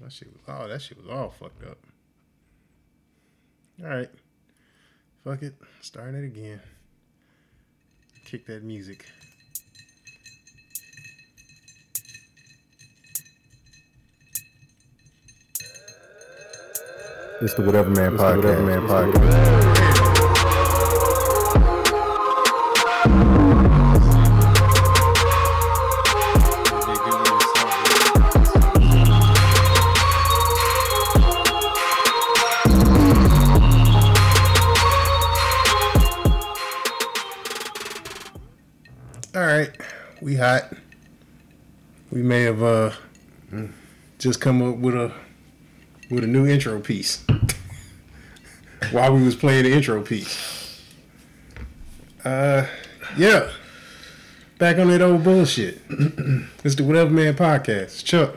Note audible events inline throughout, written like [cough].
My shit was oh that shit was all fucked up. All right, fuck it, starting it again. Kick that music. It's the Whatever Man Podcast. Whatever Man Podcast. Just come up with a with a new intro piece [laughs] while we was playing the intro piece. Uh, yeah, back on that old bullshit. [clears throat] it's the Whatever Man podcast. Chuck,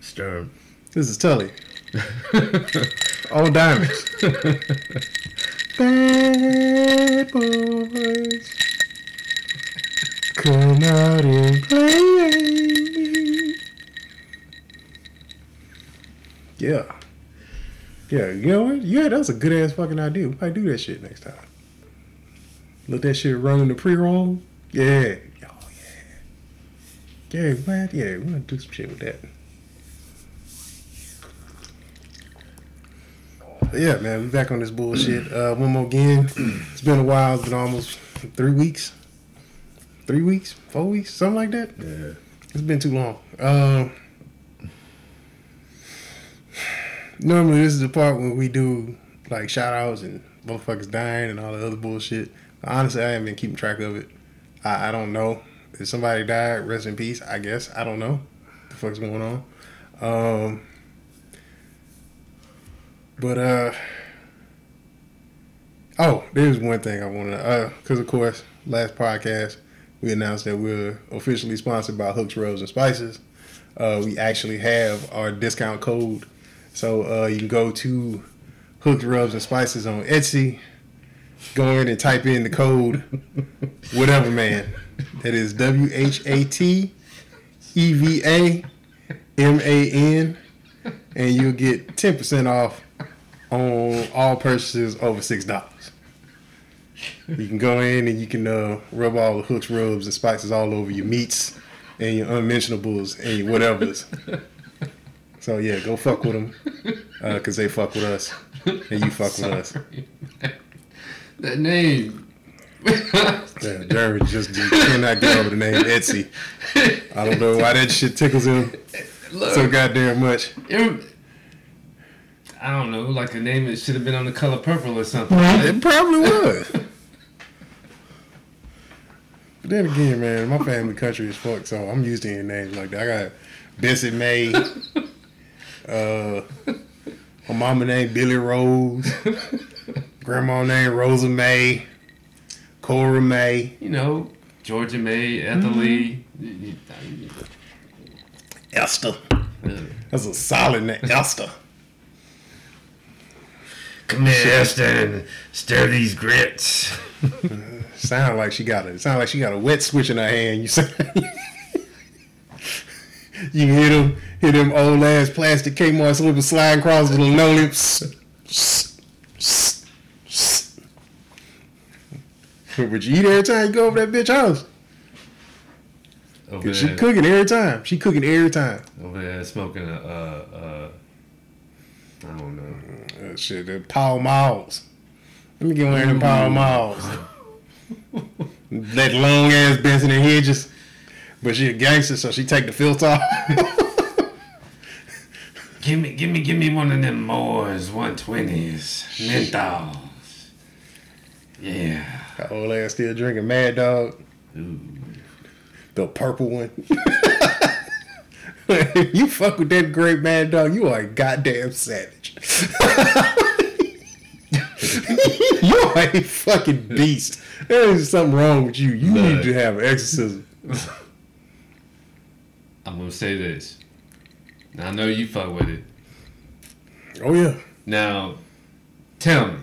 Sturm. this is Tully. [laughs] Old diamonds. Bad boys. Come out and play. Yeah. Yeah, you know what? Yeah, that was a good ass fucking idea. We might do that shit next time. Let that shit run in the pre roll. Yeah. Oh, yeah. Yeah, man. Yeah, we're gonna do some shit with that. Yeah, man, we back on this bullshit. Uh, one more again. [clears throat] It's been a while. It's been almost three weeks, three weeks, four weeks, something like that. Yeah. It's been too long. Um, normally, this is the part when we do like shout outs and motherfuckers dying and all the other bullshit. Honestly, I haven't been keeping track of it. I, I don't know. If somebody died, rest in peace, I guess. I don't know. What the fuck's going on? Um, but, uh, oh, there's one thing I want to, uh, because of course, last podcast, we announced that we're officially sponsored by Hooks, Rubs, and Spices. Uh, we actually have our discount code. So uh, you can go to Hooks, Rubs, and Spices on Etsy. Go in and type in the code, [laughs] whatever man. That is W H A T E V A M A N. And you'll get 10% off on all purchases over $6. You can go in and you can uh, rub all the hooks, rubs, and spices all over your meats and your unmentionables and your whatevers. So yeah, go fuck with them because uh, they fuck with us and you fuck with us. That name. Yeah, Jeremy just cannot get over the name Etsy. I don't know why that shit tickles him Look, so goddamn much. I don't know, like a name that should have been on the color purple or something. It probably was. But then again, man, my family country is fucked, so I'm used to hearing names like that. I got Bessie May. Uh, my mama named Billy Rose. [laughs] Grandma named Rosa May. Cora May. You know, Georgia May, Ethel Lee. Esther. That's a solid name. Esther. Come here, Esther, and stir these grits. [laughs] Sound like she got a sound like she got a wet switch in her hand. You say [laughs] you can hit them hit them old ass plastic Kmart slippers sliding across the lips. But you eat every time you go over that bitch house. Over Cause she cooking every time. She cooking every time. over there smoking a, uh, uh, I don't know. Uh, shit, the Pall Malls. Let me get one of them Pall Malls. that long ass Benson and Hedges. But she a gangster, so she take the filter off. [laughs] Give me, give me, give me one of them Moors 120s, menthols. Yeah. That old ass still drinking Mad Dog. Ooh. The purple one. [laughs] you fuck with that great Mad Dog, you are a goddamn savage. [laughs] you are a fucking beast. There is something wrong with you. You need to have an exorcism. I'm gonna say this. Now I know you fuck with it. Oh yeah. Now, tell me,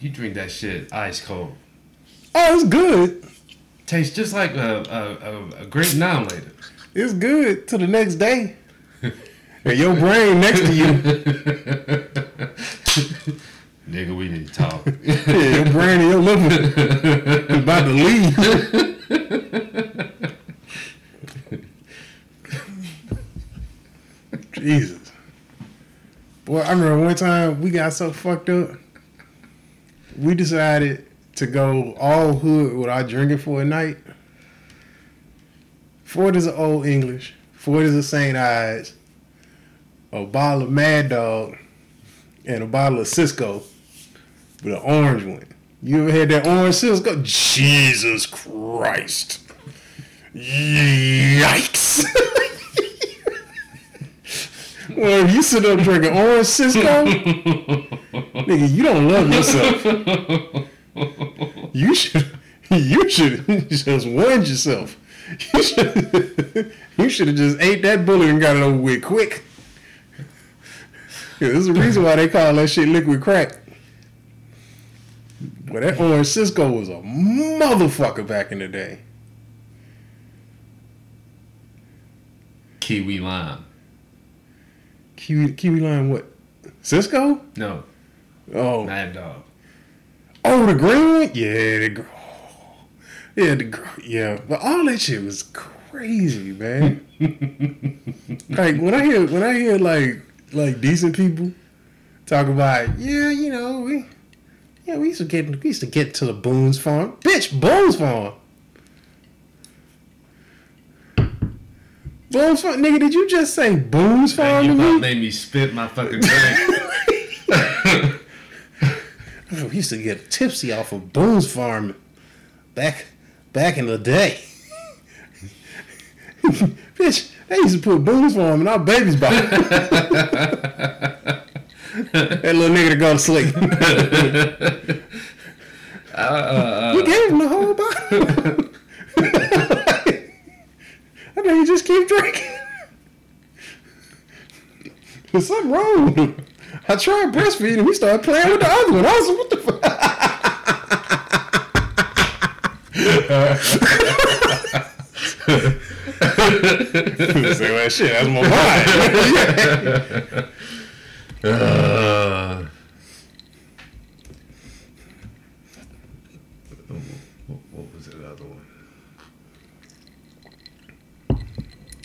you drink that shit ice cold. Oh, it's good. Tastes just like a a, a, a grape now later. it's good to the next day. [laughs] and your brain next to you. [laughs] Nigga, we need to talk. [laughs] yeah, your brain and your liver about to leave. Jesus. Boy, I remember one time we got so fucked up. We decided to go all hood without drinking for a night. Ford is an Olde English. Ford is a St. Ides. A bottle of Mad Dog. And a bottle of Cisco. With an orange one. You ever had that orange Cisco? Jesus Christ. Yikes. [laughs] well, if you sit up drinking orange Cisco, [laughs] nigga, you don't love yourself. [laughs] You should, you should just warned yourself. You should, you should have just ate that bullet and got it over with quick. Yeah, there's a reason why they call that shit liquid crack. Well, that orange Cisco was a motherfucker back in the day. Kiwi lime. Kiwi, Kiwi lime, what? Cisco? No, Oh, Mad Dog. oh, the green one? Yeah, the gr- yeah, the yeah. But all that shit was crazy, man. [laughs] like when I hear when I hear like like decent people talk about, yeah, you know, we yeah, we used to get we used to get to the Boone's farm. Bitch, Boone's farm. Boone's farm, nigga. Did you just say Boone's farm Man, to you about me? made me spit my fucking drink. [laughs] Oh, we used to get tipsy off of Boone's Farm back back in the day. [laughs] Bitch, they used to put Boone's Farm in our baby's bottle. [laughs] that little nigga to go to sleep. uh, we gave him the whole bottle. I know you just keep drinking. [laughs] There's something wrong with him. I tried breastfeeding. We started playing with the other one. I was like, what the fuck? [laughs] Say, well, shit, that's my mind. [laughs] uh, what, what was the other one?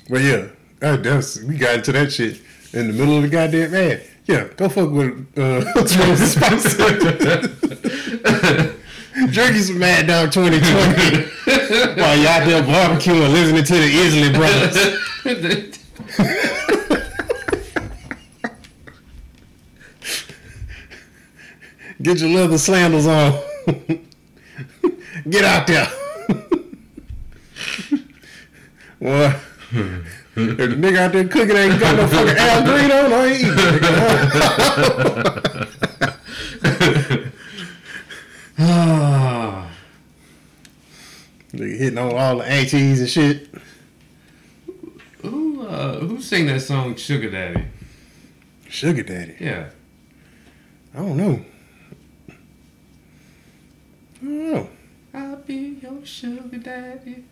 But yeah, that, that's, we got into that shit in the middle of the goddamn man. Yeah, go fuck with uh. [laughs] Drinking [laughs] some Mad Dog 2020 [laughs] while y'all there barbecuing, listening to the Isley Brothers. Get your leather sandals on. Get out there. Boy, if the nigga out there cooking ain't got no fucking Al Green on, I ain't eating. Ah, [sighs] Nigga hitting on all the aunties and shit. who uh, who sang that song Sugar Daddy? Sugar daddy. Yeah. I don't know. I don't know. I'll be your sugar daddy.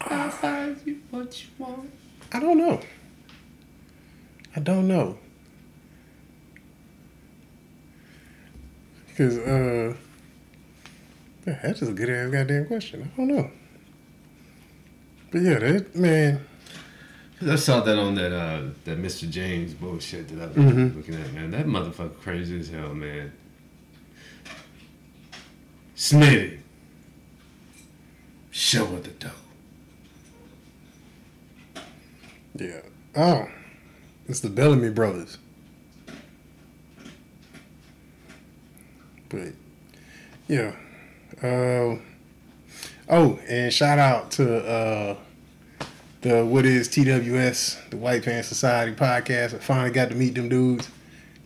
I'll buy you what you want. I don't know. I don't know. Because, uh, that's just a good ass goddamn question. I don't know. But yeah, that, man, I saw that on that uh that Mr. James bullshit that I was Mhm. looking at, man. That motherfucker crazy as hell, man. Smitty. Show her the dough. Yeah. Oh, it's the Bellamy brothers. But, yeah. Uh, oh, and shout out to uh, the What is TWS, the White Pants Society podcast. I finally got to meet them dudes.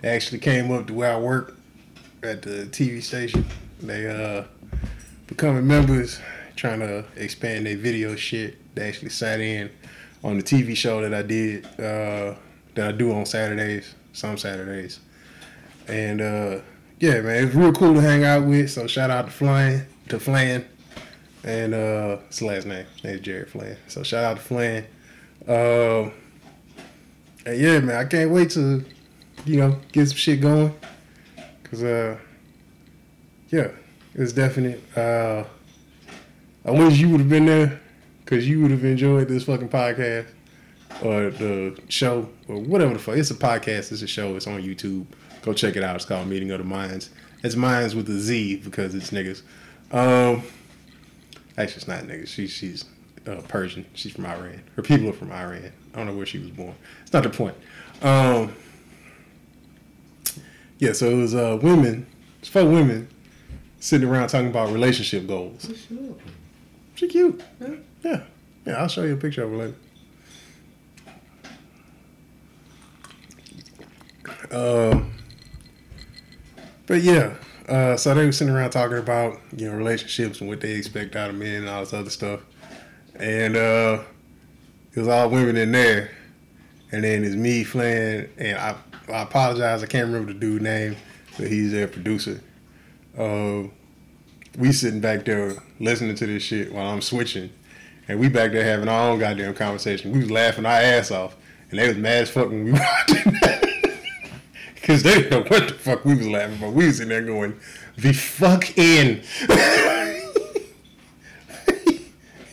They actually came up to where I work at the TV station. They uh becoming members, trying to expand their video shit. They actually sat in on the TV show that I did, uh, that I do on Saturdays, some Saturdays. And uh, yeah, man, it's real cool to hang out with. So shout out to Flan, to Flan, and uh, it's the last name. His name's Jared Flan. So shout out to Flan. Uh, and yeah, man, I can't wait to, you know, get some shit going. Cause uh, yeah, it's definite. Uh, I wish you would have been there, cause you would have enjoyed this fucking podcast or the show or whatever the fuck. It's a podcast. It's a show. It's on YouTube. Go check it out. It's called Meeting of the Minds. It's Minds with a Z because it's niggas. Um, actually, it's not niggas. She, she's uh, Persian. She's from Iran. Her people are from Iran. I don't know where she was born. It's not the point. Um, yeah, so it was uh, women, it's four women sitting around talking about relationship goals. She cute. Yeah. yeah. Yeah, I'll show you a picture of her later. Um, but yeah, uh, so they were sitting around talking about you know relationships and what they expect out of men and all this other stuff, and uh, it was all women in there, and then it's me, Flan, and I, I apologize, I can't remember the dude's name, but he's their producer. Uh, we sitting back there listening to this shit while I'm switching, and we back there having our own goddamn conversation. We was laughing our ass off, and they was mad as fuck when we [laughs] watching that. Cause they didn't know what the fuck we was laughing about. We was in there going, the fuck in. [laughs]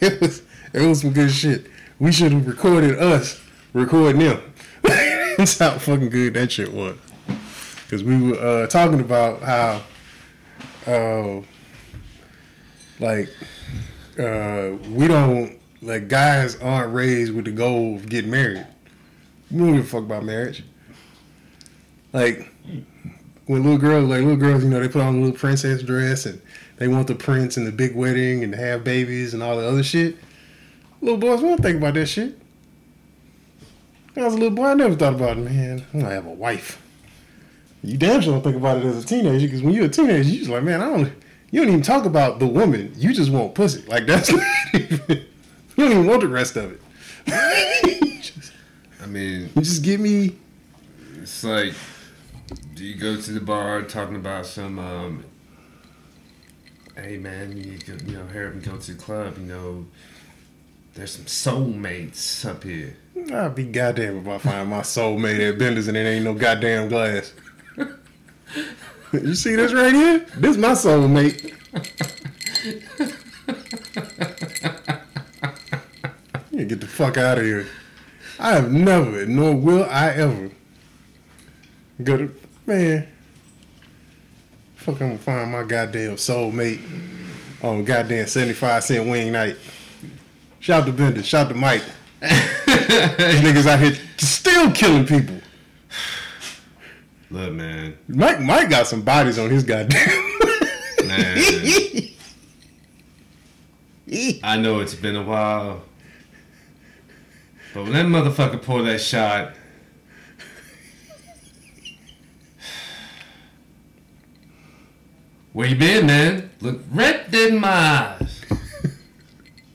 it was it was some good shit. We should have recorded us recording them. [laughs] That's how fucking good that shit was. Cause we were uh, talking about how uh, like uh, we don't like guys aren't raised with the goal of getting married. We don't give a fuck about marriage. Like when little girls, like little girls, you know, they put on a little princess dress and they want the prince and the big wedding and to have babies and all the other shit. Little boys won't think about that shit. When I was a little boy, I never thought about, it, man, I'm gonna have a wife. You damn sure don't think about it as a teenager because when you're a teenager, you just like, man, I don't. You don't even talk about the woman. You just want pussy. Like that's. [laughs] even, you don't even want the rest of it. [laughs] I mean, you just give me. It's like, do you go to the bar talking about some? um Hey man, you go, you know, here we go to the club. You know, there's some soulmates up here. I'll be goddamn if I find my soulmate at Bender's and it ain't no goddamn glass. [laughs] you see this right here? This is my soulmate. you get the fuck out of here. I have never, nor will I ever, go to man. Fuck, I'm gonna find my goddamn soulmate on goddamn seventy five cent wing night. Shout to Bender, shout to Mike. [laughs] These niggas out here still killing people. Look, man. Mike Mike got some bodies on his goddamn. man. I know it's been a while. But when that motherfucker pulled that shot. Where you been, man? Look red in my eyes.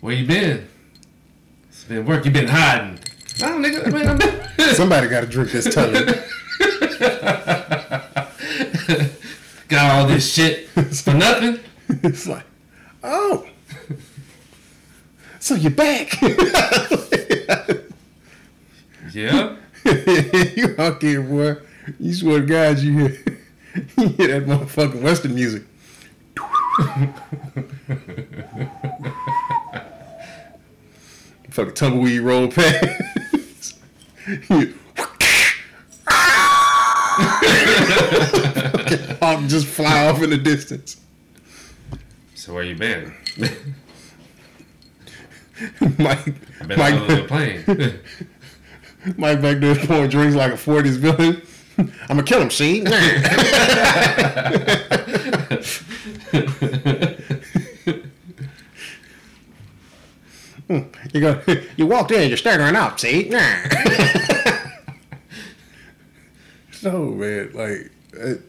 Where you been? It's been work you been hiding. No, nigga, man, I'm. [laughs] Somebody got to drink this tongue. [laughs] [laughs] got all this shit for nothing. [laughs] It's like, oh, so you're back. [laughs] yeah. you out here, boy. You swear to God, you hear, you hear that motherfucking Western music. Fucking tumbleweed roll past. [laughs] Hawk just fly off in the distance. So where you been? [laughs] Mike, I've been Mike, on the plane. [laughs] Mike back there pouring drinks like a 40s villain. I'm gonna kill him, see? Hmm, you go. You walked in. You're staggering out. See? So man, like, it,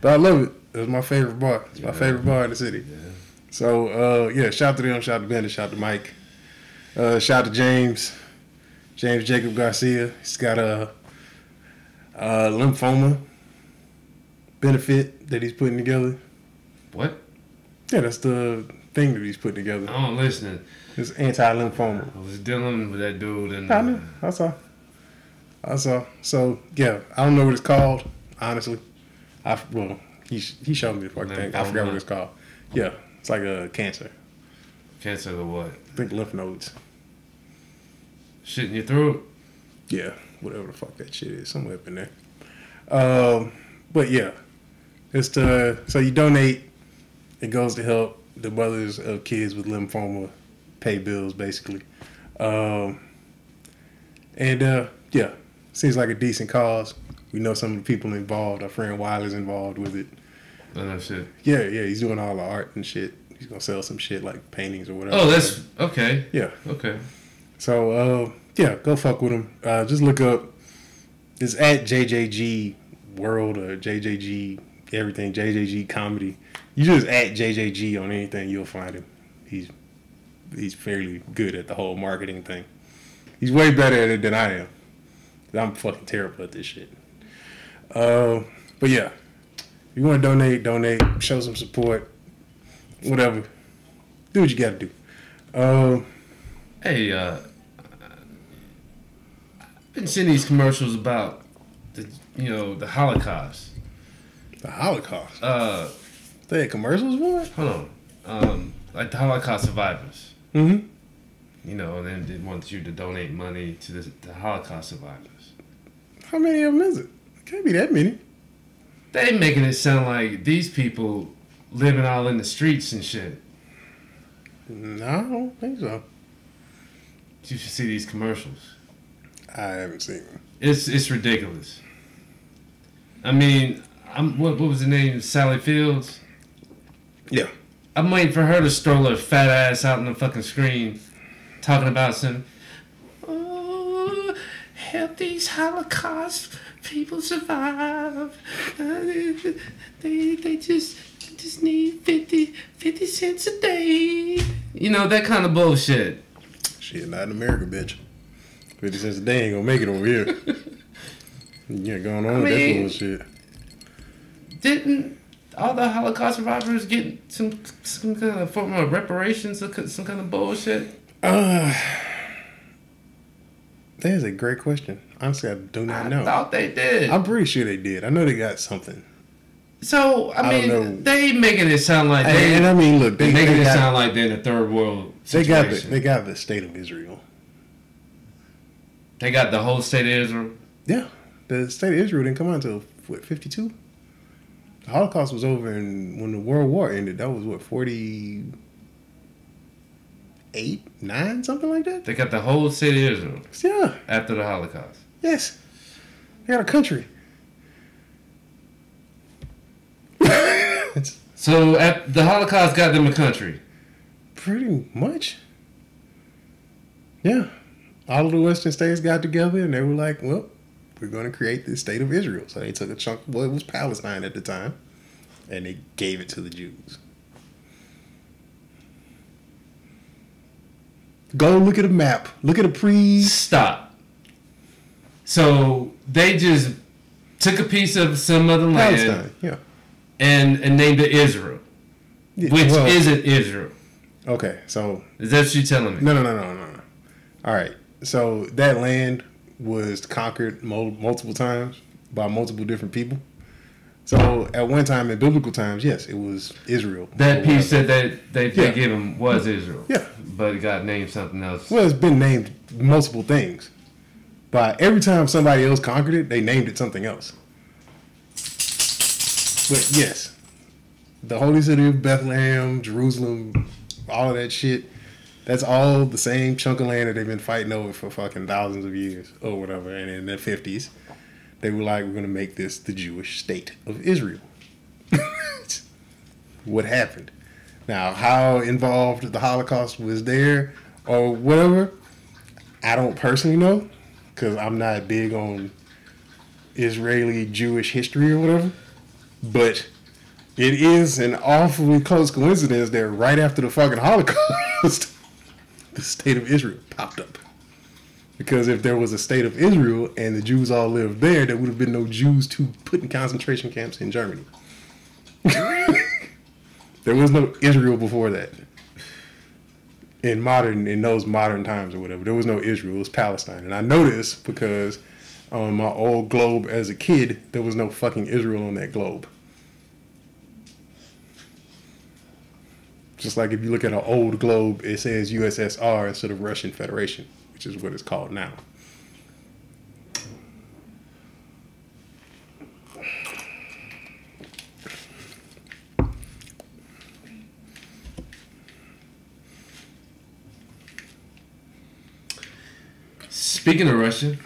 but I love it. It's my favorite bar. It's my favorite bar in the city. Yeah. So uh, yeah, shout to them, shout to Bender, shout to Mike, uh, shout to James, James Jacob Garcia. He's got a, a lymphoma benefit that he's putting together. What? Yeah, that's the thing that he's putting together. I'm listening. It's anti-lymphoma. I was dealing with that dude, and I know. I saw. I saw. So yeah, I don't know what it's called. Honestly, I well he he showed me the fucking thing. I forgot what it's called. Yeah, it's like a cancer. Cancer of what? I think lymph nodes. Shit in your throat. Yeah, whatever the fuck that shit is, somewhere up in there. Um, but yeah, it's to so you donate. It goes to help the mothers of kids with lymphoma pay bills, basically. Um, and uh, yeah, seems like a decent cause. We know some of the people involved. Our friend Wiley's involved with it. Oh no shit. Yeah, yeah, he's doing all the art and shit. He's gonna sell some shit like paintings or whatever. Oh, that's okay. yeah. Okay. So uh, yeah, go fuck with him. Uh, just look up. It's at JJG World or JJG everything JJG Comedy. You just at JJG on anything, you'll find him. He's he's fairly good at the whole marketing thing. He's way better at it than I am. I'm fucking terrible at this shit. Uh, but yeah, if you want to donate, donate, show some support, whatever. Do what you got to do. Um, Hey, uh, I've been seeing these commercials about the, you know, the Holocaust. the Holocaust. Uh, They had commercials for it. hold on, um, like the Holocaust survivors. Mm-hmm. You know, and then they want you to donate money to the, the Holocaust survivors. How many of them is it? It can't be that many. They making it sound like these people living all in the streets and shit. No, I don't think so. You should see these commercials. I haven't seen them. It's it's ridiculous. I mean, I'm what what was the name? Sally Fields. Yeah. I'm waiting for her to stroll her fat ass out on the fucking screen, talking about some. Help these Holocaust people survive. Uh, they they just just need 50, 50 cents a day. You know that kind of bullshit. Shit, not in America, bitch. 50 cents a day ain't gonna make it over here. yeah, going on with mean- that bullshit. Didn't all the Holocaust survivors get some some kind of form of reparations, some some kind of bullshit? Uh, that is a great question. Honestly, I do not I know. I thought they did. I'm pretty sure they did. I know they got something. So I I mean, they making it sound like And, they and I mean, look, they they, making they it got, sound like they're in a third world they situation. got the they got the state of Israel. They got the whole state of Israel. Yeah, the state of Israel didn't come out until what 52. The Holocaust was over, and when the World War ended, that was what 48, nine, something like that. They got the whole city of Israel Yeah, after the Holocaust. yes, they got a country. [laughs] So at, the Holocaust got them a country. pretty much. Yeah, all of the Western states got together, and they were like, "Well, we're going to create this state of Israel." So they took a chunk. Well, it was Palestine at the time, and they gave it to the Jews. Go look at a map. Look at a pre. Stop. So they just took a piece of some other land Palestine. Yeah. and and named it Israel, Yeah, which well, isn't Israel. okay. So Is that what you're telling me? no, no, no, no, no, no. All right. So that land was conquered mul- multiple times by multiple different people. So at one time in biblical times, yes, it was Israel. That piece that they they, they Yeah. give him was Israel. Yeah. But it got named something else. Well, it's been named multiple things. But every time somebody else conquered it, they named it something else. But yes, the holy city of Bethlehem, Jerusalem, all of that shit, that's all the same chunk of land that they've been fighting over for fucking thousands of years or whatever. And in the 50s, they were like, we're going to make this the Jewish state of Israel. [laughs] what happened? Now, how involved the Holocaust was there or whatever, I don't personally know because I'm not big on Israeli Jewish history or whatever. But it is an awfully close coincidence that right after the fucking Holocaust, [laughs] the state of Israel popped up. Because if there was a state of Israel and the Jews all lived there, there would have been no Jews to put in concentration camps in Germany. There was no Israel before that. in modern in those modern times or whatever. There was no Israel. It was Palestine, and I know this because on my old globe as a kid, there was no fucking Israel on that globe. Just like if you look at an old globe, it says USSR instead of Russian Federation, which is what it's called now. Speaking of Russia,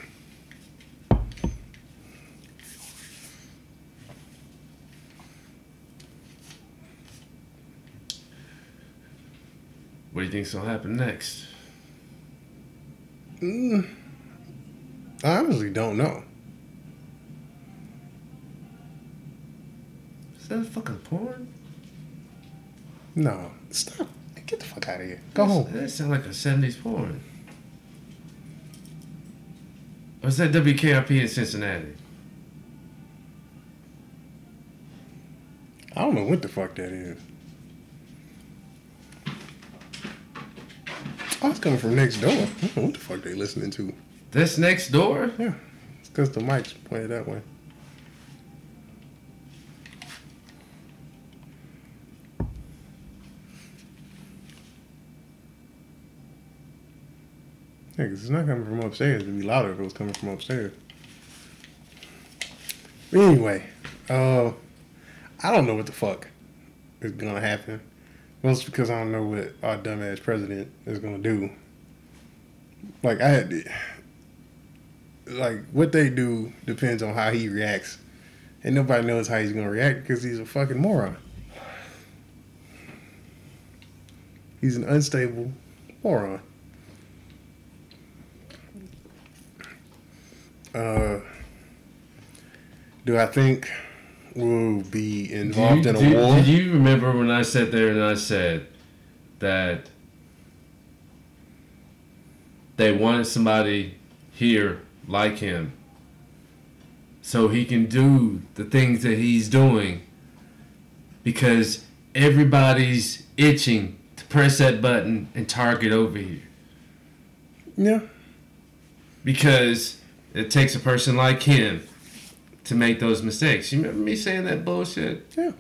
what do you think's gonna happen next? Mm, I honestly don't know. Is that fucking porn? No, stop. Get the fuck out of here. Go home. That sounds like a '70s porn. What's that WKRP in Cincinnati? I don't know what the fuck that is. Oh, it's coming from next door. I don't know what the fuck they listening to. That's next door? Yeah. It's because the mic's pointed that way. Yeah, because it's not coming from upstairs. It'd be louder if it was coming from upstairs. Anyway, uh, I don't know what the fuck is gonna happen. Mostly because I don't know what our dumbass president is gonna do. Like I had, to, like what they do depends on how he reacts, and nobody knows how he's gonna react because he's a fucking moron. He's an unstable moron. Uh, do I think we'll be involved you, in a do, war? Did you remember when I sat there and I said that they wanted somebody here like him so he can do the things that he's doing because everybody's itching to press that button and target over here. Yeah. Because it takes a person like him to make those mistakes. You remember me saying that bullshit? Yeah.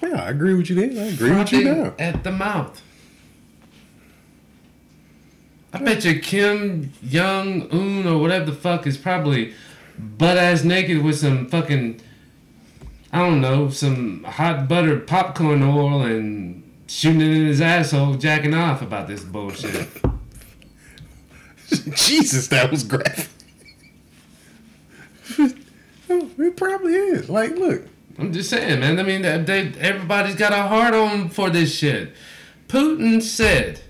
Yeah, I agree with you there. I agree with you now. At the mouth. I bet you Kim Jong Un or whatever the fuck is probably butt ass naked with some fucking I don't know, some hot butter popcorn oil and shooting it in his asshole, jacking off about this bullshit. [laughs] [laughs] Jesus, that was graphic. [laughs] it probably is. Like, look. I'm just saying, man. I mean, they, everybody's got a heart on for this shit. Putin said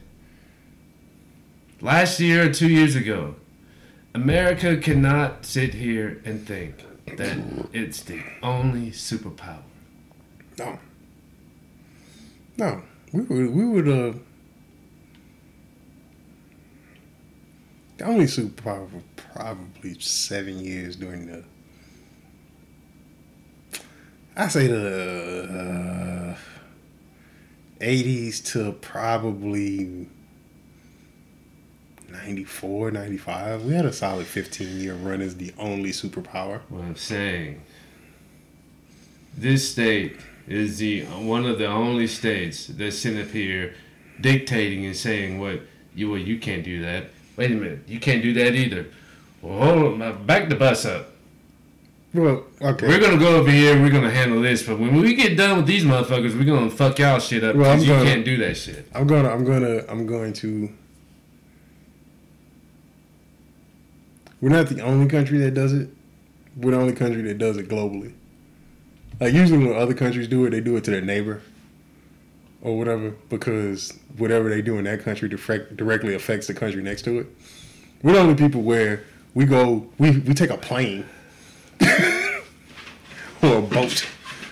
last year or two years ago, America cannot sit here and think that it's the only superpower. No. No. We would, we would, uh, the only superpower for probably seven years during the, I say the uh, 80s to probably 94, 95. We had a solid 15 year run as the only superpower. What I'm saying, this state is the one of the only states that's sitting up here dictating and saying what you well you can't do that. Wait a minute, you can't do that either. Well, hold on, back the bus up. Well, okay. We're gonna go over here. We're gonna handle this, but when we get done with these motherfuckers, we're gonna fuck y'all shit up Well, I'm because you gonna- can't do that shit. I'm gonna, I'm gonna, I'm going to. We're not the only country that does it. We're the only country that does it globally. Like usually when other countries do it, they do it to their neighbor or whatever because whatever they do in that country direct, directly affects the country next to it. We're the only people where we go, we, we take a plane [laughs] or a boat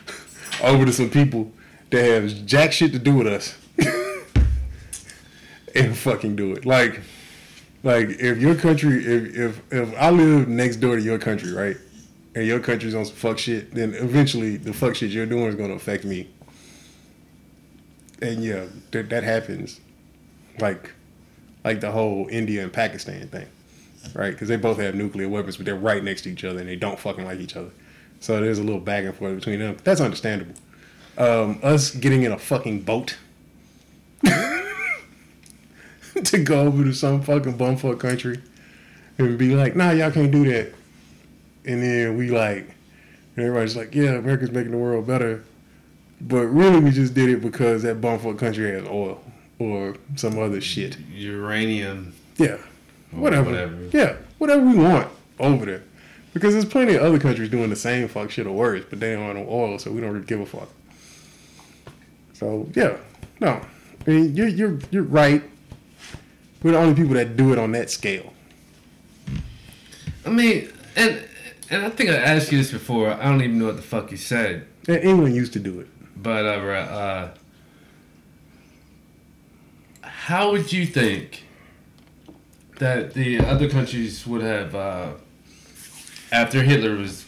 [laughs] over to some people that have jack shit to do with us [laughs] and fucking do it. Like, like if your country, if if if I live next door to your country, right, and your country's on some fuck shit, then eventually the fuck shit you're doing is gonna affect me. And yeah, that, that happens, like, like the whole India and Pakistan thing, right? Because they both have nuclear weapons, but they're right next to each other and they don't fucking like each other. So there's a little back and forth between them. That's understandable. Um, us getting in a fucking boat [laughs] to go over to some fucking bumfuck country and be like, nah, y'all can't do that. And then we like, and everybody's like, yeah, America's making the world better. But really, we just did it because that bumfuck country has oil or some other shit. Uranium. Yeah. Whatever. whatever. Yeah. Whatever we want over there. Because there's plenty of other countries doing the same fuck shit or worse, but they don't have no oil, so we don't really give a fuck. So yeah, no, I mean you're you're you're right. We're the only people that do it on that scale. I mean, and and I think I asked you this before. I don't even know what the fuck you said, And England used to do it. But uh, uh how would you think that the other countries would have uh, after Hitler was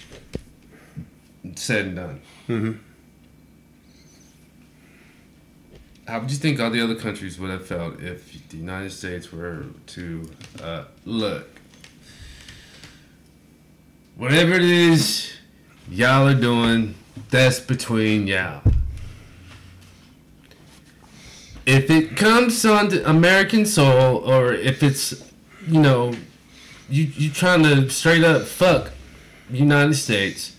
said and done? Mm-hmm. How would you think all the other countries would have felt if the United States were to uh, look? Whatever it is y'all are doing, that's between y'all. If it comes on American soil, or if it's, you know, you you trying to straight up fuck United States,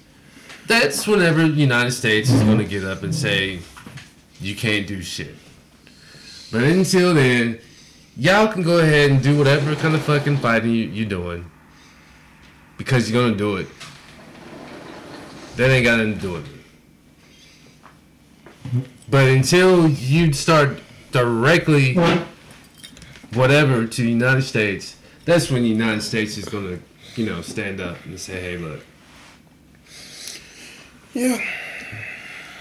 that's whenever United States is going to get up and say, you can't do shit. But until then, y'all can go ahead and do whatever kind of fucking fighting you, you're doing. Because you're gonna do it. That ain't got nothing to do with me. But until you start directly whatever to the United States, that's when the United States is gonna, you know, stand up and say, hey, look. Yeah.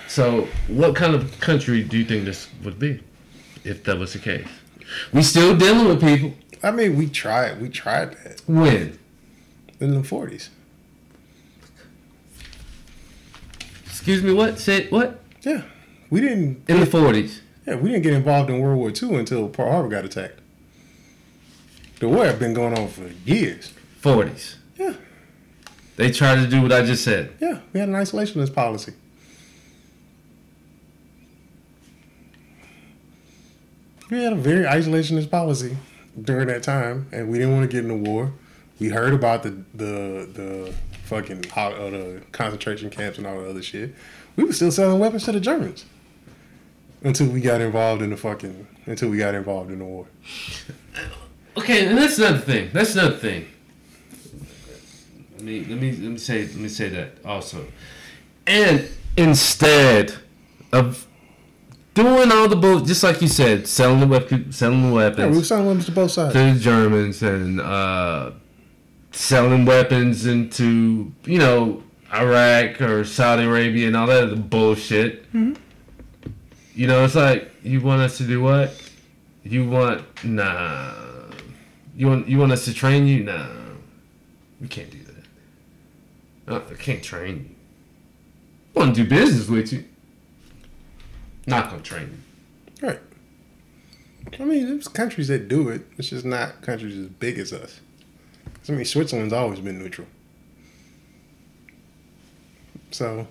So, what kind of country do you think this would be, if that was the case? We still dealing with people. I mean, we tried. We tried that When? in the forties. Excuse me, what? Say what? Yeah. We didn't. In the forties. Yeah, we didn't get involved in World War II until Pearl Harbor got attacked. The war had been going on for years. Forties. Yeah. They tried to do what I just said. Yeah, we had an isolationist policy. We had a very isolationist policy during that time, and we didn't want to get in the war. We heard about the the the fucking uh, the concentration camps and all the other shit. We were still selling weapons to the Germans until we got involved in the fucking until we got involved in the war. Okay, and that's another thing. That's another thing. Let me let me let me say let me say that also. And instead of doing all the bull, just like you said, selling the weapon, selling the weapons. Yeah, we were selling weapons to both sides. to the Germans and uh, selling weapons into you know Iraq or Saudi Arabia and all that other bullshit. You know, it's like you want us to do what? You want nah. You want you want us to train you? Nah, we can't do that. I can't train you. I want to do business with you. Not gonna train you. Right. I mean, there's countries that do it. It's just not countries as big as us. I mean, Switzerland's always been neutral. So,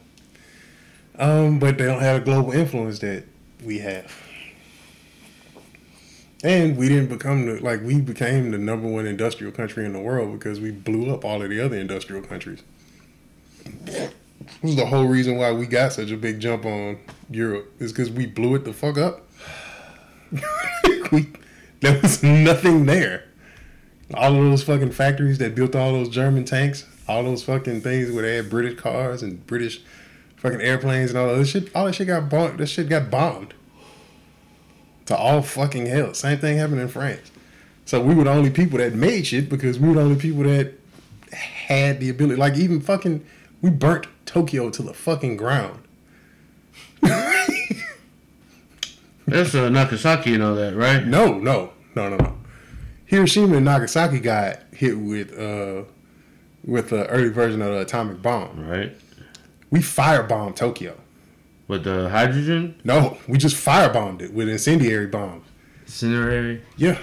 um, but they don't have a global influence that we have. And we didn't become the like we became the number one industrial country in the world because we blew up all of the other industrial countries. This is the whole reason why we got such a big jump on Europe is because we blew it the fuck up. [laughs] we there was nothing there. All of those fucking factories that built all those German tanks, all those fucking things where they had British cars and British fucking airplanes and all that shit, all that shit got bombed. That shit got bombed. To all fucking hell. Same thing happened in France. So we were the only people that made shit because we were the only people that had the ability. Like even fucking, we burnt Tokyo to the fucking ground. [laughs] That's uh, Nagasaki and all that, right? No, no, no, no, no. Hiroshima and Nagasaki got hit with uh with the early version of the atomic bomb. Right. We firebombed Tokyo. With the hydrogen? No, we just firebombed it with incendiary bombs. Incendiary? Yeah.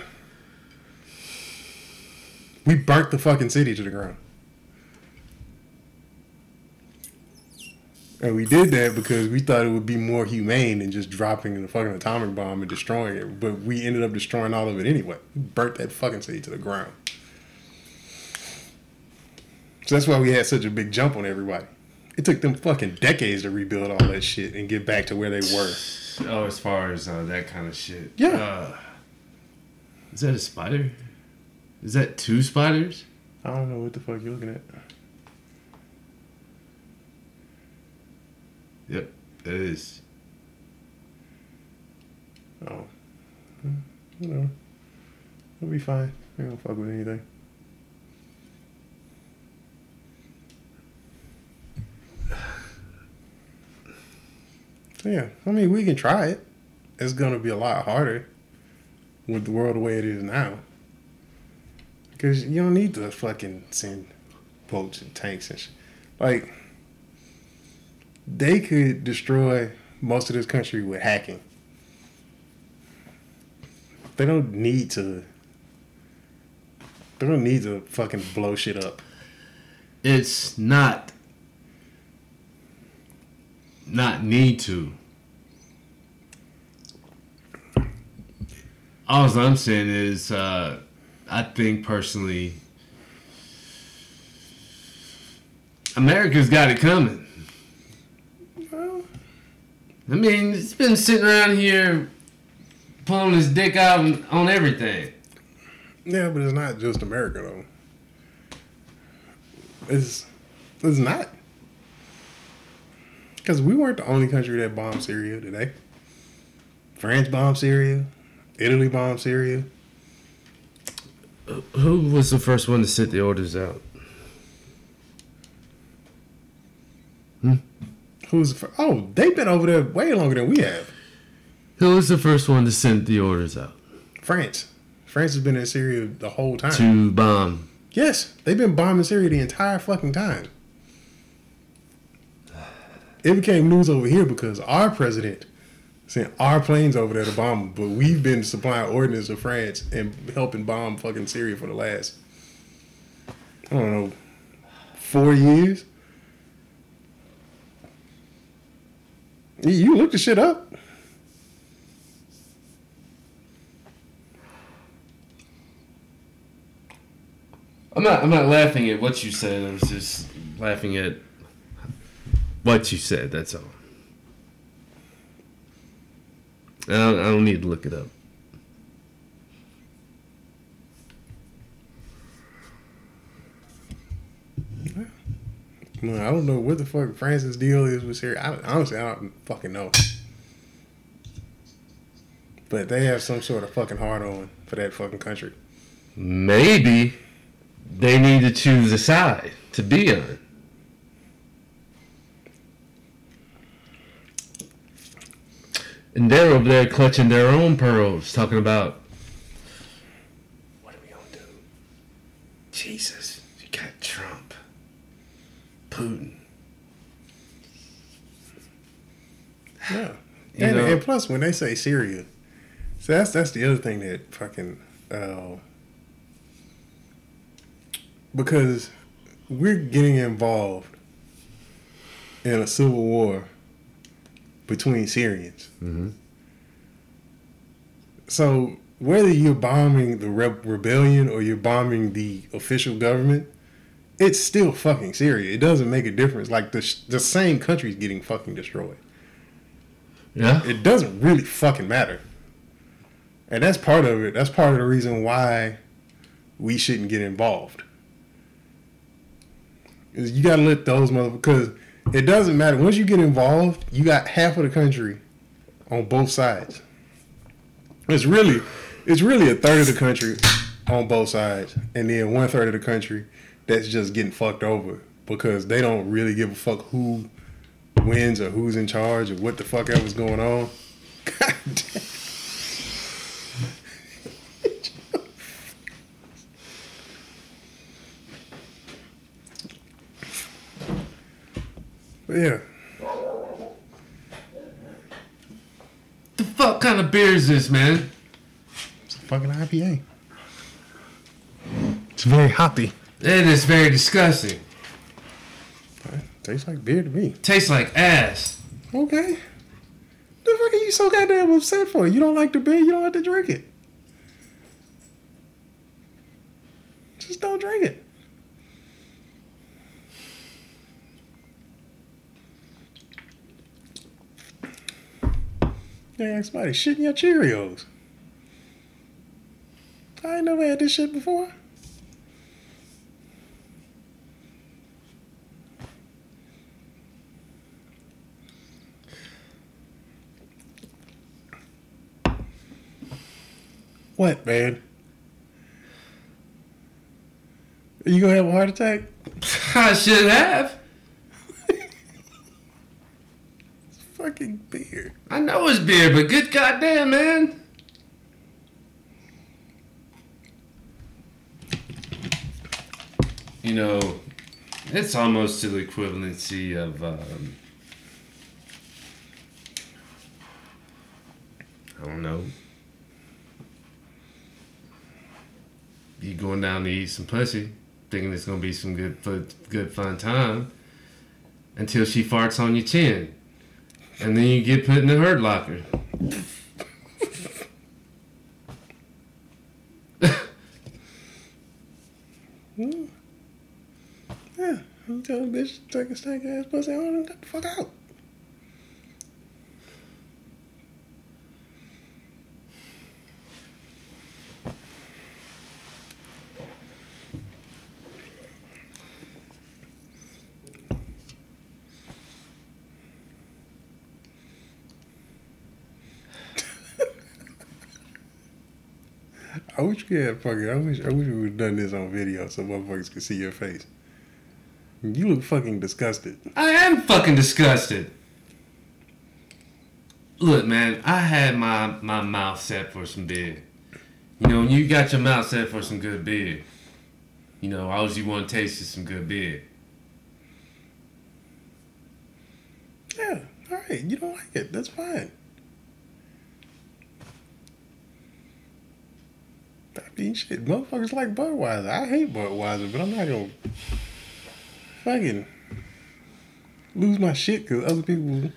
We burnt the fucking city to the ground. And we did that because we thought it would be more humane than just dropping the fucking atomic bomb and destroying it. But we ended up destroying all of it anyway. We burnt that fucking city to the ground. So that's why we had such a big jump on everybody. It took them fucking decades to rebuild all that shit and get back to where they were. [sighs] Oh, as far as uh, that kind of shit. Yeah. Uh, is that a spider? Is that two spiders? I don't know what the fuck you're looking at. Yep, it is. Oh. Hmm, You know. We'll be fine. We don't fuck with anything. So yeah, I mean we can try it. It's gonna be a lot harder with the world the way it is now. Because you don't need to fucking send boats and tanks and shit. Like they could destroy most of this country with hacking. They don't need to. They don't need to fucking blow shit up. It's not. Not need to. All I'm saying is, uh, I think personally, America's got it coming. I mean, it's been sitting around here pulling his dick out on, on everything. yeah, but it's not just America though. It's it's not. Because we weren't the only country that bombed Syria today. France bombed Syria. Italy bombed Syria. Who was the first one to set the orders out? Hmm? Who's the fir- oh? They've been over there way longer than we have. Who was the first one to send the orders out France. France has been in Syria the whole time. to bomb? Yes, they've been bombing Syria the entire fucking time. It became news over here because our president sent our planes over there to bomb them, but we've been supplying ordnance to France and helping bomb fucking Syria for the last, I don't know, four years. You- look the shit up. I'm not. I'm not laughing at what you said. I was just laughing at what you said. That's all. I don't, I don't need to look it up. Man, I don't know what the fuck France's deal is with Syria. I, honestly, I don't fucking know. But they have some sort of fucking hard on for that fucking country. Maybe they need to choose a side to be on. And they're over there clutching their own pearls, talking about what are we gonna do? Jesus, you got Trump, Putin. Yeah. You And, know- and plus, when they say Syria, so that's that's the other thing that fucking uh, because we're getting involved in a civil war between Syrians. Mhm. So whether you're bombing the re- rebellion or you're bombing the official government, it's still fucking Syria. It doesn't make a difference. Like the sh- the same country's getting fucking destroyed Yeah, it doesn't really fucking matter. And that's part of it. That's part of the reason why we shouldn't get involved. Is you gotta let those motherfuckers it doesn't matter. Once you get involved, you got half of the country on both sides. It's really it's really a third of the country on both sides, and then one third of the country that's just getting fucked over because they don't really give a fuck who wins or who's in charge or what the fuck ever's going on. [laughs] God damn. But The fuck kind of beer is this, man? It's a fucking IPA. It's very hoppy. It is very disgusting. Tastes like beer to me. Tastes like ass. Okay. The fuck are you so goddamn upset for? You don't like the beer, you don't have to drink it. Just don't drink it. Yeah, somebody shitting your Cheerios. I ain't never had this shit before. What, man? Are you gonna have a heart attack? [laughs] I should have. Fucking beer. I know it's beer, but good goddamn, man. You know, it's almost to the equivalency of, um, I don't know, you going down to eat some pussy, thinking it's gonna be some good, good fun time, until she farts on your chin. And then you get put in the hurt locker. [laughs] Yeah, I'm telling bitch to take a stank ass pussy on and get the fuck out. I wish we had fucking. I wish. I wish we would have done this on video so motherfuckers could see your face. You look fucking disgusted. I am fucking disgusted. Look, man, I had my, my mouth set for some beer. You know, when you got your mouth set for some good beer, you know, all you want to taste is some good beer. Yeah, all right. You don't like it. That's fine. I mean, shit, motherfuckers like Budweiser. I hate Budweiser, but I'm not gonna fucking lose my shit because other people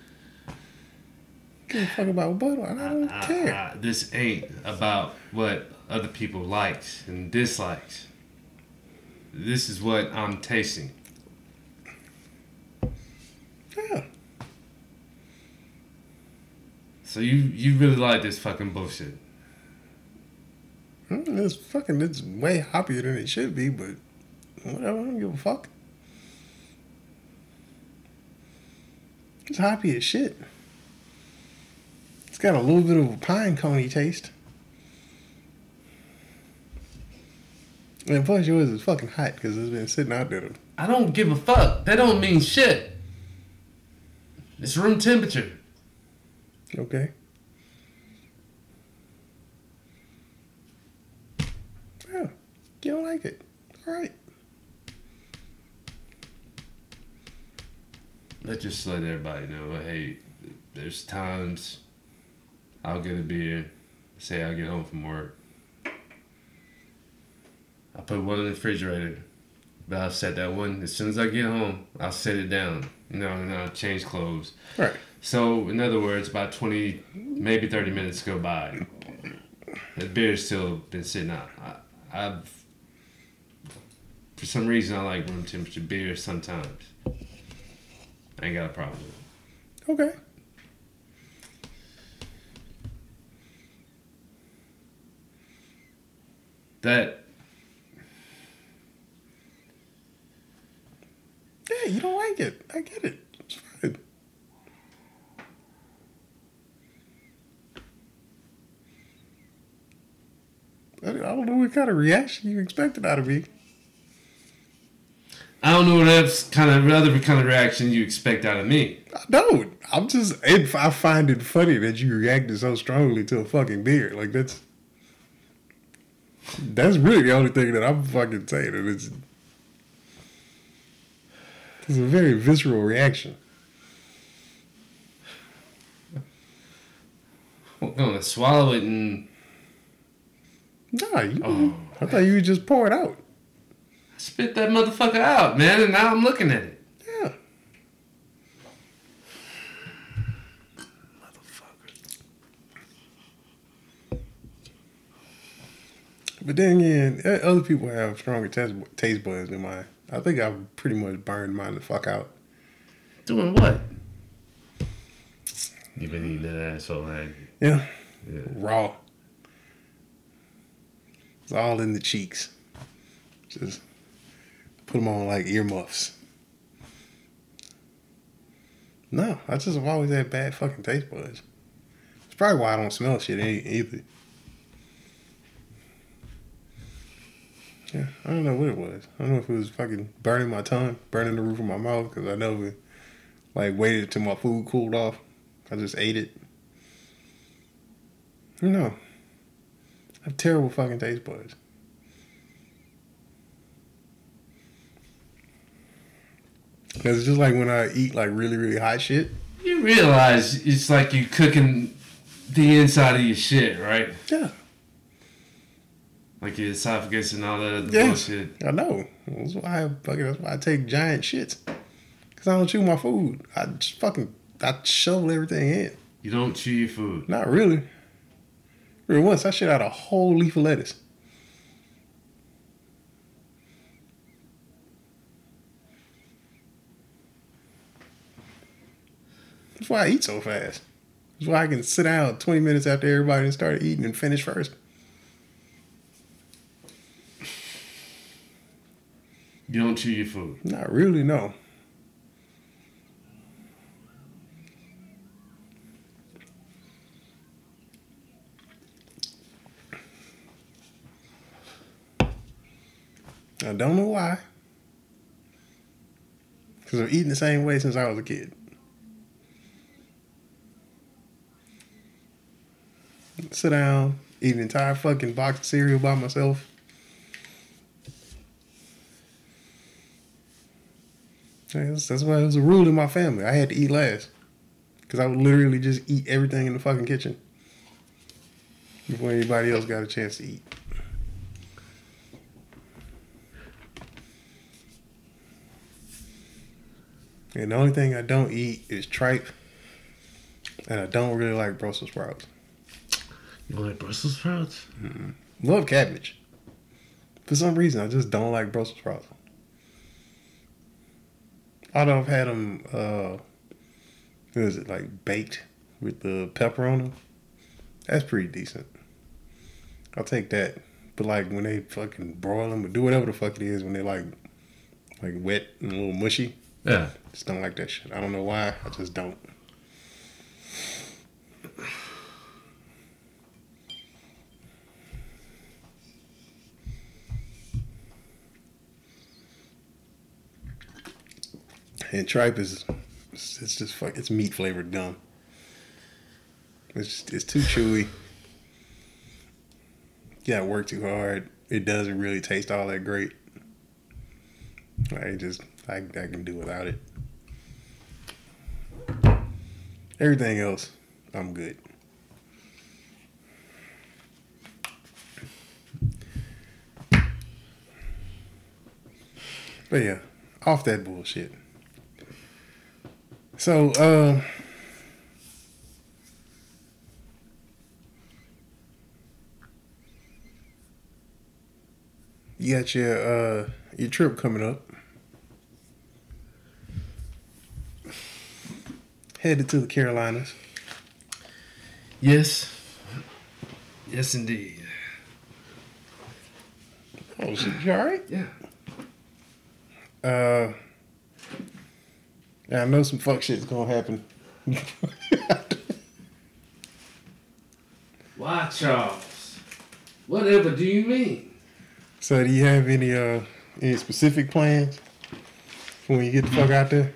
give a fuck about Budweiser. I don't I- care. I- this ain't about what other people likes and dislikes. This is what I'm tasting. yeah. So you you really like this fucking bullshit? Mm, It's fucking. It's way hoppier than it should be, but whatever. I don't give a fuck. It's hoppy as shit. It's got a little bit of a pine coney taste. And plus, yours is fucking hot because it's been sitting out there. I don't give a fuck. That don't mean shit. It's room temperature. Okay. Yeah. You don't like it. All right. Let's just let everybody know. Uh, hey, there's times I'll get a beer. Say I get home from work. I put one in the refrigerator, but I'll set that one as soon as I get home. I'll set it down. You know, and I'll change clothes. Right. So, in other words, about 20, maybe 30 minutes go by. The beer's still been sitting out. I, I've, for some reason, I like room temperature beer sometimes. I ain't got a problem with it. Okay. That, Yeah, you don't like it. I get it. It's fine. I I don't know what kind of reaction you expected out of me. I don't know what else kind of other kind of reaction you expect out of me. I don't. I'm just. It, I find it funny that you reacted so strongly to a fucking beer. Like that's. That's really the only thing that I'm fucking saying. And it's. It's a very visceral reaction. I'm gonna swallow it and Nah, you, Oh. I thought you would just pour it out. Spit that motherfucker out, man. And now I'm looking at it. Yeah. Motherfucker. But then again, o- other people have stronger taste, taste buds than mine. I think I've pretty much burned mine the fuck out. Doing what? You've been eating that asshole, have you? Yeah. Yeah. Raw. It's all in the cheeks. Just put them on like earmuffs. No, I just have always had bad fucking taste buds. It's probably why I don't smell shit either. Yeah, I don't know what it was. I don't know if it was fucking burning my tongue, burning the roof of my mouth, because I never like waited till my food cooled off. I just ate it. No. I have terrible fucking taste buds. Cause it's just like when I eat like really, really hot shit. You realize it's like you cooking the inside of your shit, right? Yeah. Like your esophagus and all that Yeah. bullshit. I know. That's why I fucking that's why I take giant shits. Cause I don't chew my food. I just fucking I shovel everything in. You don't chew your food. Not really. Really once I shit out a whole leaf of lettuce. That's why I eat so fast. That's why I can sit down 20 minutes after everybody started eating and finish first. You don't chew your food. Not really, no. I don't know why. Because I've eaten the same way since I was a kid. Sit down, eat an entire fucking box of cereal by myself. That's, that's why it was a rule in my family. I had to eat last. Because I would literally just eat everything in the fucking kitchen before anybody else got a chance to eat. And the only thing I don't eat is tripe. And I don't really like Brussels sprouts. You don't like Brussels sprouts? Love cabbage. For some reason, I just don't like Brussels sprouts. I Although I've had them, uh, what is it, like baked with the pepper on them. That's pretty decent. I'll take that. But like when they fucking broil them or do whatever the fuck it is when they like, like wet and a little mushy, Yeah. just don't like that shit. I don't know why. I just don't. And tripe is it's just fuck it's meat flavored gum. It's just, it's too chewy. Yeah, work too hard. It doesn't really taste all that great. I just I, I can do without it. Everything else, I'm good. But yeah, off that bullshit. So, um, you got your uh your trip coming up. Headed to the Carolinas. Yes. Yes, indeed. Oh shit, you all right? Yeah. Uh, yeah, I know some fuck shit's gonna happen. [laughs] Why, Charles? Whatever do you mean? so, do you have any uh any specific plans for when you get the fuck out there?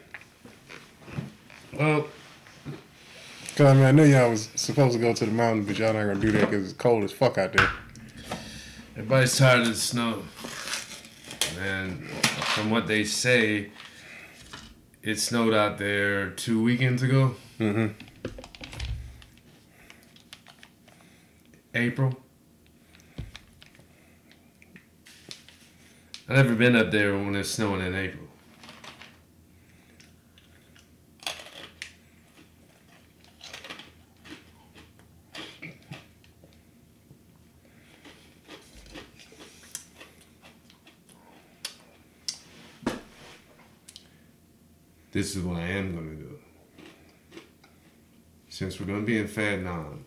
Well, Cause I mean, I know y'all was supposed to go to the mountain, but y'all not gonna do that because it's cold as fuck out there. everybody's tired of the snow. And from what they say, it snowed out there two weekends ago. Mm-hmm. April. I've never been up there when it's snowing in April. This is what I am going to do. Since we're going to be in Fad 9,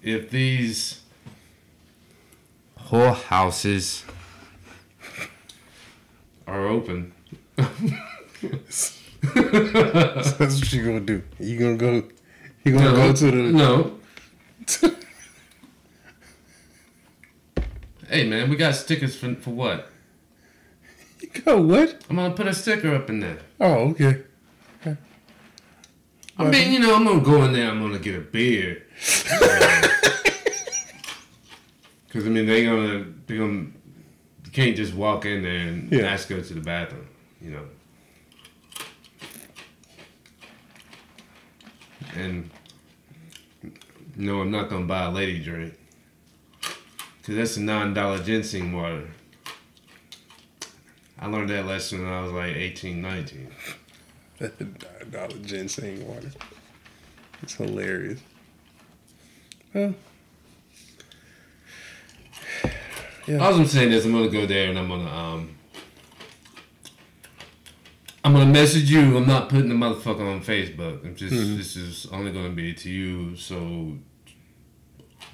if these whole houses are open, [laughs] That's what you gonna do. You gonna go? You gonna no, go to the? no. Hey man, we got stickers for for what? [laughs] You go what? I'm gonna put a sticker up in there. Oh, okay. okay. I mean, you know, I'm gonna go in there. I'm gonna get a beer. Because [laughs] I mean, they gonna they gonna you can't just walk in there and Yeah. ask go to the bathroom. You know. And no, I'm not gonna buy a lady drink. Cause that's a nine dollar ginseng water. I learned that lesson when I was like 18, 19. That's the dollar ginseng water. It's hilarious. Well, yeah. All I'm saying is I'm gonna go there and I'm gonna um I'm gonna message you. I'm not putting the motherfucker on Facebook. I'm just this is only gonna be to you. So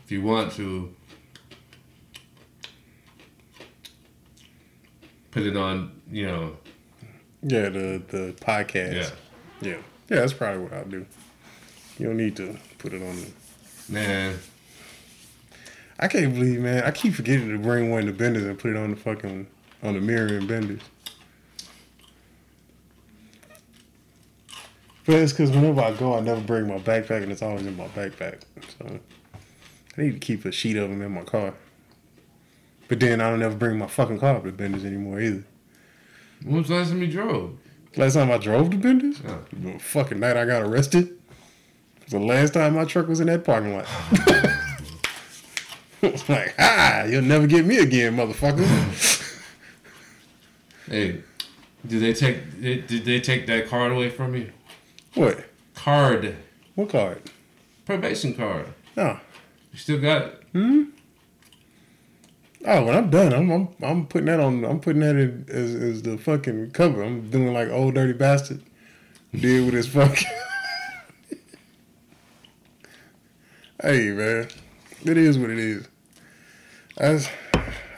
if you want to put it on, you know, Yeah, the the podcast. yeah. yeah, yeah. That's probably what I'll do. You don't need to put it on. Man, I can't believe, man. I keep forgetting to bring one of the benders and put it on the fucking on the mirror and benders. But it's because whenever I go, I never bring my backpack, and it's always in my backpack. So I need to keep a sheet of them in my car. But then I don't ever bring my fucking car up to benders anymore either. when was the last time you drove? Last time I drove to Benders, Yeah. the fucking night I got arrested. was the last time my truck was in that parking lot. [laughs] It's like, ah, you'll never get me again, motherfucker. [laughs] Hey, did they take did they take that card away from you? what? Card, What card? probation card. No. You still got it? Oh, when I'm done, I'm I'm, I'm putting that on. I'm putting that in as, as the fucking cover. I'm doing like Ol' Dirty Bastard did with his fucking. [laughs] hey man, it is what it is. That's,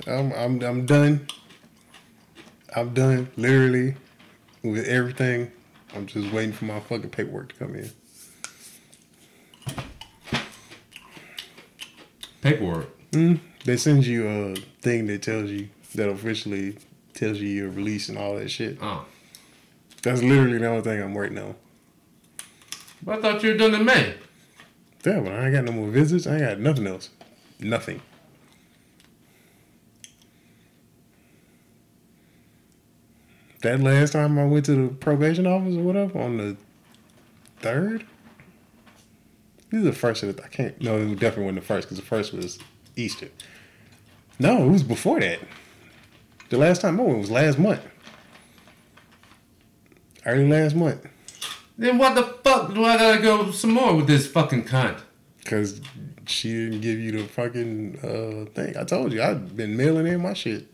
I'm I'm I'm done. I'm done literally with everything. I'm just waiting for my fucking paperwork to come in. Paperwork. Mm-hmm. They send you a thing that tells you that officially tells you your release and all that shit. Oh. That's literally the only thing I'm waiting on. But I thought you were done in May. Yeah, but I ain't got no more visits. I ain't got nothing else. Nothing. That last time I went to the probation office or whatever on the third. This is the first of the. I can't. No, it definitely wasn't the first because the first was Easter. No, it was before that. The last time I went was last month. Early last month. Then what the fuck do I gotta go some more with this fucking cunt? Cause she didn't give you the fucking uh, thing. I told you I've been mailing in my shit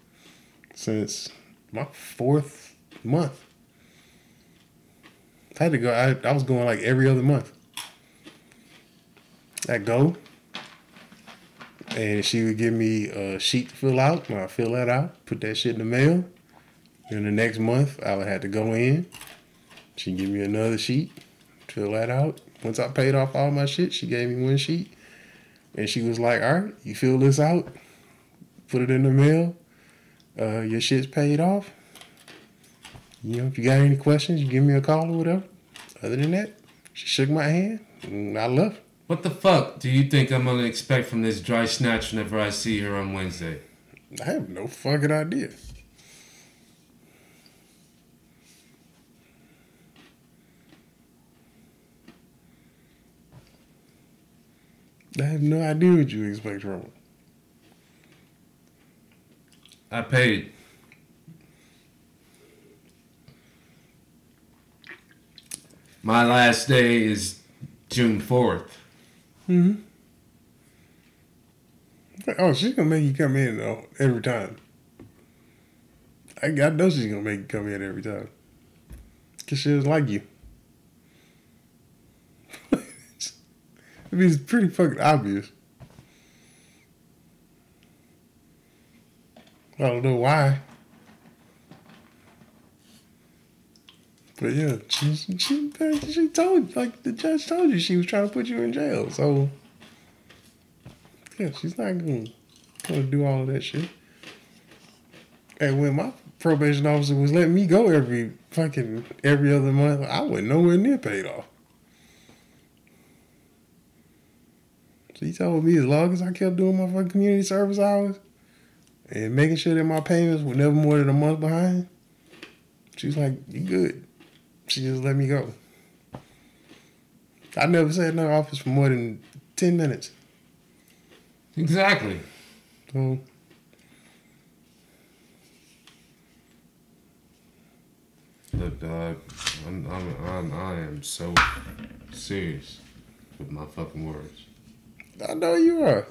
since my fourth month. I had to go. I, I was going like every other month. I go, and she would give me a sheet to fill out. And I fill that out, put that shit in the mail. Then the next month I would have to go in. She'd give me another sheet, fill that out. Once I paid off all my shit, she gave me one sheet. And she was like, all right, you fill this out, put it in the mail. Uh, your shit's paid off. You know, if you got any questions, you give me a call or whatever. Other than that, she shook my hand and I left. What the fuck do you think I'm gonna expect from this dry snatch whenever I see her on Wednesday? I have no fucking idea. I have no idea what you expect from her. I paid. My last day is June 4th. Mm-hmm. Oh, she's gonna make you come in though every time. I, I know she's gonna make you come in every time. Cause she doesn't like you. [laughs] I mean, it's pretty fucking obvious. I don't know why. But yeah, she, she, she told, like, the judge told you she was trying to put you in jail. So, yeah, she's not going to do all of that shit. And when my probation officer was letting me go every fucking, every other month, I wasn't nowhere near paid off. She told me as long as I kept doing my fucking community service hours and making sure that my payments were never more than a month behind, she's like, you good. She just let me go. I never sat in her office for more than 10 minutes. Exactly. So, Look, dog, I'm, I'm, I'm, I am so serious with my fucking words. I know you are.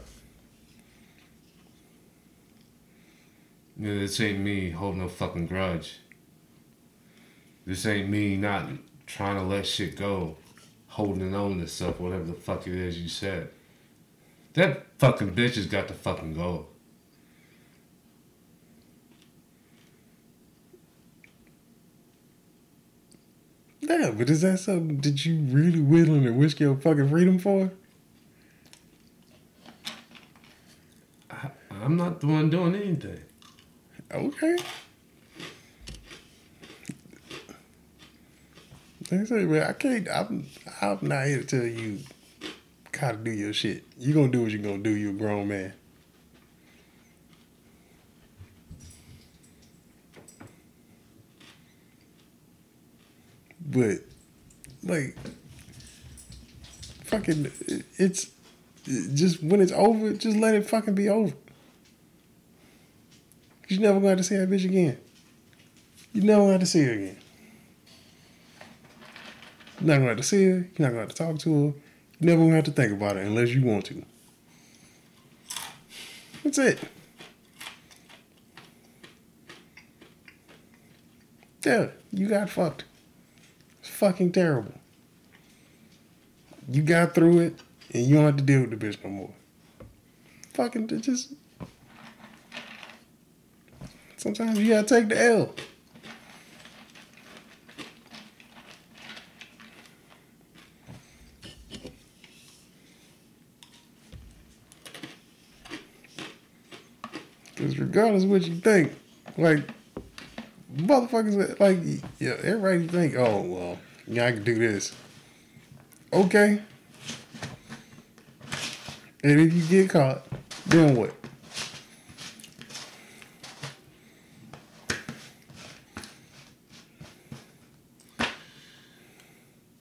Know, this ain't me holding no fucking grudge. This ain't me not trying to let shit go, holding on to stuff, whatever the fuck it is you said. That fucking bitch has got to fucking go. Yeah, but is that something that you really willing to risk your fucking freedom for? I, I'm not the one doing anything. Okay. I say, man, I can't. I'm. I'm not here to tell you how to do your shit. You gonna do what you're gonna do. You a grown man. But, like, fucking, it's just when it's over, just let it fucking be over. You never to have to see that bitch again. You never gonna have to see her again. You're not to have to see her. You're not to have to talk to her. You're never to have to think about it unless you want to. That's it. Yeah, you got fucked. It's fucking terrible. You got through it, and you don't have to deal with the bitch no more. Fucking just. Sometimes you gotta take the L. Because regardless of what you think, like, motherfuckers, like, yeah, everybody think, oh, well, yeah, I can do this. Okay. And if you get caught, then what?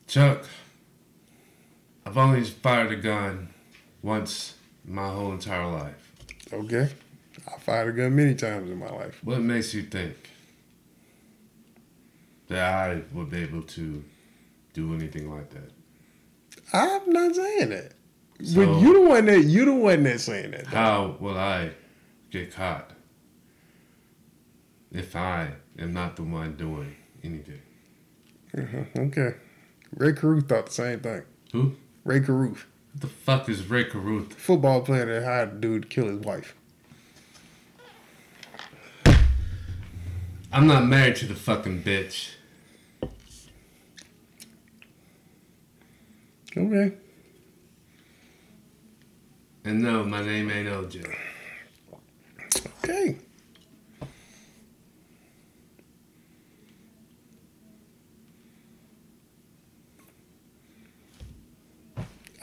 Chuck, I've only fired a gun once my whole entire life. Okay. I fired a gun many times in my life. What makes you think that I would be able to do anything like that? I'm not saying that. So- but you the one that you the one that's saying that. though. How will I get caught if I am not the one doing anything? Mhm, Okay. Rae Carruth thought the same thing. Who? Rae Carruth, What the fuck is Rae Carruth? football player that hired a dude to kill his wife. I'm not married to the fucking bitch. Okay. And no, my name ain't OJ. Okay.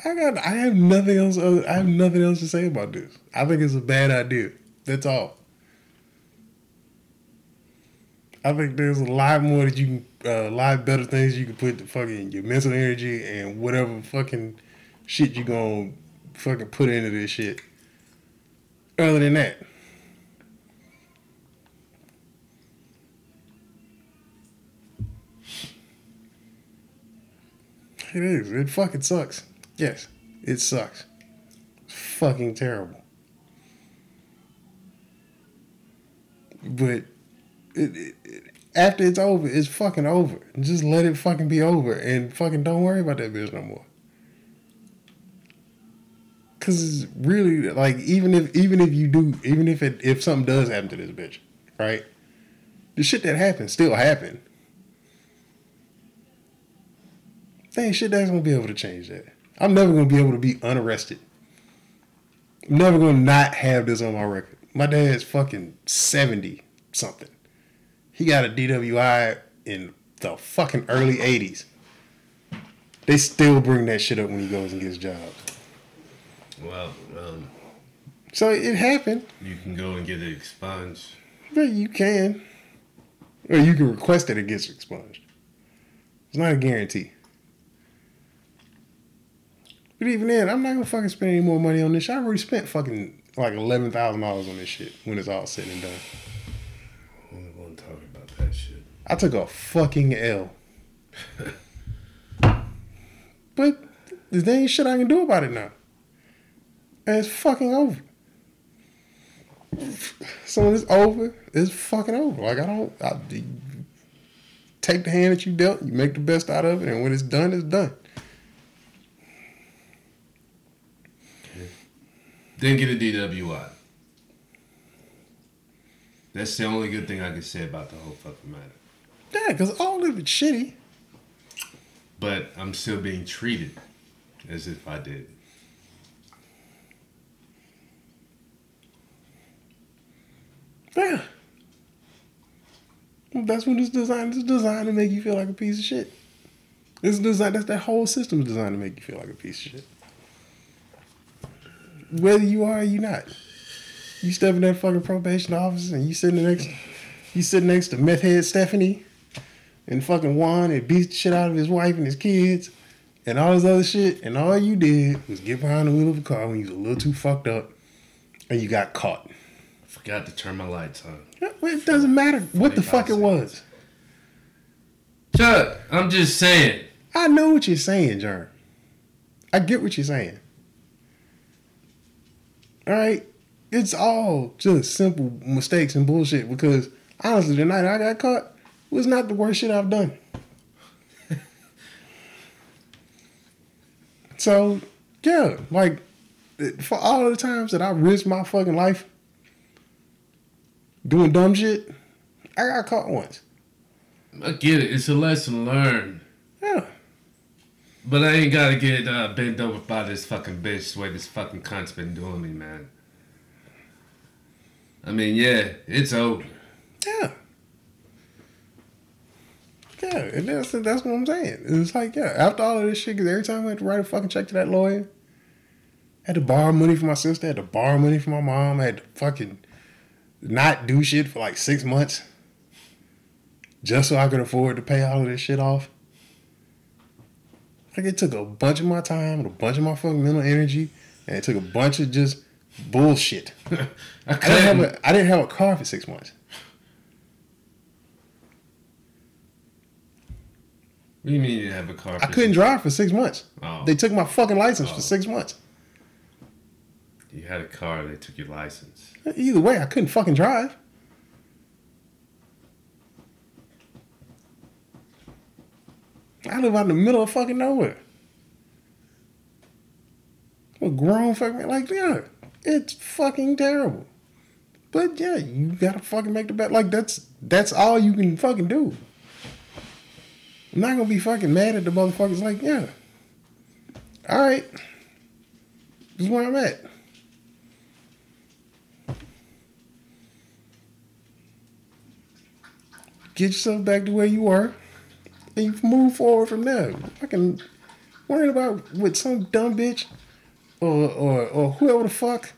I got. I have nothing else. Other, I have nothing else to say about this. I think it's a bad idea. That's all. I think there's a lot more that you can, uh, a lot better things you can put to fucking your mental energy and whatever fucking shit you gonna fucking put into this shit. Other than that. It is. It fucking sucks. Yes, it sucks. It's fucking terrible. But it, it, after it's over, it's fucking over. Just let it fucking be over and fucking don't worry about that bitch no more. Cause it's really like even if even if you do even if it if something does happen to this bitch, right? The shit that happened still happened. There ain't shit that's gonna be able to change that. I'm never gonna be able to be unarrested. I'm never gonna not have this on my record. My dad's fucking 70 something. He got a DWI in the fucking early 80s. They still bring that shit up when he goes and gets jobs. Well, um, So it happened. you can go and get it expunged. But you can. Or you can request that it gets expunged. It's not a guarantee. But even then, I'm not gonna fucking spend any more money on this. I already spent fucking like eleven thousand dollars on this shit when it's all said and done. That shit. I took a fucking L. [laughs] but there ain't shit I can do about it now. And it's fucking over. So when it's over, it's fucking over. Like I don't I, take the hand that you dealt, you make the best out of it, and when it's done, it's done. Then get a DWI. That's the only good thing I can say about the whole fucking matter. Yeah, because all of it's shitty. But I'm still being treated as if I did. Yeah. Well, that's what it's designed. It's designed to make you feel like a piece of shit. It's designed. That's that whole system is designed to make you feel like a piece of shit. Whether you are or you're not, you step in that fucking probation office and you sitting next, you sitting next to meth head Stephanie, and fucking Juan and beats the shit out of his wife and his kids, and all this other shit, and all you did was get behind the wheel of a car when you was a little too fucked up, and you got caught. Forgot to turn my lights on. It doesn't matter what the 25 fuck it was. Chuck, I'm just saying. I know what you're saying, Jerm. I get what you're saying. All right, it's all just simple mistakes and bullshit. Because honestly, the night I got caught was not the worst shit I've done. [laughs] so, yeah, like for all the times that I risked my fucking life doing dumb shit, I got caught once. I get it. It's a lesson learned. Yeah. But I ain't gotta get uh, bent over by this fucking bitch the way this fucking cunt's been doing me, man. I mean, yeah, it's over. Yeah. Yeah, and that's that's what I'm saying. It's like, yeah, after all of this shit, because every time I had to write a fucking check to that lawyer, I had to borrow money from my sister, I had to borrow money from my mom, I had to fucking not do shit for like six months just so I could afford to pay all of this shit off. Like it took a bunch of my time and a bunch of my fucking mental energy, and it took a bunch of just bullshit. [laughs] I I didn't have a I didn't have a car for six months. What do you mean you didn't have a car? I couldn't drive for six months. Oh. They took my fucking license Oh. for six months. You had a car. They took your license. Either way, I couldn't fucking drive. I live out in the middle of fucking nowhere. A grown fucking like yeah, it's fucking terrible. But yeah, you gotta fucking make the bet. Like that's that's all you can fucking do. I'm not gonna be fucking mad at the motherfuckers. Like yeah, all right, this is where I'm at. get yourself back to where you were, and you move forward from there. Fucking worrying about what some dumb bitch or or or whoever the fuck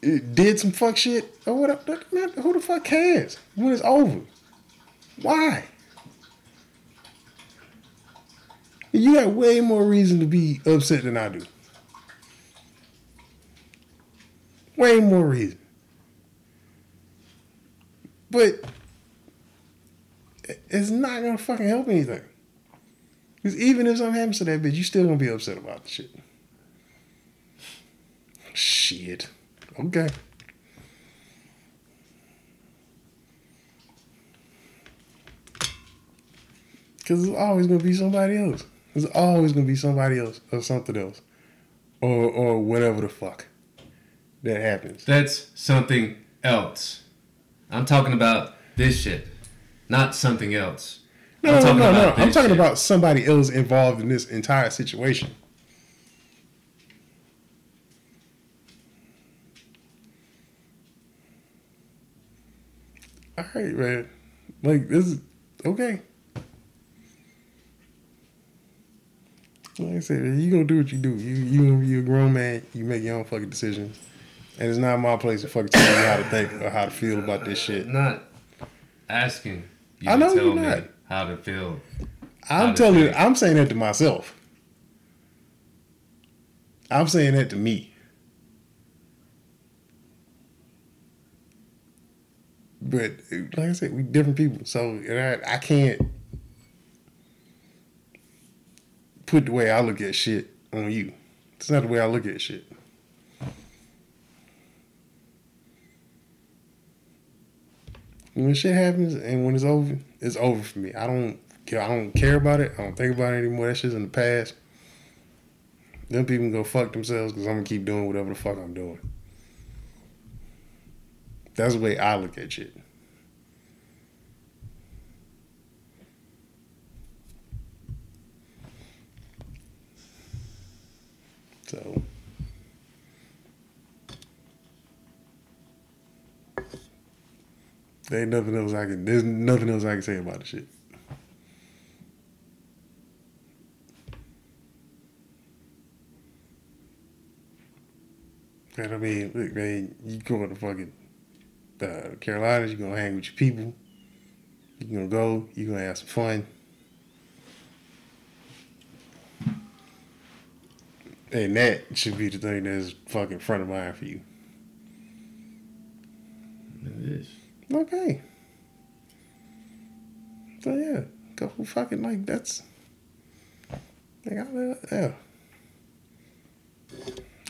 did some fuck shit or whatever. Who the fuck cares when it's over? Why? You got way more reason to be upset than I do. Way more reason. But it's not gonna fucking help anything. Because even if something happens to that bitch, you still gonna be upset about the shit. Shit. Okay. Because there's always going to be somebody else. There's always going to be somebody else or something else. Or, or whatever the fuck that happens. That's something else. I'm talking about this shit, not something else. No, I'm no, no, no. I'm talking shit. about somebody else involved in this entire situation. All right, man. Like this is okay. Like I said, you gonna do what you do. You you you a grown man. You make your own fucking decisions, and it's not my place to fucking tell you how to think or how to feel about this shit. Not asking. You I know you're not. How to feel. I'm telling you. I'm saying that to myself. I'm saying that to me. But like I said, we different people, so I, I can't put the way I look at shit on you. It's not the way I look at shit. When shit happens and when it's over, it's over for me. I don't care. I don't care about it. I don't think about it anymore. That shit's in the past. Them people can go fuck themselves because I'm gonna keep doing whatever the fuck I'm doing. That's the way I look at shit. So there ain't nothing else I can. There's nothing else I can say about the shit. And I mean, look, man, you go to fucking uh, Carolinas, you're gonna hang with your people. You're gonna go, you're gonna have some fun. And that should be the thing that's fucking front of mind for you. It is. Okay. So yeah, go fucking like that's like I yeah.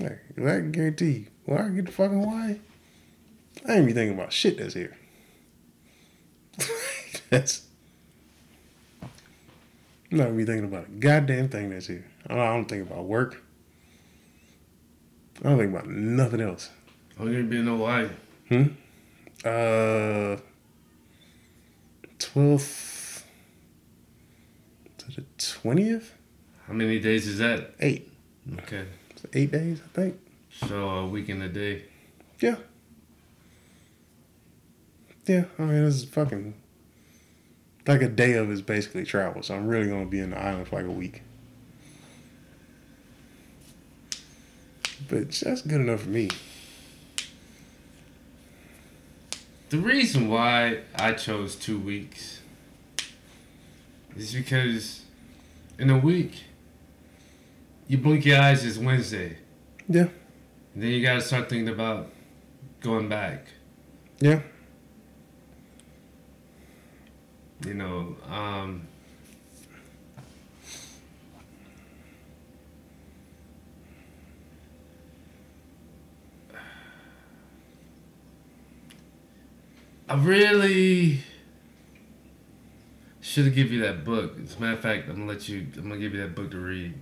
Like, I can guarantee you, when I get the fucking Hawaii, I ain't be thinking about shit that's here. [laughs] that's I'm not be thinking about a goddamn thing that's here. I don't, I don't think about work. I don't think about nothing else. Oh, you be in Hawaii? Hmm. Uh, twelfth to the twentieth. How many days is that? Eight. Okay. eight days, I think. So a week and a day. Yeah. Yeah, I mean it's fucking like a day of is basically travel. So I'm really gonna be in the island for like a week. But that's good enough for me. The reason why I chose two weeks is because in a week, you blink your eyes, it's Wednesday. Yeah. And then you gotta start thinking about going back. Yeah. You know, um, I really should have give you that book. As a matter of fact, I'm gonna let you. I'm gonna give you that book to read.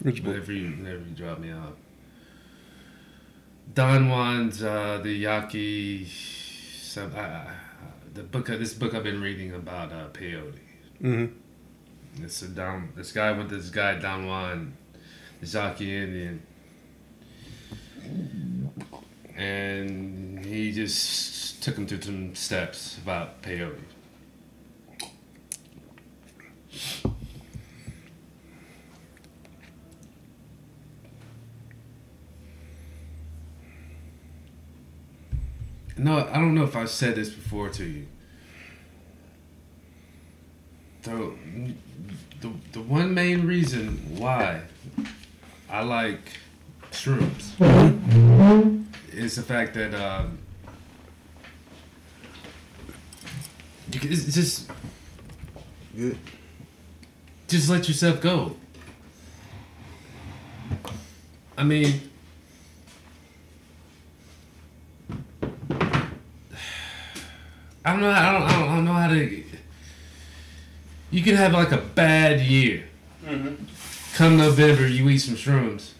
Which book? Whenever you, whenever you drop me off. Don Juan's uh, the Yaqui. Some, the book. This book I've been reading about uh, peyote. Mm-hmm. It's a Don. This guy went. to This guy Don Juan, the Yaqui Indian, and he just took him through some steps about peyote. No, I don't know if I've said this before to you. The, the, the one main reason why I like shrooms is the fact that um, you can, it's just Good. just let yourself go. I mean, I don't know. I don't. I don't, I don't know how to. You can have like a bad year. Mm-hmm. Come November, you eat some shrooms.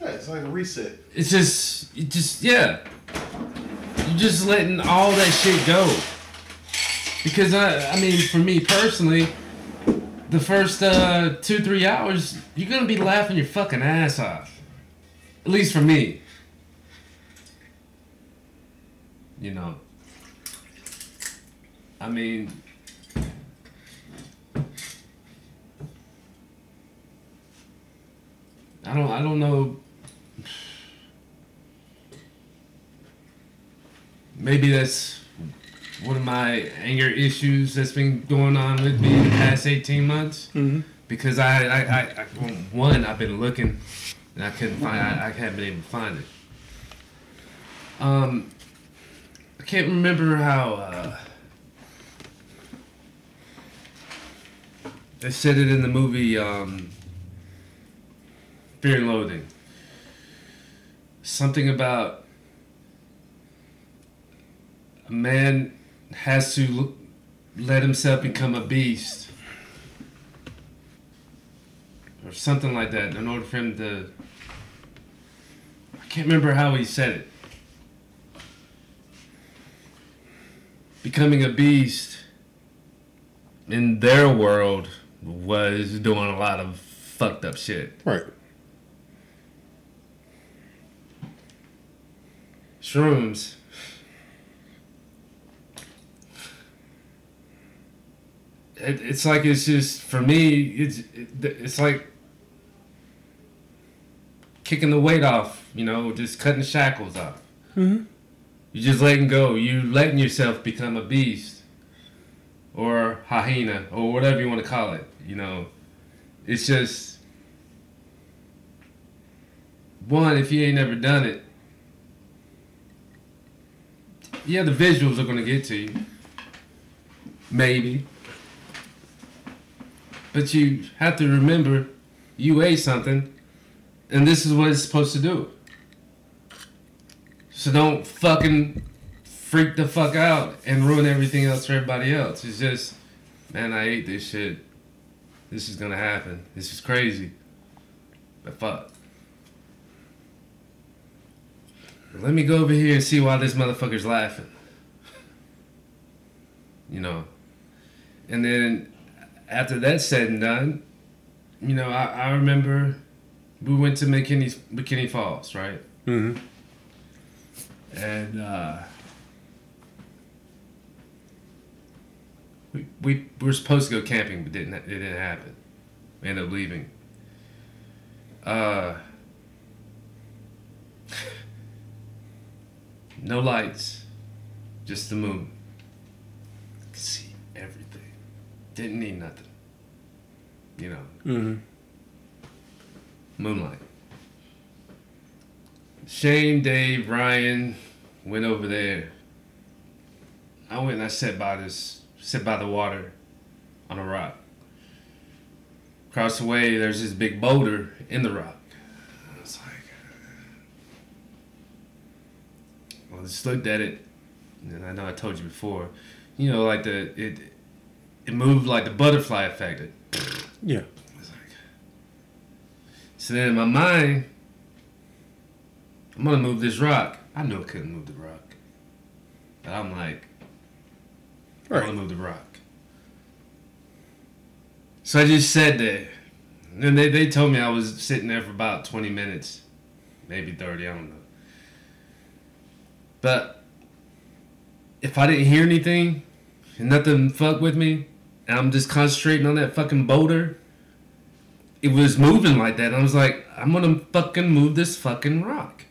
Yeah, it's like a reset. It's just, it just yeah. You're just letting all that shit go. Because I, I mean, for me personally, the first uh, two three hours, you're gonna be laughing your fucking ass off. At least for me. You know. I mean. I don't. I don't know. Maybe that's one of my anger issues that's been going on with me the past 18 months. Mhm. Because I, I, I, I, one, I've been looking and I couldn't find, I, I haven't been able to find it. Um, I can't remember how, uh, they said it in the movie, um, Fear and Loathing. Something about a man has to let himself become a beast or something like that in order for him to I can't remember how he said it becoming a beast in their world was doing a lot of fucked up shit. Right. shrooms. It, it's like it's just for me it's it, it's like kicking the weight off you know just cutting shackles off. Mhm. you're just letting go. You letting yourself become a beast or hyena or whatever you want to call it you know? It's just one if you ain't never done it yeah the visuals are to get to you. Maybe. But you have to remember you ate something and this is what it's supposed to do. So don't fucking freak the fuck out and ruin everything else for everybody else. It's just man i hate this shit. This is gonna happen. This is crazy. But fuck. Let me go over here and see why this motherfucker's laughing. You know. And then after that's said and done, you know, I, I remember we went to McKinney, McKinney Falls, right? Mm-hmm. And uh, we, we were supposed to go camping, but didn't it didn't happen. We ended up leaving. Uh, [laughs] no lights, just the moon. Could see everything. Didn't need nothing. You know, Mm-hmm. moonlight. Shane, Dave, Ryan went over there. I went and I sat by this, sat by the water on a rock. Across the way, there's this big boulder in the rock. Uh, I was like, I just looked at it, and I know I told you before, you know, like the it, it moved like the butterfly effect. It, Yeah. I was like, so then in my mind, I'm gonna move this rock. I knew I couldn't move the rock, but I'm like, Right. want to move the rock. So I just sat there. And they, they told me I was sitting there for about 20 minutes, maybe 30, I don't know. But if I didn't hear anything and nothing fucked with me, and I'm just concentrating on that fucking boulder, it was moving like that. I was like, I'm gonna fucking move this fucking rock.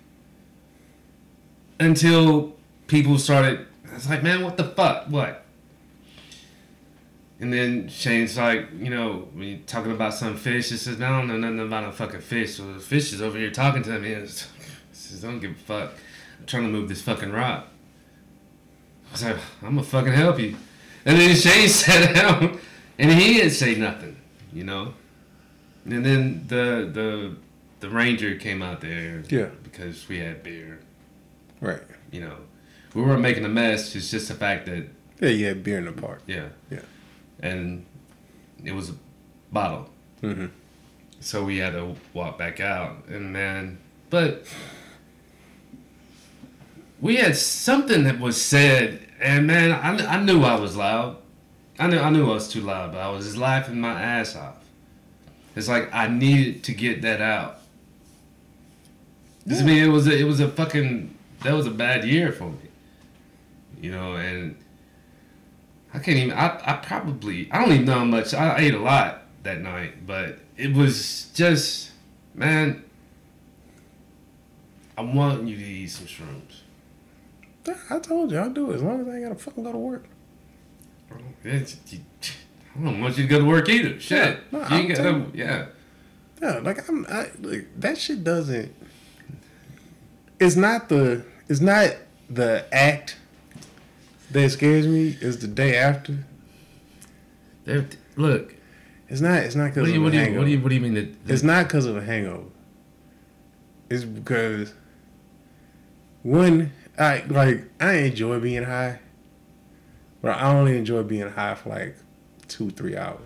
Until people started, I was like, man, what the fuck? What? And then Shane's like, you know, when you're talking about some fish, he says, I don't know nothing about a fucking fish. So the fish is over here talking to me. [laughs] And it's, says, "Don't give a fuck. I'm trying to move this fucking rock." I was like, "I'm gonna fucking help you." And then Shane [laughs] sat down, and he didn't say nothing, you know. And then the the the ranger came out there, Yeah. because we had beer, Right. you know. We weren't making a mess. It's just the fact that Yeah, you had beer in the park. yeah, Yeah. And it was a bottle. Mm-hmm. So we had to walk back out, and man, but we had something that was said, and man, I, I knew I was loud. I knew I knew I was too loud, but I was just laughing my ass off. It's like I needed to get that out. 'Cause, I mean, it was a, it was a fucking that was a bad year for me, you know, and I can't even. I, I probably I don't even know how much I ate a lot that night, but it was just man. I want you to eat some shrooms. I told you I'll do it as long as I ain't gotta fucking go to work. It's- you- I don't want you to go to work either. Shit, Yeah, no, you ain't got telling no, yeah. Yeah, like I'm, I, like, that shit doesn't. It's not the. It's not the act that scares me. is the day after. There- Look, It's not. It's not because of you a what do you hangover. what do you what do you mean that? that- It's not because of a hangover. It's because one, I like I enjoy being high, but I only enjoy being high for like two, three hours.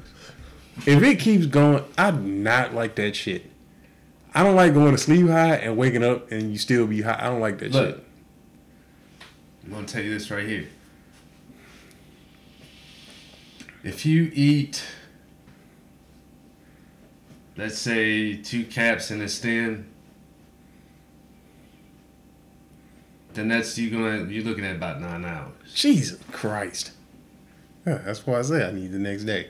If it keeps going, I do not like that shit. I don't like going to sleep high and waking up and you still be high. I don't like that Look, shit. I'm gonna tell you this right here. If you eat, let's say, two caps in a stem, then that's you gonna you're looking at about nine hours. Jesus Christ. Yeah, that's why I say I need the next day.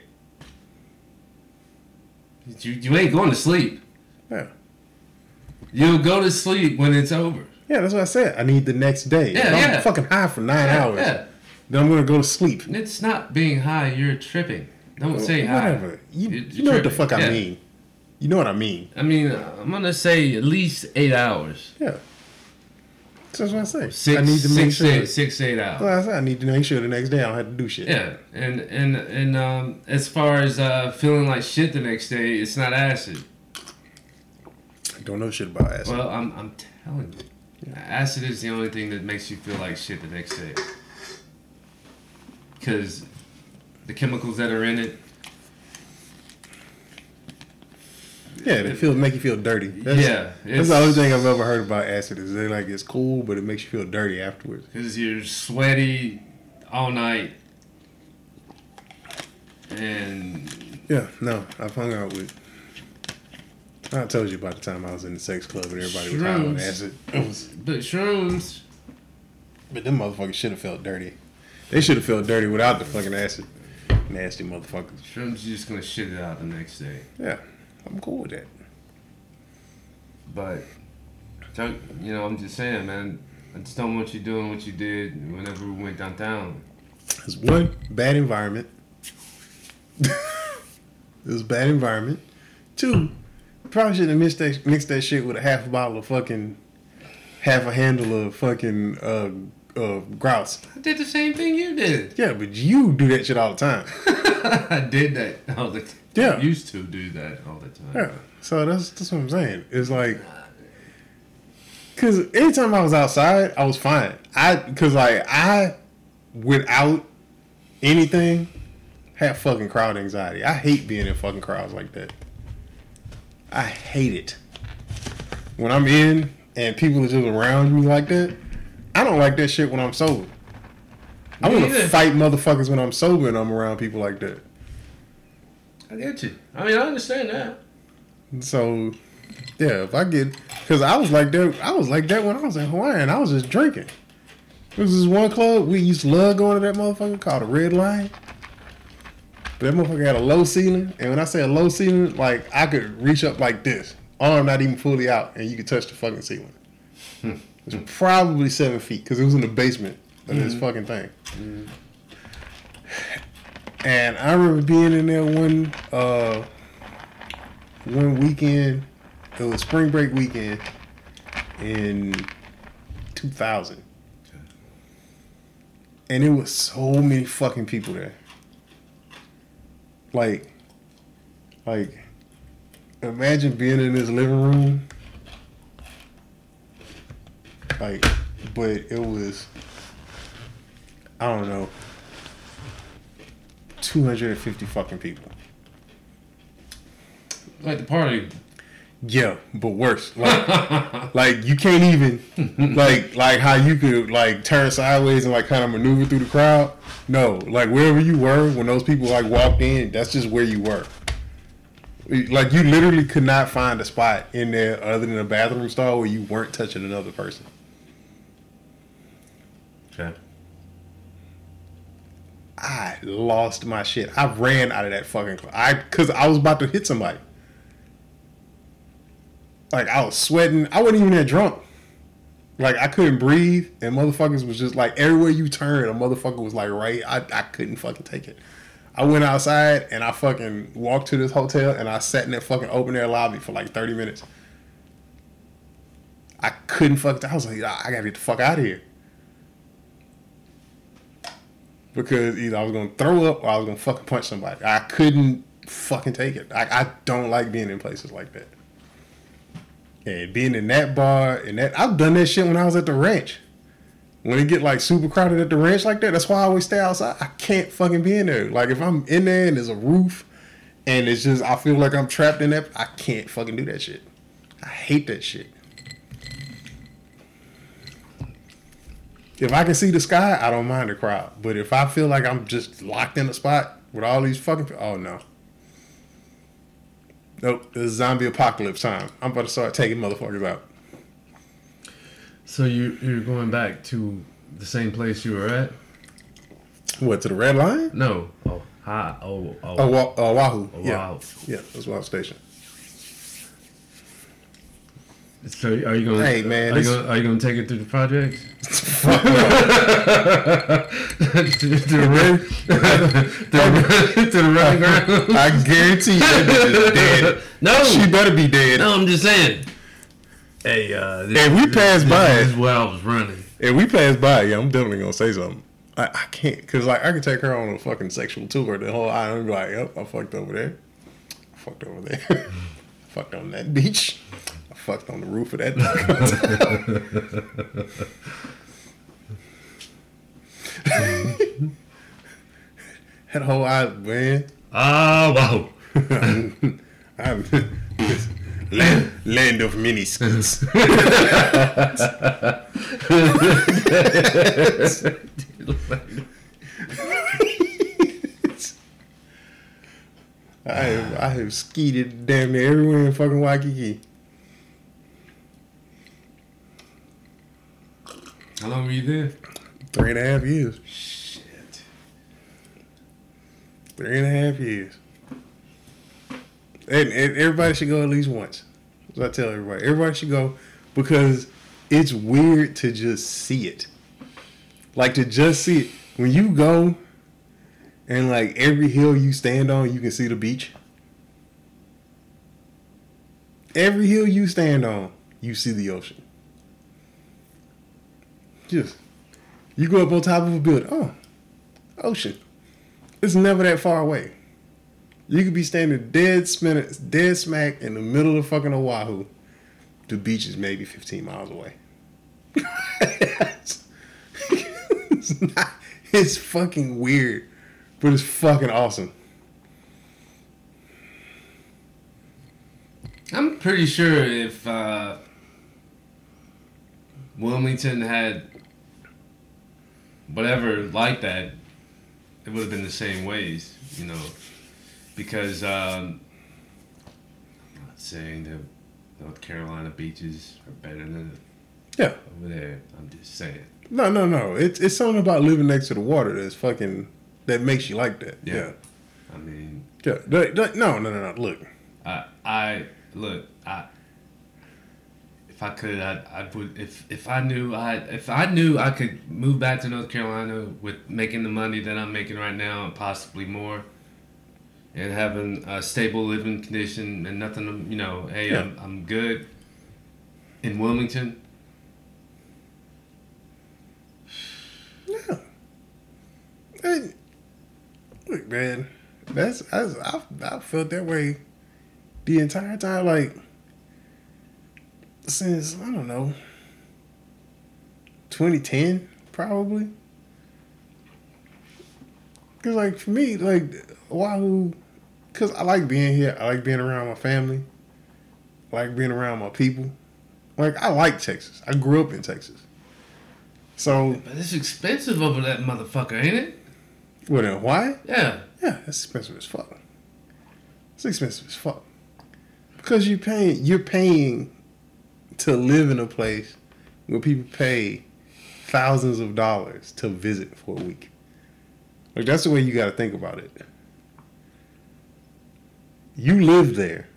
You you ain't going to sleep. Yeah. You'll go to sleep when it's over. Yeah, that's what I said. I need the next day. Yeah, if I'm yeah. fucking high for nine hours, Yeah. Then I'm gonna go to sleep. It's not being high. You're tripping. Don't say high. Whatever. You, You- you you're know what the tripping. fuck I mean. You know what I mean. I mean, I'm gonna say at least eight hours. Yeah. That's what I say. Six, I need to make six, sure. eight- six, eight hours. Well, I said I need to make sure the next day I don't have to do shit. Yeah, and and and um, as far as uh, feeling like shit the next day, it's not acid. I don't know shit about acid. Well, I'm I'm telling you, acid is the only thing that makes you feel like shit the next day. Because the chemicals that are in it, yeah, they feel make you feel dirty. That's, yeah, That's the only thing I've ever heard about acid is they like it's cool, but it makes you feel dirty afterwards. Because you're sweaty all night, and Yeah, no, I've hung out with. I told you about the time I was in the sex club and everybody was high on acid. It was, but shrooms. but them motherfuckers should have felt dirty. They should have felt dirty without the fucking acid. Nasty motherfuckers. Shrooms, you're just gonna shit it out the next day. Yeah, I'm cool with that. But, you know, I'm just saying, man. I just don't want you doing what you did whenever we went downtown. It's one bad environment. [laughs] it was a bad environment. Two, probably shouldn't have mixed that mixed that shit with a half a bottle of fucking, half a handle of fucking uh, uh grouse. I did the same thing you did. Yeah, but you do that shit all the time. [laughs] I did that all the time. Yeah. used to do that all the time. Yeah. So that's that's what I'm saying. It's like, cause anytime I was outside, I was fine. I cause like I, without anything, have fucking crowd anxiety. I hate being in fucking crowds like that. I hate it. When I'm in and people are just around me like that, I don't like that shit when I'm sober. I want to fight motherfuckers when I'm sober and I'm around people like that. I get you. I mean, I understand that. So, yeah, if I get, because I was like that, I was like that when I was in Hawaii, and I was just drinking. There was this one club we used to love going to that motherfucker called the Red Lion. But that motherfucker had a low ceiling, and when I say a low ceiling, like I could reach up like this, arm not even fully out, and you could touch the fucking ceiling. It was probably seven feet because it was in the basement of this fucking thing. And I remember being in there one uh one weekend. It was spring break weekend, in 2000. And it was so many fucking people there. Like, like, imagine being in this living room. Like, but it was, I don't know, 250 fucking people. Like the party. Yeah, but worse. Like, [laughs] like you can't even like like how you could like turn sideways and like kind of maneuver through the crowd. No, like wherever you were when those people like walked in, that's just where you were. Like you literally could not find a spot in there other than a bathroom stall where you weren't touching another person. Okay. I lost my shit. I ran out of that fucking club. I cause I was about to hit somebody. Like I was sweating. I wasn't even that drunk. Like I couldn't breathe, and motherfuckers was just like everywhere you turn, a motherfucker was like right. I, I couldn't fucking take it. I went outside and I fucking walked to this hotel and I sat in that fucking open air lobby for like thirty minutes. I couldn't fuck. I was like, I gotta get the fuck out of here. Because either I was gonna throw up or I was gonna fucking punch somebody. I couldn't fucking take it. I, I don't like being in places like that. And being in that bar and that I've done that shit when I was at the ranch. When it get like super crowded at the ranch like that, that's why I always stay outside. I can't fucking be in there. Like if I'm in there and there's a roof and it's just I feel like I'm trapped in that, I can't fucking do that shit. I hate that shit. If I can see the sky, I don't mind the crowd. But if I feel like I'm just locked in a spot with all these fucking oh no. Nope, it's zombie apocalypse time. I'm about to start taking motherfuckers out. So you you're going back to the same place you were at? What to the red line? No. Oh, hi. Oh, oh. Oh, uh, Oahu. Oh, yeah, Oahu. yeah, that's Oahu Station. So are you going? Hey, man, are you going? Are you to take it through the project? Fuck to, to the red, [laughs] to, the running ground. I guarantee you that bitch is dead. No, She better be dead. no, I'm just saying. Hey, uh, this, Hey, we this- this, by This is where I was running. If we pass by, yeah, I'm definitely gonna say something. I, I can't, cause like I could take her on a fucking sexual tour the whole island and be like, yep, I fucked over there. I fucked over there. Fucked [laughs] on that beach. Fucked on the roof of that. [laughs] that whole island, man. Oh, wow. [laughs] I'm land, land of mini skirts. [laughs] I have, I have skeeted damn near everywhere in fucking Waikiki. How long were you there? Three and a half years. Shit. Three and a half years. And, and everybody should go at least once. So I tell everybody. Everybody should go because it's weird to just see it. Like to just see it. When you go and like every hill you stand on, you can see the beach. Every hill you stand on, you see the ocean. Just you go up on top of a building. Oh, ocean. It's never that far away. You could be standing dead, smack, dead smack in the middle of fucking Oahu. The beach is maybe 15 miles away. it's, [laughs] it's not, it's fucking weird, but it's fucking awesome. I'm pretty sure if uh, Wilmington had whatever like that, it would have been the same ways, you know, because um, I'm not saying that North Carolina beaches are better than Yeah. over there. I'm just saying. No, no, no. It's it's something about living next to the water that's fucking that makes you like that. Yeah. Yeah. I mean, Yeah. No, no, no, no. Look. I, I look, I if I could, I, I would. If if I knew, I if I knew I could move back to North Carolina with making the money that I'm making right now and possibly more, and having a stable living condition and nothing, you know, hey, yeah. I'm I'm good. In Wilmington. Yeah. Hey, look, man, that's, that's I I felt that way the entire time, like since I don't know, 2010 probably. Cause like for me, like Wahoo, cause I like being here. I like being around my family. I like being around my people. Like I like Texas. I grew up in Texas. So But it's expensive over that motherfucker, ain't it? what in Hawaii? Yeah. Yeah, it's expensive as fuck. It's expensive as fuck. Because you're paying you're paying to live in a place where people pay thousands of dollars to visit for a week. Like that's the way you gotta think about it. You live there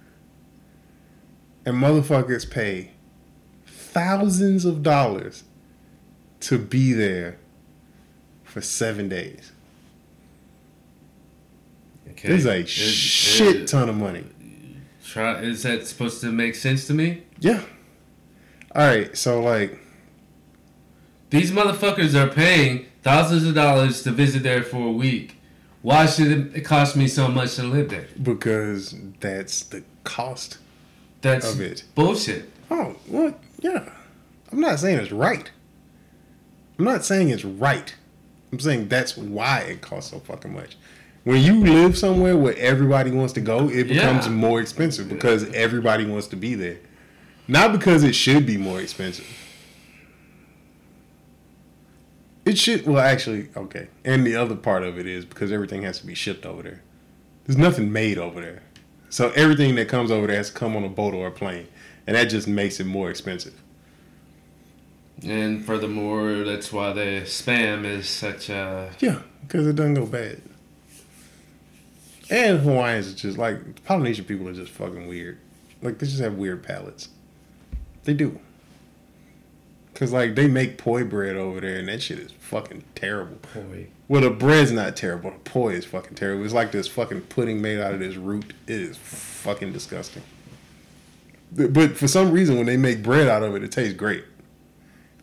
and motherfuckers pay thousands of dollars to be there for seven days. Okay. This is a Is- shit is- ton of money. Try, is that supposed to make sense to me? Yeah. All right. So like, These motherfuckers are paying thousands of dollars to visit there for a week. Why should it cost me so much to live there? because that's the cost That's of it. bullshit. Oh, well, yeah. I'm not saying it's right. I'm not saying it's right. I'm saying that's why it costs so fucking much. When you live somewhere where everybody wants to go, it becomes Yeah. more expensive because everybody wants to be there. Not because it should be more expensive. It should, well, actually, okay. And the other part of it is because everything has to be shipped over there. There's nothing made over there. So everything that comes over there has to come on a boat or a plane. And that just makes it more expensive. And furthermore, that's why the spam is such a. Yeah, because it doesn't go bad. And Hawaiians are just like Polynesian people are just fucking weird. Like they just have weird palates. They do. Cause like they make poi bread over there, and that shit is fucking terrible. Boy. Well, the bread's not terrible. The poi is fucking terrible. It's like this fucking pudding made out of this root. It is fucking disgusting. But but for some reason, when they make bread out of it, it tastes great.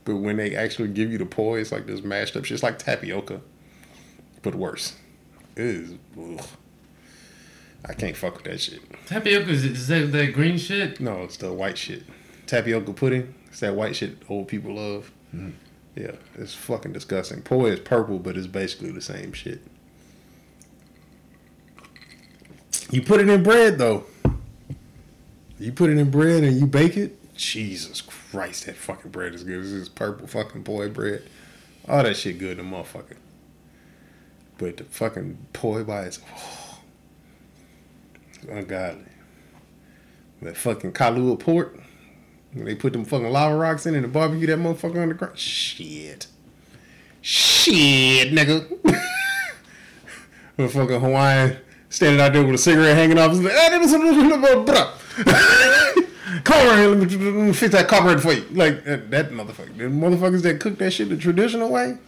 But when they actually give you the poi, it's like this mashed up shit. It's like tapioca, but worse. It is. Ugh. I can't fuck with that shit. Tapioca is, is that that green shit? No, it's the white shit. Tapioca pudding. It's that white shit old people love. Mm-hmm. Yeah, it's fucking disgusting. Poi is purple, but it's basically the same shit. You put it in bread though. You put it in bread and you bake it. Jesus Christ, that fucking bread is good. This is purple fucking poi bread. All that shit good, in the motherfucker. But the fucking poi by itself, it's oh, ungodly. That fucking Kalua pork. When they put them fucking lava rocks in and the barbecue that motherfucker on the ground. Shit. Shit, nigga. [laughs] Motherfucking Hawaiian standing out there with a cigarette hanging off. "Ah, this is- [laughs] Come on, here, let me, let me fix that carburetor for you. Like that, that motherfucker. The motherfuckers that cook that shit the traditional way,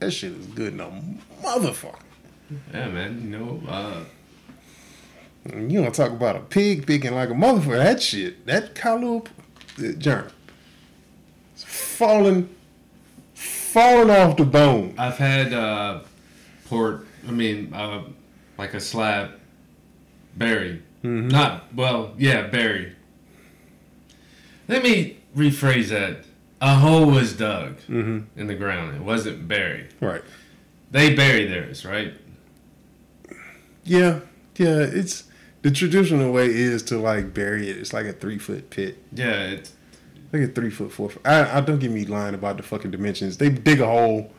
that shit is good no motherfucker. Yeah, man. You know, uh, You want to talk about a pig picking like a motherfucker? That shit, that Kalua uh, Jerm, it's falling, falling off the bone. I've had uh, pork. I mean, uh, like a slab buried. Not well, yeah, buried. Let me rephrase that. A hole was dug in the ground. It wasn't buried. Right? They bury theirs, right? Yeah, yeah. It's the traditional way is to like bury it. It's like a three foot pit, Yeah, it's like a three foot four. Foot. I, I don't get me lying about the fucking dimensions. They dig a hole.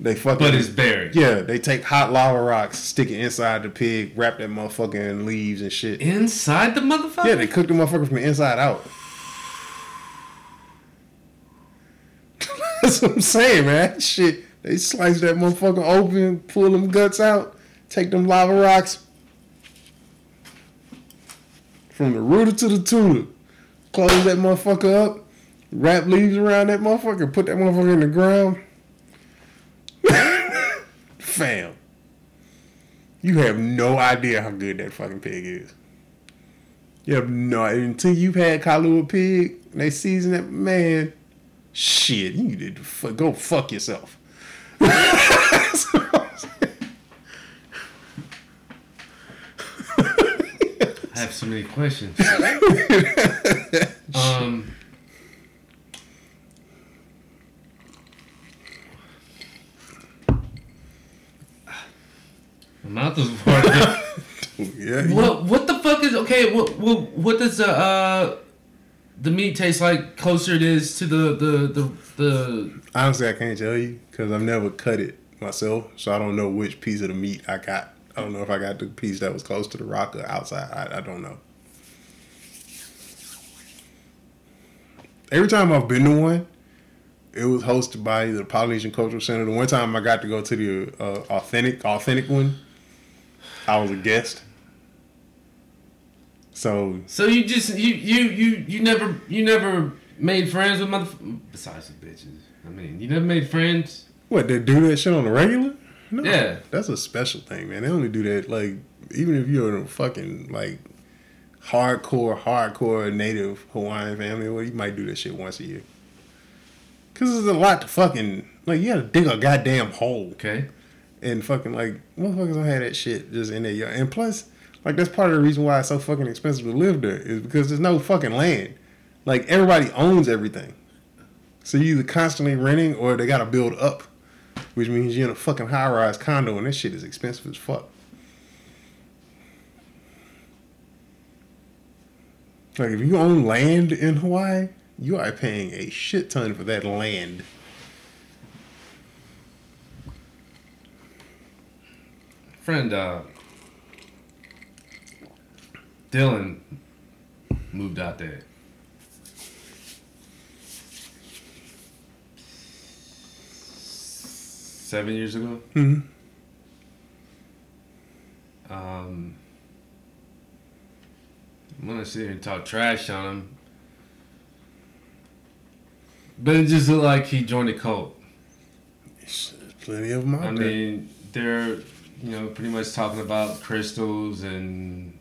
They fucking. but it's buried. Yeah, they take hot lava rocks, stick it inside the pig, wrap that motherfucker in leaves and shit. Inside the motherfucker. Yeah, they cook the motherfucker from the inside out. [laughs] That's what I'm saying, man. Shit, they slice that motherfucker open, pull them guts out, take them lava rocks from the rooter to the tulip, close that motherfucker up, wrap leaves around that motherfucker, put that motherfucker in the ground. [laughs] Fam, you have no idea how good that fucking pig is. You have no until you've had Kalua pig. And they season it, man. Shit, you need to fu- go fuck yourself. [laughs] have so many questions. [laughs] um. My mouth is watering. [laughs] yeah. what what the fuck is okay? What what what does the uh the meat taste like? Closer it is to the the the the. Honestly, I can't tell you because I've never cut it myself, so I don't know which piece of the meat I got. I don't know if I got the piece that was close to the rock or outside. I, I don't know. Every time I've been to one, it was hosted by the Polynesian Cultural Center. The one time I got to go to the uh, authentic authentic one, I was a guest. So So you just you you you you never you never made friends with mother besides the bitches. I mean, you never made friends. what they do that shit on the regular? No, Yeah. that's a special thing, man. They only do that like even if you're in a fucking like hardcore, hardcore native Hawaiian family, well, you might do that shit once a year. Cause there's a lot to fucking like. You gotta dig a goddamn hole Okay. and fucking like motherfuckers don't have that shit just in their yard. And plus, like that's part of the reason why it's so fucking expensive to live there is because there's no fucking land. Like everybody owns everything, so you either constantly renting or they gotta build up, which means you're in a fucking high rise condo and that shit is expensive as fuck. Like if you own land in Hawaii, you are paying a shit ton for that land. Friend uh Dylan moved out there. Seven years ago. Mhm. Um, I'm gonna sit here and talk trash on him, but it just looked like he joined a cult. There's plenty of them out I there. mean, they're you know pretty much talking about crystals and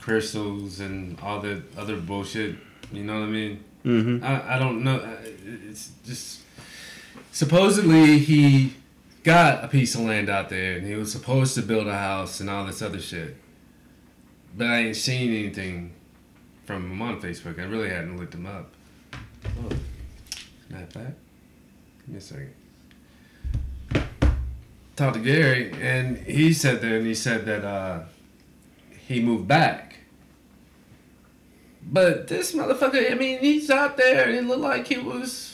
crystals and all the other bullshit. You know what I mean? mm-hmm. I, I don't know. It's just supposedly he got a piece of land out there and he was supposed to build a house and all this other shit. But I ain't seen anything from him on Facebook. I really hadn't looked him up. Oh, snap back. Give me a second. Talked to Gary and he said that and he said that uh, he moved back. But this motherfucker, I mean, he's out there and it looked like he was.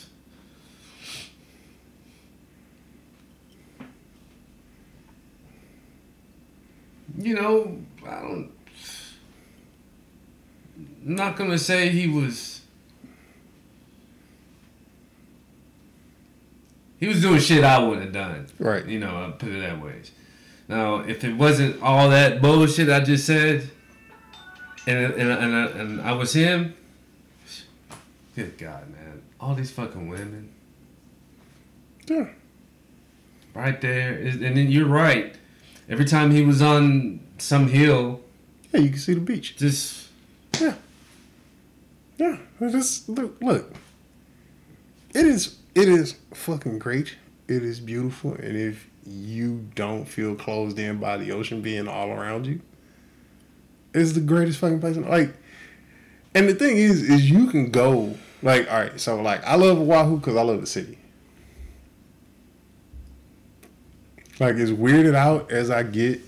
You know, I don't. I'm not gonna say he was. He was doing shit I wouldn't have done. Right. You know, I'll put it that way. Now, if it wasn't all that bullshit I just said, and and and, and, and I was him. Good God, man! All these fucking women, Yeah. right there, is, and then you're right. Every time he was on some hill, Yeah, you can see the beach. just Yeah. Yeah. Just look, look. It is it is fucking great. It is beautiful. And if you don't feel closed in by the ocean being all around you, it's the greatest fucking place. In, like, and the thing is, is you can go like, all right. So like, I love Oahu because I love the city. Like, as weirded out as I get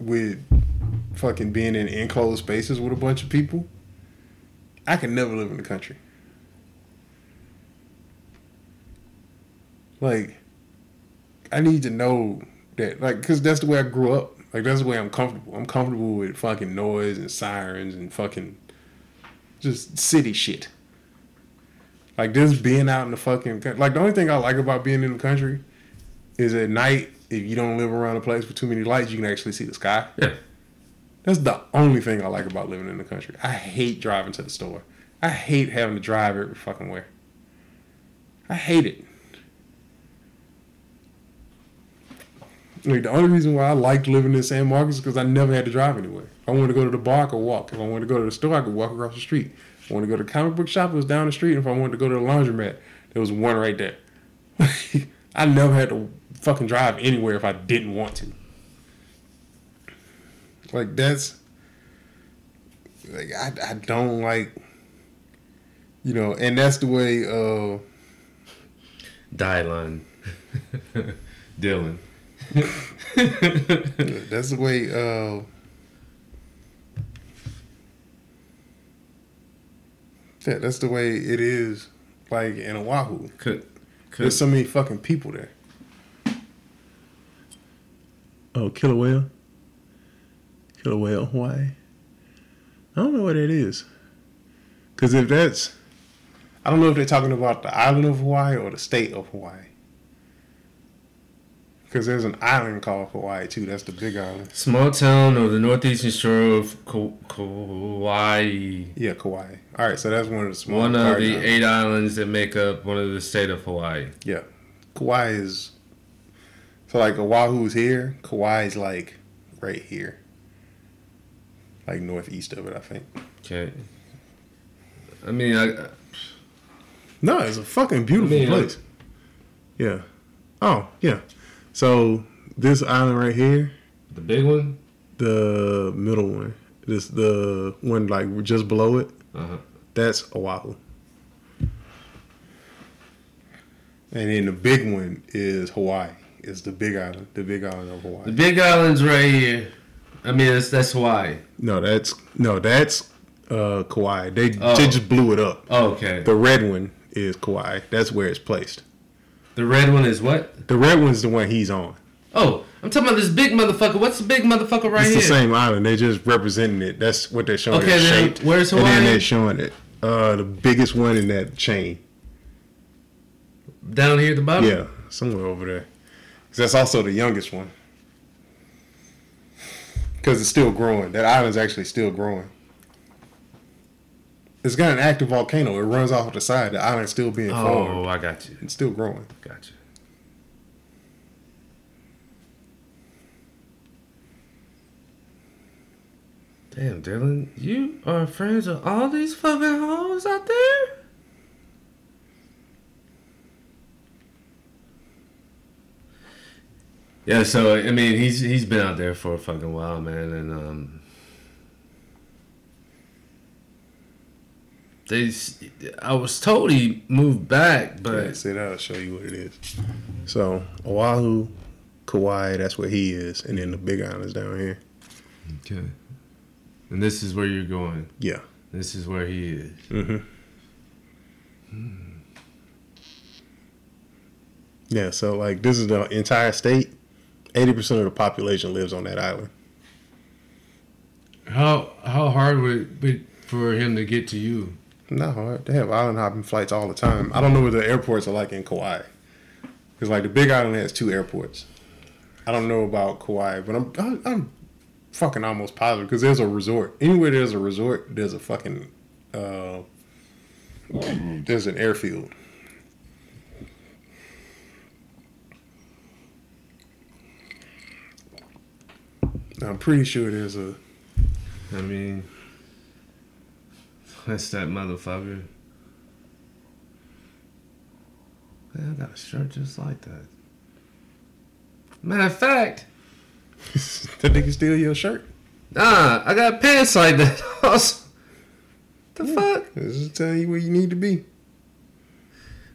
with fucking being in enclosed spaces with a bunch of people, I can never live in the country. Like, I need to know that, like, because that's the way I grew up. Like, that's the way I'm comfortable. I'm comfortable with fucking noise and sirens and fucking just city shit. Like, just being out in the fucking, like, the only thing I like about being in the country is at night, if you don't live around a place with too many lights, you can actually see the sky. yeah. That's the only thing I like about living in the country. I hate driving to the store. I hate having to drive every fucking where. I hate it. Like the only reason why I liked living in San Marcos is because I never had to drive anywhere. If I wanted to go to the bar, I could walk. If I wanted to go to the store, I could walk across the street. If I wanted to go to the comic book shop, it was down the street. If I wanted to go to the laundromat, there was one right there. [laughs] I never had to fucking drive anywhere if I didn't want to. Like that's like I I don't like you know, and that's the way uh Dylan. [laughs] Dylan. [laughs] that's the way uh that, that's the way it is like in Oahu. Could, could There's so many fucking people there. Oh, Kilauea. Killer whale, Hawaii. I don't know what that is. Cause if that's I don't know if they're talking about the island of Hawaii or the state of Hawaii. Because there's an island called Hawaii too. That's the big island. small town on the northeastern shore of Ka- Kauai. Yeah, Kauai. All right, so that's one of the small. One of the islands. eight islands that make up one of the state of Hawaii. Yeah, Kauai is. So like Oahu's here. Kauai's like right here. Like northeast of it, I think. Okay. I mean, I, No, it's a fucking beautiful I mean, place. Yeah. Oh yeah. So this island right here, the big one. the middle one, this the one like just below it. Uh-huh. That's Oahu. And then the big one is Hawaii. It's the big island, the big island of Hawaii. The big island's right here. I mean, that's that's Hawaii. No, that's no, that's uh Kauai. They Oh. they just blew it up. Oh, okay. The red one is Kauai. That's where it's placed. The red one is what? The red one's the one he's on. Oh, I'm talking about this big motherfucker. What's the big motherfucker right it's here? It's the same island. They just representing it. That's what they're showing. Okay, then shaped. where's And then Hawaii? they're showing it. Uh, the biggest one in that chain. Down here at the bottom. Yeah, somewhere over there. 'Cause that's also the youngest one. Because it's still growing. That island's actually still growing. It's got an active volcano. It runs off the side. The island's still being Oh, formed. Oh, I got you. It's still growing. Got you. Damn, Dylan, you are friends with all these fucking hoes out there? Yeah, so I mean, he's he's been out there for a fucking while, man, and um, they, s- I was told he moved back, but Yeah, see, that'll show you what it is. So, Oahu, Kauai, that's where he is. And then the big island's down here. Okay. And this is where you're going. Yeah. This is where he is. Mm-hmm. Yeah, so like this is the entire state. Eighty percent of the population lives on that island. How how hard would it be for him to get to you? Not hard. They have island hopping flights all the time. I don't know what the airports are like in Kauai. Because like the Big Island has two airports. I don't know about Kauai, but I'm I'm, I'm fucking almost positive because there's a resort. Anywhere there's a resort, there's a fucking uh, there's an airfield. I'm pretty sure there's a I mean, that's that motherfucker. Man, I got a shirt just like that. Matter of fact, [laughs] that nigga steal your shirt. nah, I got pants like that. [laughs] Also, the fuck? This is telling you where you need to be.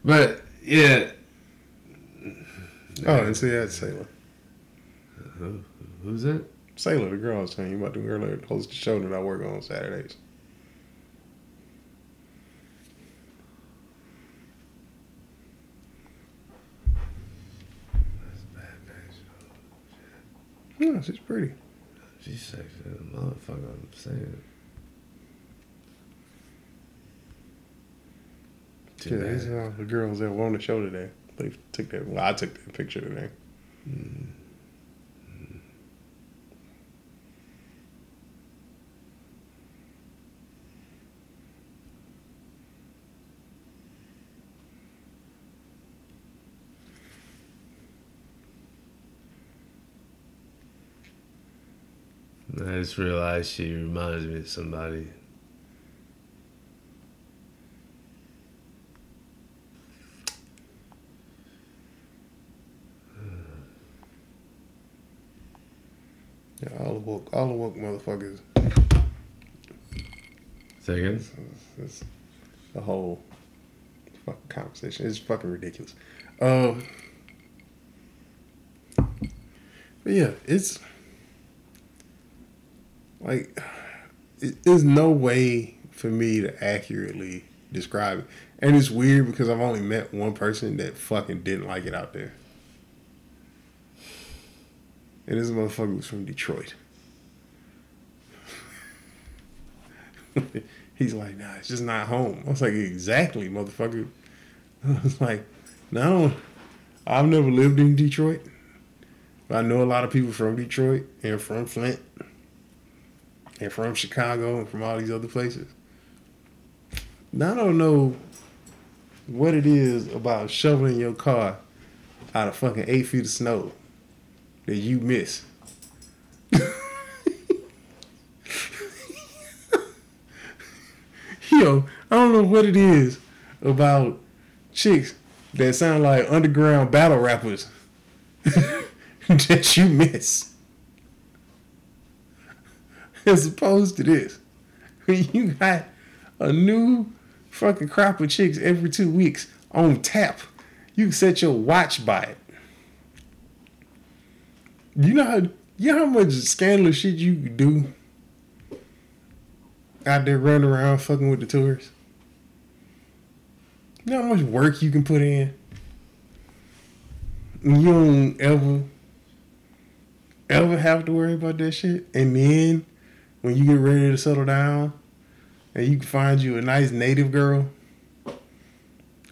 But yeah, Oh, and see that's Sailor. Who, who's that? Sailor, the girl I was telling you about the girl that hosts the show that I work on Saturdays. Yeah, she's pretty. She's sexy, as a motherfucker. I'm saying. Too Yeah, these are the girls that were on the show today. They took that. Well, I took that picture today. Mm-hmm. I just realized she reminds me of somebody. Yeah, all the woke, all the woke motherfuckers. Second. It's the whole fucking conversation. is fucking ridiculous. Um, but yeah, it's like it, there's no way for me to accurately describe it, and it's weird because I've only met one person that fucking didn't like it out there, and this motherfucker was from Detroit. [laughs] He's like, nah, it's just not home. I was like, exactly, motherfucker. [laughs] I was like, no, I've never lived in Detroit. But I know a lot of people from Detroit and from Flint and from Chicago and from all these other places. Now I don't know what it is about shoveling your car out of fucking eight feet of snow that you miss. [laughs] Yo, I don't know what it is about chicks that sound like underground battle rappers [laughs] that you miss. As opposed to this. [laughs] You got a new fucking crop of chicks every two weeks on tap. You can set your watch by it. You know how you know how much scandalous shit you can do out there running around fucking with the tourists? You know how much work you can put in? You don't ever, ever have to worry about that shit. And then when you get ready to settle down and you can find you a nice native girl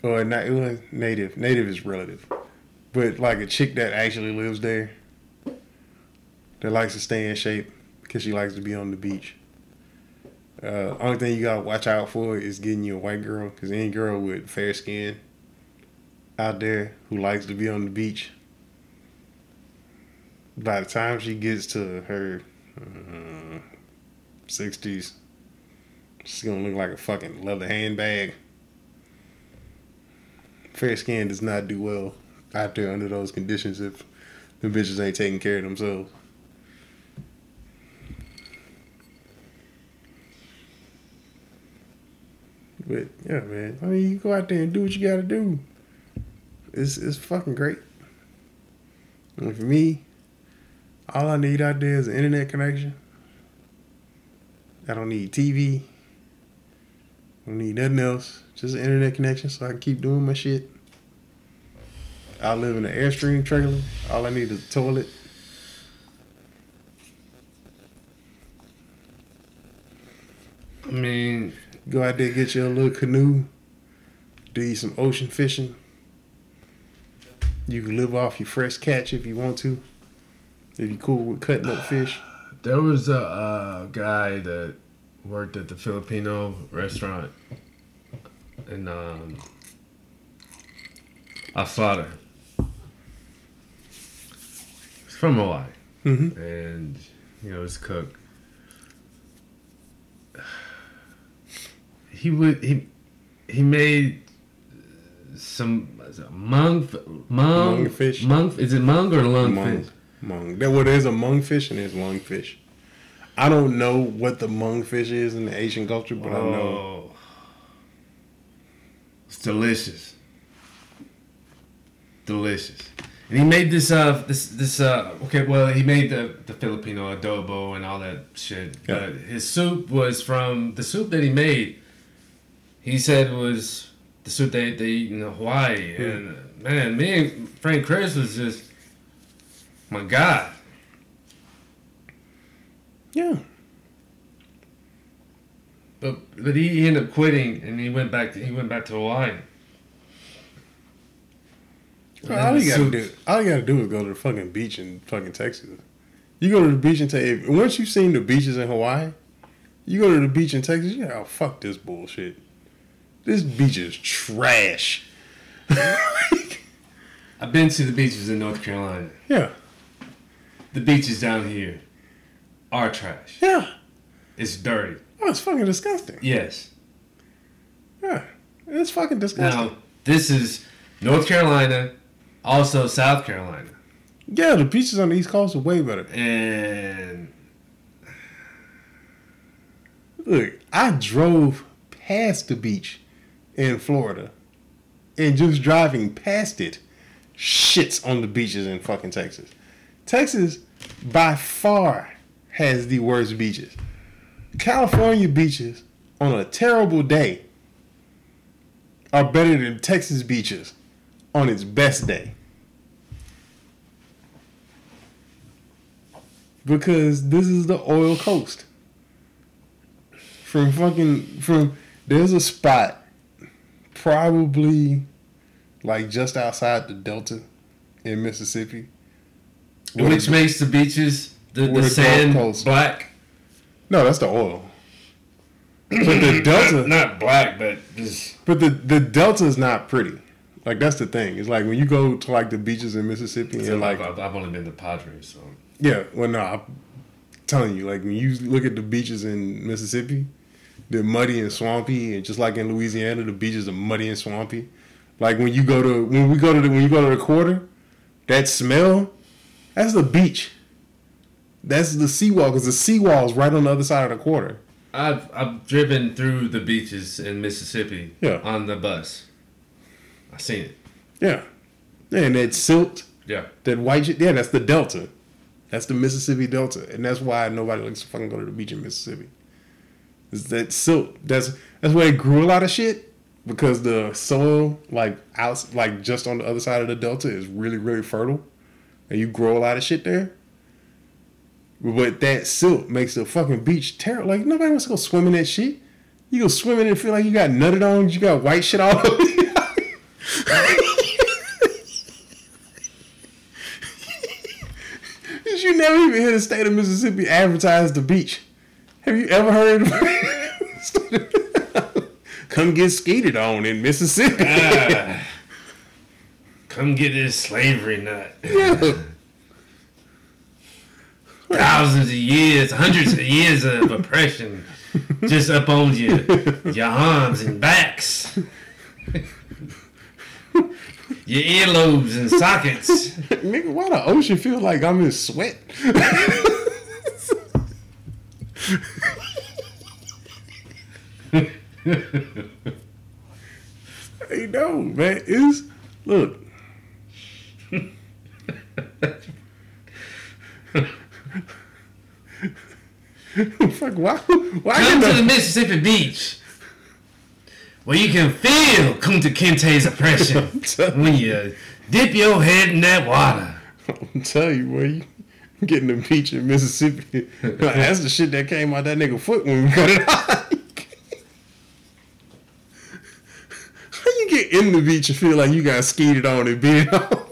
or not native, native is relative, but like a chick that actually lives there that likes to stay in shape because she likes to be on the beach. Uh, only thing you gotta watch out for is getting you a white girl, because any girl with fair skin out there who likes to be on the beach, by the time she gets to her uh, sixties, she's gonna look like a fucking leather handbag. Fair skin does not do well out there under those conditions if the bitches ain't taking care of themselves. But yeah, man. I mean, you go out there and do what you gotta do. It's it's fucking great. And for me, all I need out there is an internet connection. I don't need TV. I don't need nothing else. Just an internet connection so I can keep doing my shit. I live in an Airstream trailer. All I need is a toilet. I mean, Go out there, get you a little canoe, do you some ocean fishing. You can live off your fresh catch if you want to. If you're cool with cutting up fish. There was a, uh guy that worked at the Filipino restaurant in um, Asada. He's from Hawaii. Mm-hmm. and you know his cook. He would he he made some mung mung Mungfish. mung is it mung or lungfish? Mung. There, well, there's a mungfish and there's lungfish. I don't know what the mungfish is in the Asian culture, but I know. Oh, it's delicious, delicious. And he made this uh this this uh okay well he made the the Filipino adobo and all that shit. But his soup was from the soup that he made. He said was the soup they they eat in Hawaii. Hmm. And man, me and Frank Chris was just my God. Yeah. But but he, he ended up quitting and he went back to he went back to Hawaii. Well, all you gotta do, all you gotta do is go to the fucking beach in fucking Texas. You go to the beach and take. Once you've seen the beaches in Hawaii, you go to the beach in Texas. You go, oh, fuck this bullshit. This beach is trash. [laughs] I've been to the beaches in North Carolina. yeah, The beaches down here are trash. yeah. It's dirty. Oh, it's fucking disgusting. Yes. Yeah, it's fucking disgusting. Now this is North Carolina, also South Carolina. Yeah, the beaches on the East Coast are way better. And Look, I drove past the beach in Florida, and just driving past it shits on the beaches in fucking Texas. Texas, by far, has the worst beaches. California beaches on a terrible day are better than Texas beaches on its best day. Because this is the oil coast. From fucking from there's a spot probably like just outside the Delta in Mississippi. Which makes the beaches the, the the sand black. No, that's the oil. But the [coughs] Delta Not black, but just But the the Delta is not pretty. Like that's the thing. It's like when you go to like the beaches in Mississippi and like I've, I've only been to Padre, so yeah, well no, I'm telling you, like when you look at the beaches in Mississippi, they're muddy and swampy, and just like in Louisiana, the beaches are muddy and swampy. Like when you go to when we go to the when you go to the quarter, that smell, that's the beach. That's the seawall because the seawall's right on the other side of the quarter. I've I've driven through the beaches in Mississippi Yeah. on the bus. I seen it. Yeah, and that silt, Yeah. that white shit. Yeah, that's the Delta. That's the Mississippi Delta, and that's why nobody likes to fucking go to the beach in Mississippi. Is that silt? That's that's where they grew a lot of shit because the soil, like out, like just on the other side of the Delta, is really really fertile, and you grow a lot of shit there. But that silt makes the fucking beach terrible. Like nobody wants to go swim in that shit. You go swimming and feel like you got nutted on. You got white shit all [laughs] over. you. [laughs] You never even hear the state of Mississippi advertise the beach? Have you ever heard? [laughs] Come get skeeted on in Mississippi. Ah. Come get this slavery nut. Yeah. [laughs] Thousands of years, hundreds of years of oppression just up on your your arms and backs. Your earlobes and sockets. Nigga, why the ocean feel like I'm in sweat? [laughs] hey, no, man. It's look. Fuck, why? Why Come to the? Mississippi beach where you can feel Kunta Kinte's oppression [laughs] when you dip your head in that water. I'm telling you, boy, you getting the beach in Mississippi. That's the shit that came out that nigga foot when we cut it out. [laughs] How you get in the beach and feel like you got skeeted on and beat on?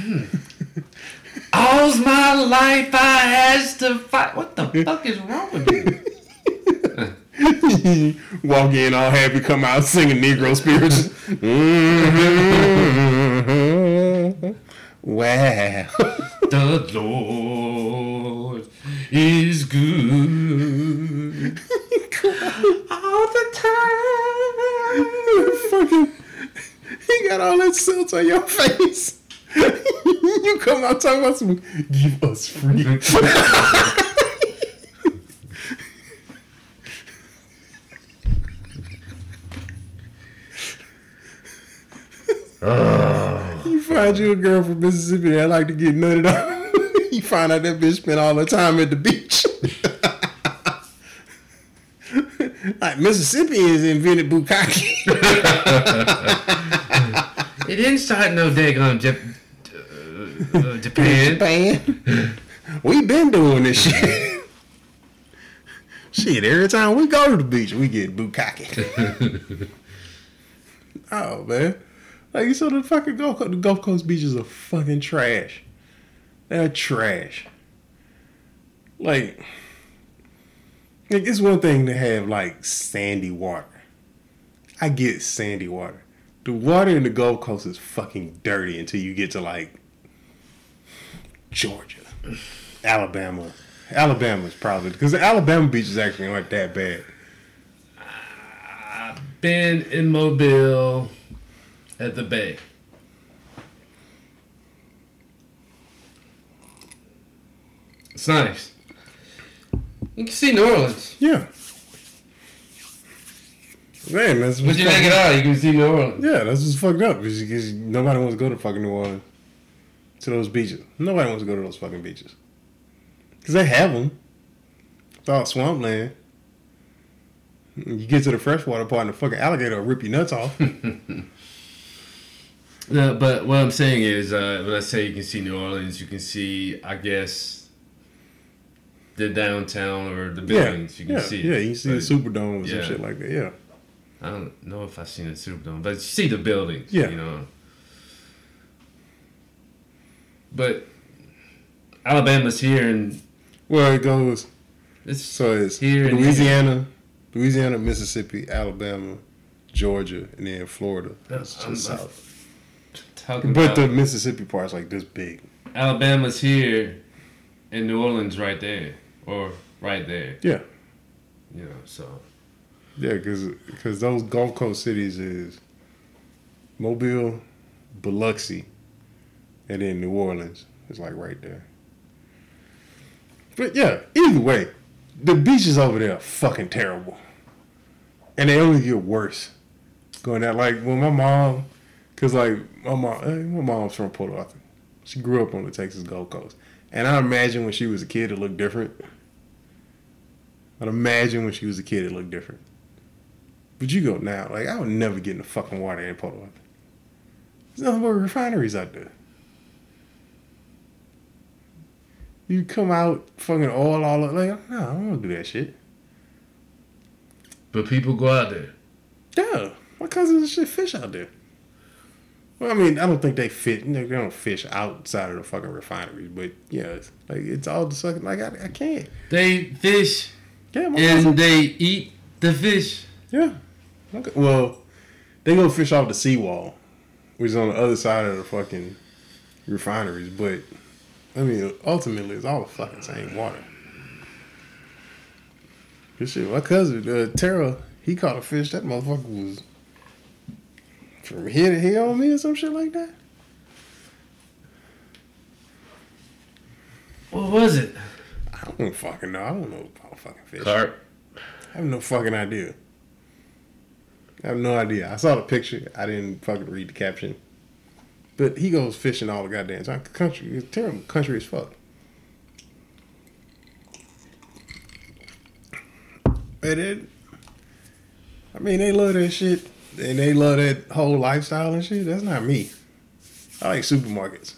Hmm. All's my life I has to fight. What the fuck is wrong with you? [laughs] Walk in all happy, come out singing Negro spirits. Mm-hmm. wow. The Lord is good [laughs] all the time. fucking, [laughs] he got all that silt on your face. [laughs] you come out talking about some, give us free. [laughs] you find you a girl from Mississippi that like to get nutted on. you find out that bitch spent all her time at the beach. like Mississippi Mississippians invented bukkake. It didn't start no daggone Jap- uh, uh, Japan. [laughs] Japan. we been doing this shit. [laughs] shit, every time we go to the beach, we get bukkake. [laughs] oh man, like you so the fucking Gulf Coast, the Gulf Coast beaches are fucking trash. They're trash. Like, like it's one thing to have like sandy water. I get sandy water. The water in the Gulf Coast is fucking dirty until you get to like Georgia, Alabama, Alabama's probably because the Alabama beaches actually aren't that bad. I've been in Mobile at the Bay. It's nice. You can see New Orleans. Yeah. Man, that's But you take it out, you can see New Orleans. Yeah, that's just fucked up. Because because nobody wants to go to fucking New Orleans to those beaches. Nobody wants to go to those fucking beaches because they have them. It's all swampland. You get to the freshwater part, and the fucking alligator will rip your nuts off. [laughs] No, but what I'm saying is, uh, when I say you can see New Orleans, you can see, I guess, the downtown or the yeah, buildings. You can yeah, see. yeah. You see the But Superdome and yeah. some shit like that. Yeah, I don't know if I've seen the Superdome, but you see the buildings. Yeah. You know. But Alabama's here, and well, it goes. it's So it's Here and Louisiana, Louisiana, Mississippi, Alabama, Georgia, and then Florida. That's just I'm south. talking But about the Mississippi part's like this big. Alabama's here, and New Orleans right there, or right there. Yeah. You know, so Yeah, because cause those Gulf Coast cities is Mobile, Biloxi, and then New Orleans. It's like right there. But yeah, either way, the beaches over there are fucking terrible. And they only get worse. Going out like when my mom, cause like my mom, eh, my mom's from Port Arthur. She grew up on the Texas Gulf Coast, and I imagine when she was a kid it looked different. I'd imagine when she was a kid it looked different. But you go now, like I would never get in the fucking water in Port Arthur. There's nothing but refineries out there. You come out fucking oil all up, like no, I don't want to do that shit. but people go out there. Yeah, my cousins shit fish out there. Well, I mean, I don't think they fit. They don't fish outside of the fucking refineries, but yeah, it's like it's all the sucking. Like I, I can't. They fish Yeah, my cousin- and they eat the fish. Yeah. Okay. Well, they go fish off the seawall, which is on the other side of the fucking refineries. But I mean, ultimately, it's all the fucking same water. This shit. My cousin, uh, Tara, he caught a fish. That motherfucker was from here to here on me or some shit like that. What was it? I don't fucking know. I don't know about fucking fish. Carp. I have no fucking idea. I have no idea. I saw the picture. I didn't fucking read the caption. But he goes fishing all the goddamn time. Country, it's terrible. Country as fuck. But it, I mean, they love that shit, and they love that whole lifestyle and shit. That's not me. I like supermarkets.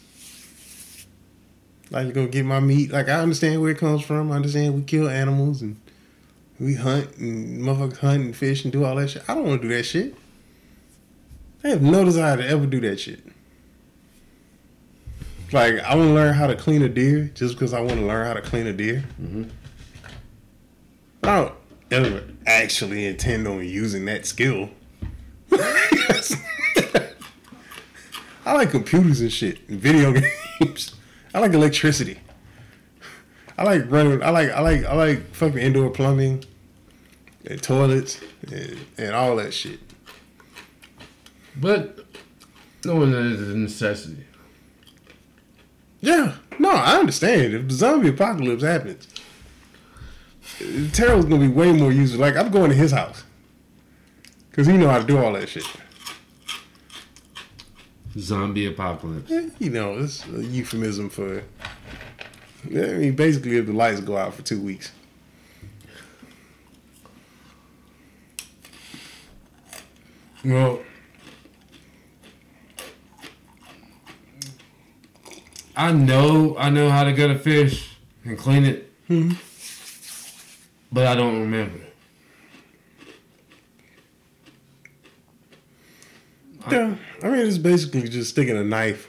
I like to go get my meat. Like I understand where it comes from. I understand we kill animals and we hunt and motherfuckers hunt and fish and do all that shit. I don't want to do that shit. I have no desire to ever do that shit. Like I want to learn how to clean a deer just because I want to learn how to clean a deer. Mhm. I don't ever actually intend on using that skill. [laughs] I like computers and shit and video [laughs] games. I like electricity. I like running. I like. I like. I like fucking indoor plumbing, and toilets, and, and all that shit. But no one is a necessity. Yeah. No, I understand. If the zombie apocalypse happens, Terrell's gonna be way more useful. Like I'm going to his house because he know how to do all that shit. Zombie apocalypse. Yeah, you know, it's a euphemism for. I mean, basically, if the lights go out for two weeks. Well, I know I know how to gut a fish and clean it, Mhm. but I don't remember. Yeah, I mean, it's basically just sticking a knife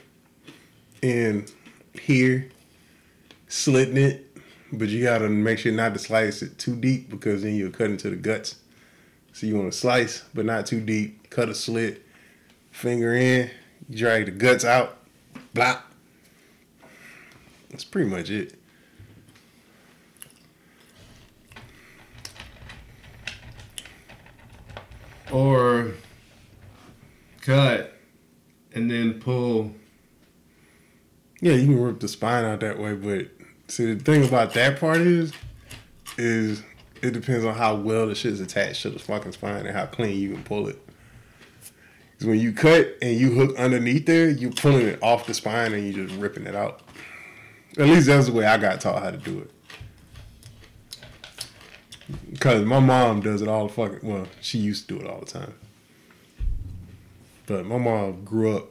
in here, slitting it, but you gotta make sure not to slice it too deep because then you'll cut into the guts. So you want to slice, but not too deep cut a slit, finger in, drag the guts out, blah. That's pretty much it. Or cut and then pull. Yeah, you can rip the spine out that way, but see the thing about that part is, is it depends on how well the shit's attached to the fucking spine and how clean you can pull it. When you cut and you hook underneath there, you're pulling it off the spine and you're just ripping it out. At least that's the way I got taught how to do it. Because my mom does it all the fucking well, she used to do it all the time. But my mom grew up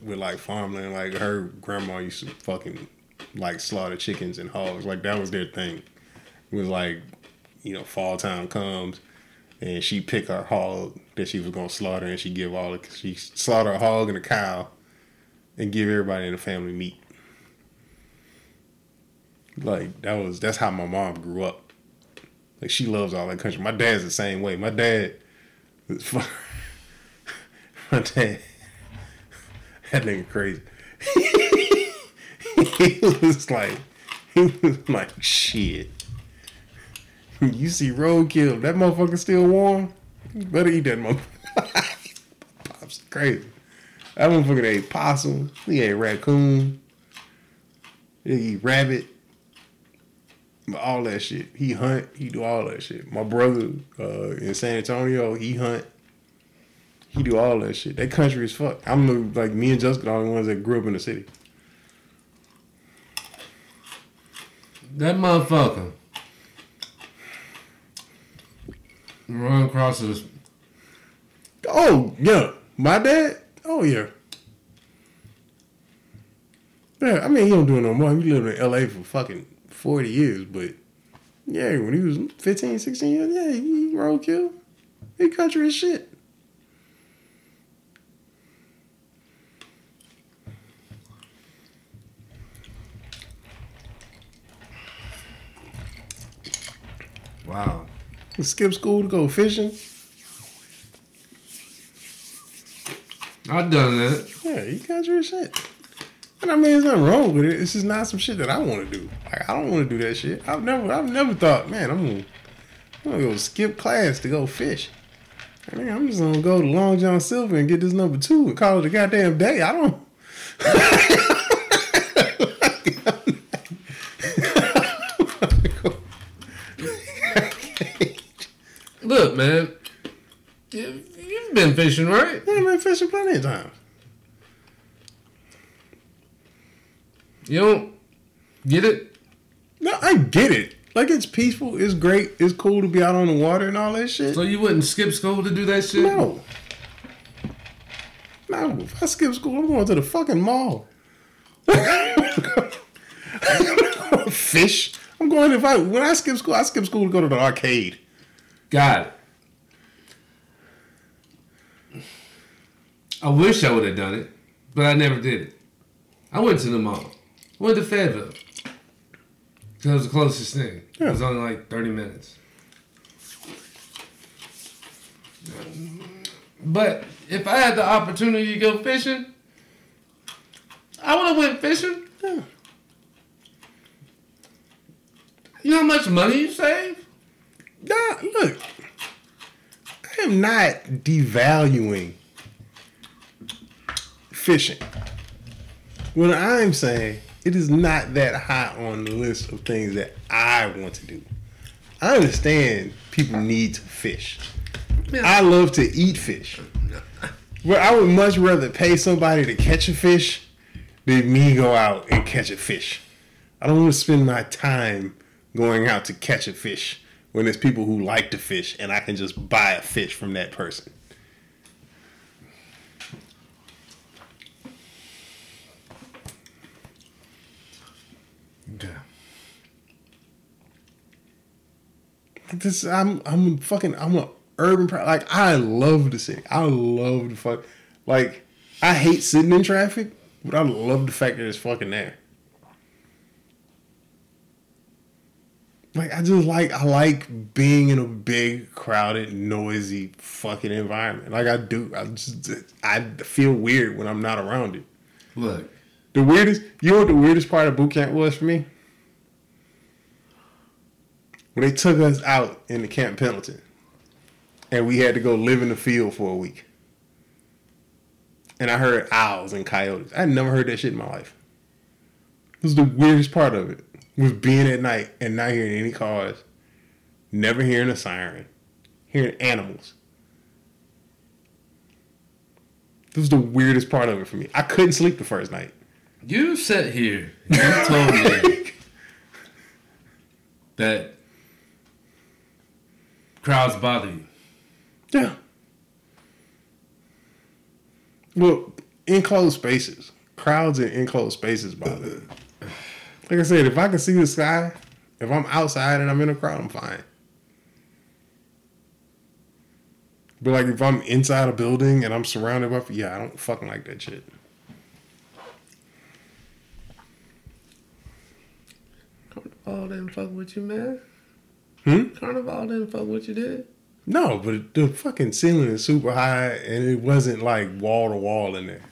with like farmland. Like her grandma used to fucking like slaughter chickens and hogs. Like that was their thing. It was like, you know, fall time comes and she pick her hog that she was gonna slaughter and she give all the she slaughter a hog and a cow and give everybody in the family meat. Like that was that's how my mom grew up. Like she loves all that country. My dad's the same way. My dad was [laughs] my dad that nigga crazy. [laughs] he was like he was like shit. [laughs] You see roadkill, that motherfucker still warm? You better eat that motherfucker. [laughs] Pops crazy. That motherfucker ate possum. He ate raccoon. He eat rabbit. All that shit. He hunt. He do all that shit. My brother uh, in San Antonio, he hunt. He do all that shit. That country is fuck. I'm like me and Jessica, are the ones that grew up in the city. That motherfucker. Run across this. Oh yeah, my dad. Oh yeah. Yeah, I mean he don't do it no more. He lived in L.A. for fucking forty years, but yeah, when he was 15, 16 years, yeah, he roadkill. He country as shit. Wow. Skip school to go fishing. I've done that. Yeah, you country as shit. And I mean, there's nothing wrong with it. It's just not some shit that I want to do. Like, I don't want to do that shit. I've never, I've never thought, man, I'm gonna, I'm gonna go skip class to go fish. I mean, I'm just gonna go to Long John Silver and get this number two and call it a goddamn day. I don't. [laughs] man. You, you've been fishing, right? Yeah, I've been fishing plenty of times. You don't get it? No, I get it. Like it's peaceful, it's great, it's cool to be out on the water and all that shit. So you wouldn't skip school to do that shit? No. No, if I skip school, I'm going to the fucking mall. [laughs] Fish. I'm going if I when I skip school, I skip school to go to the arcade. Got I wish I would have done it, but I never did it. I went to the mall. Went to Fayetteville. That was the closest thing. It was only like 30 minutes. But if I had the opportunity to go fishing, I would have went fishing. Yeah. You know how much money you save? Nah, look. I am not devaluing fishing. What I'm saying, it is not that high on the list of things that I want to do. I understand people need to fish. I love to eat fish. But I would much rather pay somebody to catch a fish than me go out and catch a fish. I don't want to spend my time going out to catch a fish when there's people who like to fish and I can just buy a fish from that person. Okay. Like this, I'm I'm fucking I'm a urban like I love the city. I love the fuck like I hate sitting in traffic, but I love the fact that it's fucking there. Like I just like I like being in a big, crowded, noisy fucking environment. Like I do. I just I feel weird when I'm not around it. Look, The weirdest, you know what the weirdest part of boot camp was for me? When they took us out in the Camp Pendleton and we had to go live in the field for a week. And I heard owls and coyotes. I had never heard that shit in my life. This was the weirdest part of it. Was being at night and not hearing any cars, never hearing a siren, hearing animals. This was the weirdest part of it for me. I couldn't sleep the first night. You sat here. You told me [laughs] that crowds bother you. Yeah. Well, enclosed spaces, crowds in enclosed spaces bother. me. Like I said, if I can see the sky, if I'm outside and I'm in a crowd, I'm fine. But like if I'm inside a building and I'm surrounded by, yeah, I don't fucking like that shit. Carnival didn't fuck with you, man. Hmm? Carnival didn't fuck what you, did? No, but the fucking ceiling is super high and it wasn't like wall to wall in there.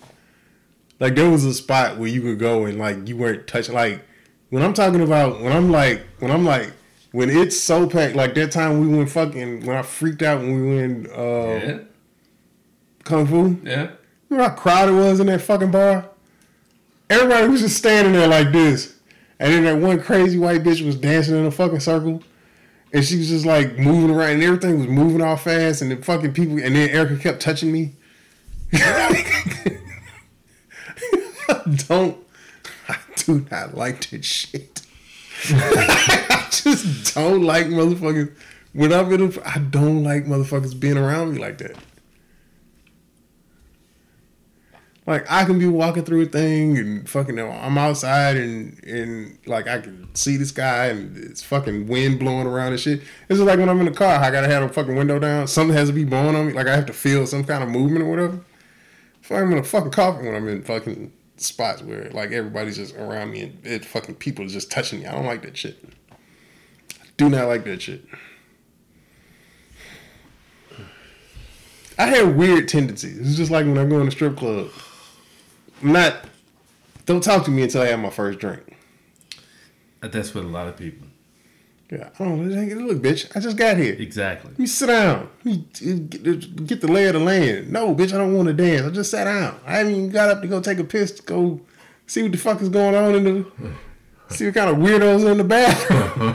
Like there was a spot where you could go and like you weren't touching like when I'm talking about when I'm like when I'm like when it's so packed like that time we went fucking when I freaked out when we went uh yeah. Kung Fu. Yeah. Remember how crowded it was in that fucking bar? Everybody was just standing there like this. And then that one crazy white bitch was dancing in a fucking circle. And she was just like moving around and everything was moving all fast and the fucking people and then Erica kept touching me. I [laughs] don't I do not like that shit. [laughs] I just don't like motherfuckers when I'm in a I don't like motherfuckers being around me like that. Like I can be walking through a thing and fucking I'm outside and and like I can see the sky and it's fucking wind blowing around and shit. It's just like when I'm in the car, I gotta have a fucking window down. Something has to be blowing on me. Like I have to feel some kind of movement or whatever. If I'm in a fucking coffin when I'm in fucking spots where like everybody's just around me and it fucking people are just touching me. I don't like that shit. I do not like that shit. I have weird tendencies. It's just like when I go in a strip club. I'm not. Don't talk to me until I have my first drink. That's with a lot of people. Yeah, I don't. Look, bitch, I just got here. Exactly. You sit down. You get get the lay of the land. No, bitch, I don't want to dance. I just sat down. I haven't even got up to go take a piss to go see what the fuck is going on in the. See what kind of weirdos are in the bathroom.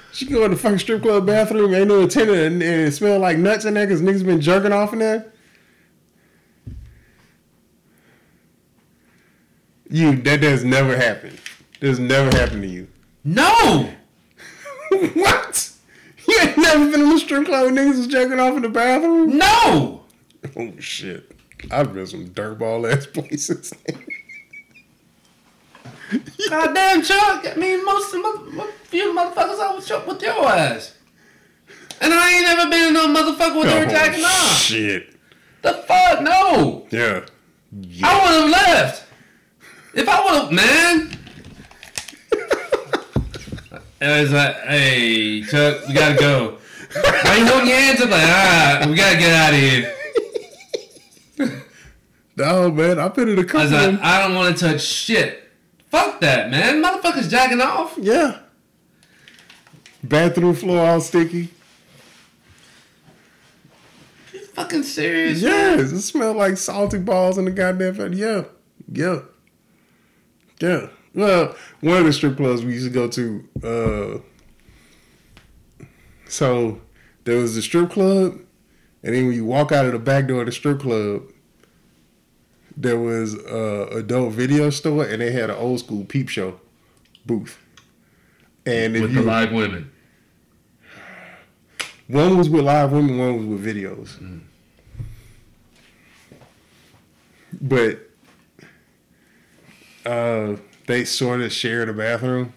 [laughs] she go in the fucking strip club bathroom, ain't no attendant, and, and it smell like nuts in there because niggas been jerking off in there. You that does never happen. Does never happen to you. No. [laughs] what? You ain't never been in a strip club niggas was jerking off in the bathroom? No. Oh shit. I've been some dirtball ass places. [laughs] Goddamn, Chuck. I mean, most of my, few motherfuckers out with your, with your ass. And I ain't never been in no motherfucker with her oh, jacking off. Shit. The fuck? No. Yeah. I would have left. If I would have, man. [laughs] I was like, hey, Chuck, we gotta go. Why you holding your hands up like, alright, we gotta get out of here. [laughs] No, man, I've been in a I couple. was like, I don't want to touch shit. Fuck that, man. Motherfuckers jacking off. yeah. Bathroom floor all sticky. You fucking serious? man? Yes, it smelled like salty balls in the goddamn. Yeah, yeah, yeah. Well, one of the strip clubs we used to go to. uh So there was the strip club, and then when you walk out of the back door of the strip club, there was a adult video store, and they had an old school peep show booth. And With you, the live women. One was with live women, one was with videos. But uh, they sort of shared a bathroom.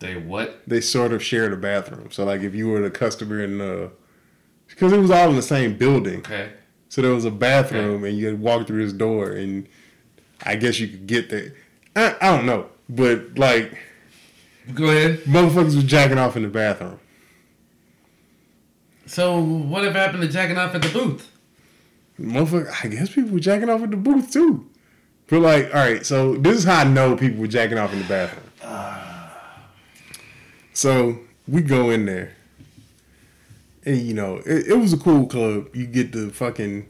They what? They sort of shared a bathroom. So like if you were the customer in the because it was all in the same building. Okay. So there was a bathroom and you had walk through this door and I guess you could get there. I, I don't know. But like Go ahead. motherfuckers was jacking off in the bathroom. So, whatever happened to jacking off at the booth? Motherfucker, I guess people were jacking off at the booth too. But like, all right, so this is how I know people were jacking off in the bathroom. So we go in there, and you know, it, it was a cool club. You get the fucking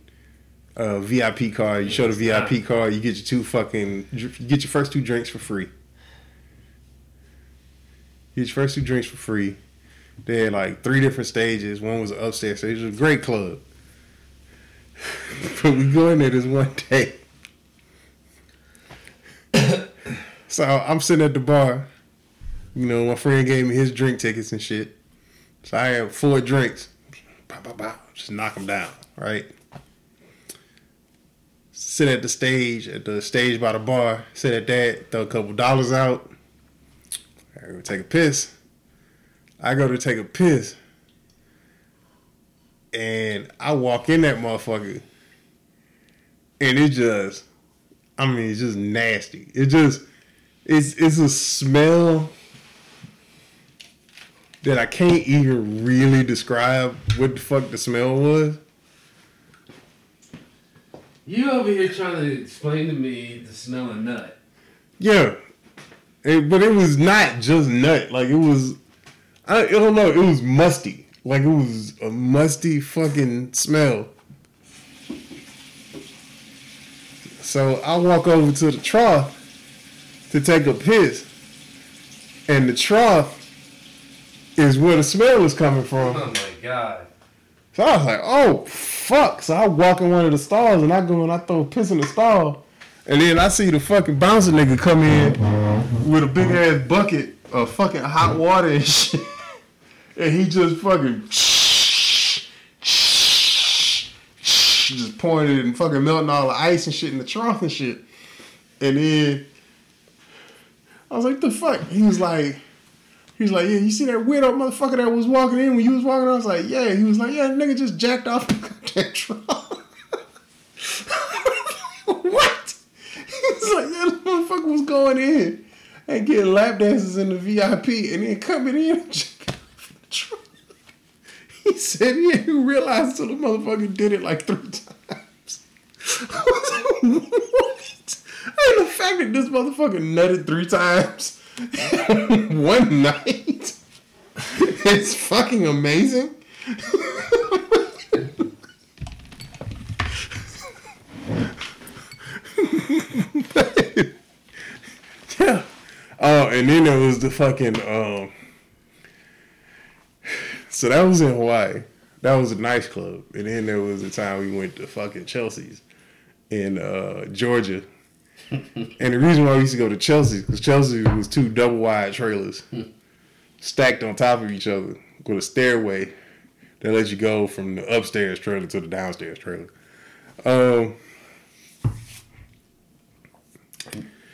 uh, VIP card. You show the VIP card, you get your two fucking, you get your first two drinks for free. You get your first two drinks for free. They had like three different stages. One was an upstairs stage. It was a great club. [laughs] but we go in there this one day. So I'm sitting at the bar. You know, my friend gave me his drink tickets and shit. So I had four drinks. Bow, bow, bow. Just knock them down, right? Sit at the stage, at the stage by the bar, sit at that, throw a couple dollars out. I go take a piss. I go to take a piss. And I walk in that motherfucker. And it just, I mean, it's just nasty. It just, it's it's a smell that I can't even really describe what the fuck the smell was. You over here trying to explain to me the smell of nut. Yeah, It- but it was not just nut. Like it was, I, I don't know. It was musty. Like it was a musty fucking smell. So I walk over to the trough to take a piss, and the trough is where the smell is coming from. Oh my god. So I was like, oh fuck. So I walk in one of the stalls and I go and I throw piss in the stall. And then I see the fucking bouncer nigga come in with a big ass bucket of fucking hot water and [laughs] shit. And he just fucking [laughs] just pouring it and fucking melting all the ice and shit in the trough and shit. And then I was like, the fuck? He was like, he was like, yeah, you see that weirdo motherfucker that was walking in when you was walking? I was like, yeah. He was like, yeah, nigga just jacked off that truck. [laughs] what? He was like, yeah, this motherfucker was going in and getting lap dances in the VIP and then coming in and [laughs] jacking the truck. He said he didn't realize till the motherfucker did it like three times. [laughs] I was like, what? And the fact that this motherfucker nutted three times [laughs] one night it's fucking amazing. yeah. Oh, and then there was the fucking um so that was in Hawaii. That was a nice club. And then there was a time we went to fucking Chelsea's in uh, Georgia. And the reason why we used to go to Chelsea because Chelsea was two double wide trailers stacked on top of each other with a stairway that lets you go from the upstairs trailer to the downstairs trailer. Um,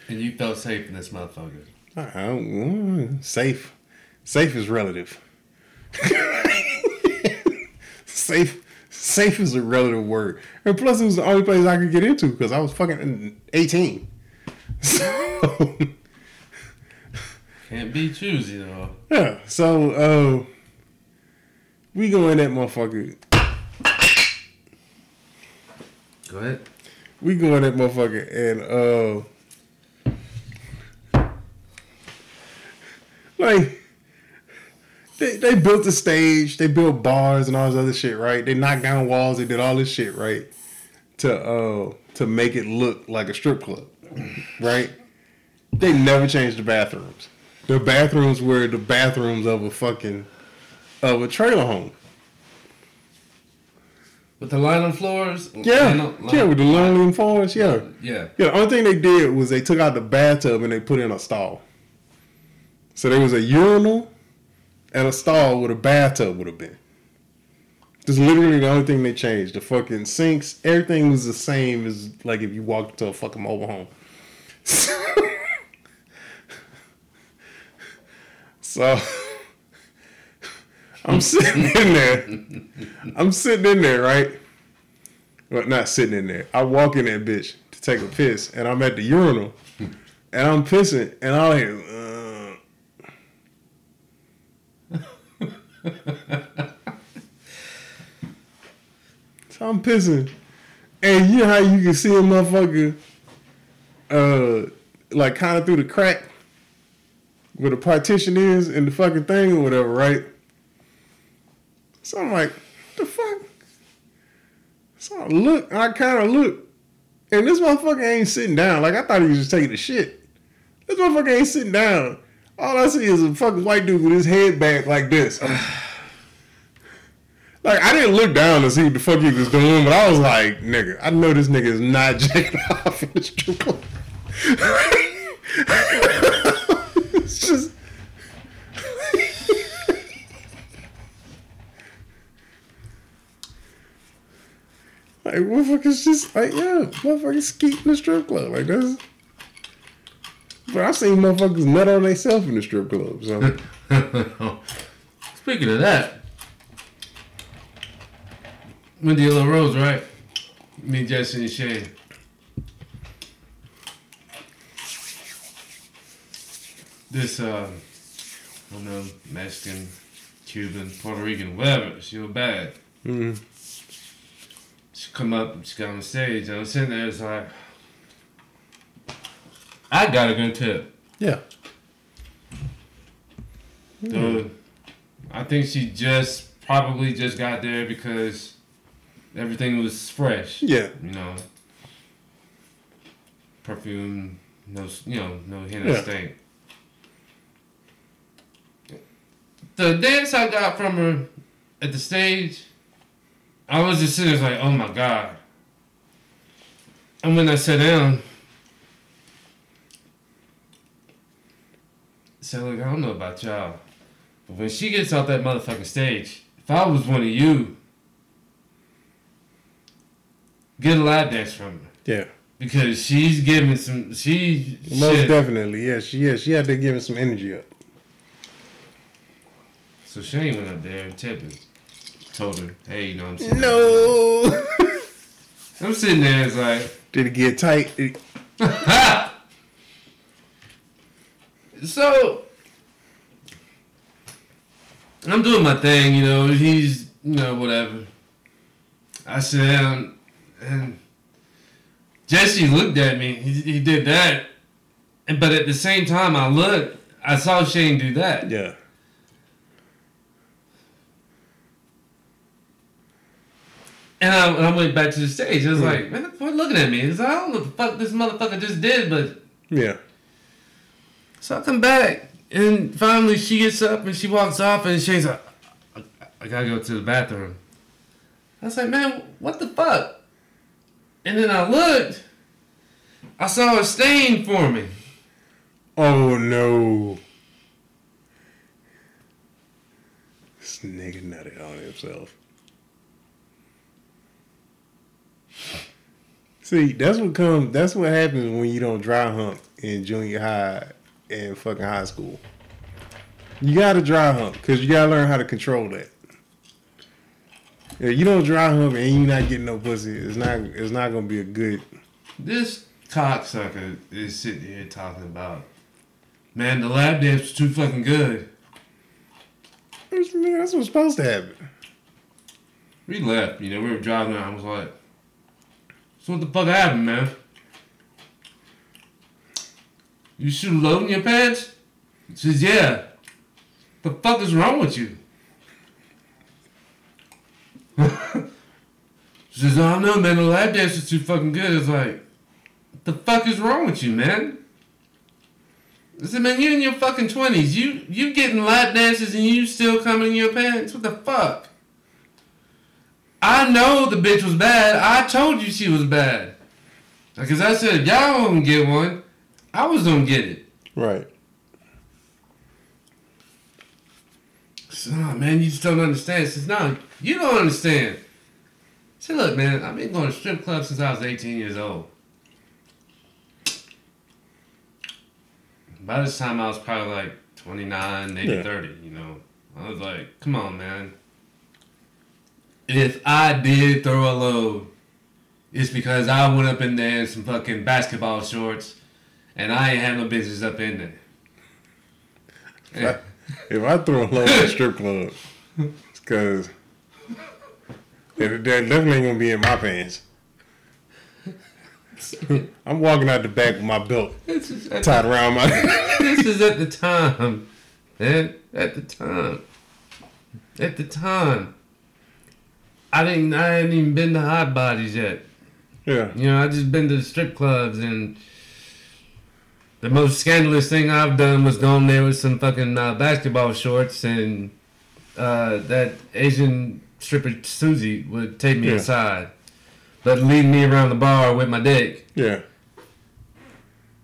And you felt safe in this motherfucker. I mm, safe, safe is relative. [laughs] safe, safe is a relative word, and plus it was the only place I could get into because I was fucking eighteen. [laughs] So Can't be choosy though. yeah, so uh, we go in that motherfucker. Go ahead. We go in that motherfucker and uh like they, they built the stage, they built bars and all this other shit, right? They knocked down walls, they did all this shit, right? To uh to make it look like a strip club. Right? They never changed the bathrooms. The bathrooms were the bathrooms of a fucking of a trailer home. With the line on floors? Yeah. Yeah, with the linoleum floors, yeah. Yeah. Yeah, the only thing they did was they took out the bathtub and they put in a stall. So there was a urinal and a stall where a bathtub would have been. That's literally the only thing they changed. The fucking sinks, everything was the same as like if you walked into a fucking mobile home. [laughs] so [laughs] I'm sitting in there. I'm sitting in there, right? Well, not sitting in there. I walk in that bitch to take a piss, and I'm at the urinal, and I'm pissing, and I hear, uh. [laughs] so I'm pissing, and you know how you can see a motherfucker, uh, like kind of through the crack where the partition is and the fucking thing or whatever, right? So I'm like, the fuck? So I look, I kind of look, and this motherfucker ain't sitting down. Like I thought he was just taking a shit. This motherfucker ain't sitting down. All I see is a fucking white dude with his head back like this. [sighs] Like I didn't look down to see what the fuck he was doing, but I was like, nigga, I know this nigga is not [laughs] jacking off in the strip club. [laughs] it's just. [laughs] Like motherfuckers just like yeah, motherfuckers skeet in the strip club like that's. But I seen motherfuckers nut on themselves in the strip club. So [laughs] Speaking of that, Wendy Yellow Rose, right? Me, Jesse, and Shane. This, uh, I don't know, Mexican, Cuban, Puerto Rican, whatever. She was bad. mm, She come up, she got on the stage. and I was sitting there, it's like, I got a good tip. yeah, Dude, I think she just probably just got there because everything was fresh. yeah, You know, perfume, no, you know, no hint Yeah. of stink. The dance I got from her at the stage, I was just sitting there like, oh my god. And when I sat down, Look, I don't know about y'all, but when she gets off that motherfucking stage, if I was one of you, get a lap dance from her yeah. because she's giving some. She Most shit. definitely, yeah. She yeah, she had to give some energy up. So Shane went up there and tipped her. Told her, hey, you know what I'm saying? No. I'm sitting there, it's like, Did it get tight? It- [laughs] [laughs] so I'm doing my thing, you know. He's, you know, whatever. I sit down and Jesse looked at me. He, he did that, and but at the same time, I looked. I saw Shane do that. yeah. And I, and I went back to the stage. I was hmm. like, man, what looking at me? It's like, I don't know what the fuck this motherfucker just did, but Yeah. So I come back and finally she gets up and she walks off and she's like, I, I gotta go to the bathroom. I was like, man, what the fuck? And then I looked, I saw a stain for me. Oh no. This nigga nutted on himself. See, that's what comes. That's what happens when you don't dry hump in junior high and fucking high school. You gotta dry hump because you gotta learn how to control that. If you don't dry hump and you not getting no pussy, it's not. It's not gonna be a good. This cocksucker is sitting here talking about, man, the lab dance was too fucking good. That's what's supposed to happen. We left, you know, we were driving. I was like, so what the fuck happened, man? You shoot a load in your pants? He says, yeah. The fuck is wrong with you? [laughs] she says, oh, I don't know, man. The lap dance is too fucking good. It's like, the fuck is wrong with you, man? I said, man, you're in your fucking 20s. You you getting lap dances and you still coming in your pants? What the fuck? I know the bitch was bad. I told you she was bad. Because I said, y'all gonna get one. I was gonna get it. Right. Oh, man, you just don't understand. He says, no, you don't understand. Said, look, man, I've been going to strip clubs since I was 18 years old. By this time, I was probably like 29, maybe Yeah. 30, you know. I was like, come on, man. If I did throw a load, it's because I went up in there in some fucking basketball shorts and I ain't had no business up in there. Yeah. If I throw a load at a strip club, it's because that definitely ain't gonna be in my pants. [laughs] I'm walking out the back with my belt This is at, tied around my. [laughs] this is at the time, man. At the time. At the time. I didn't. I hadn't even been to hot bodies yet. Yeah. You know, I just been to the strip clubs and the most scandalous thing I've done was going there with some fucking uh, basketball shorts and uh, that Asian stripper Susie would take me Yeah. aside, but lead me around the bar with my dick. Yeah.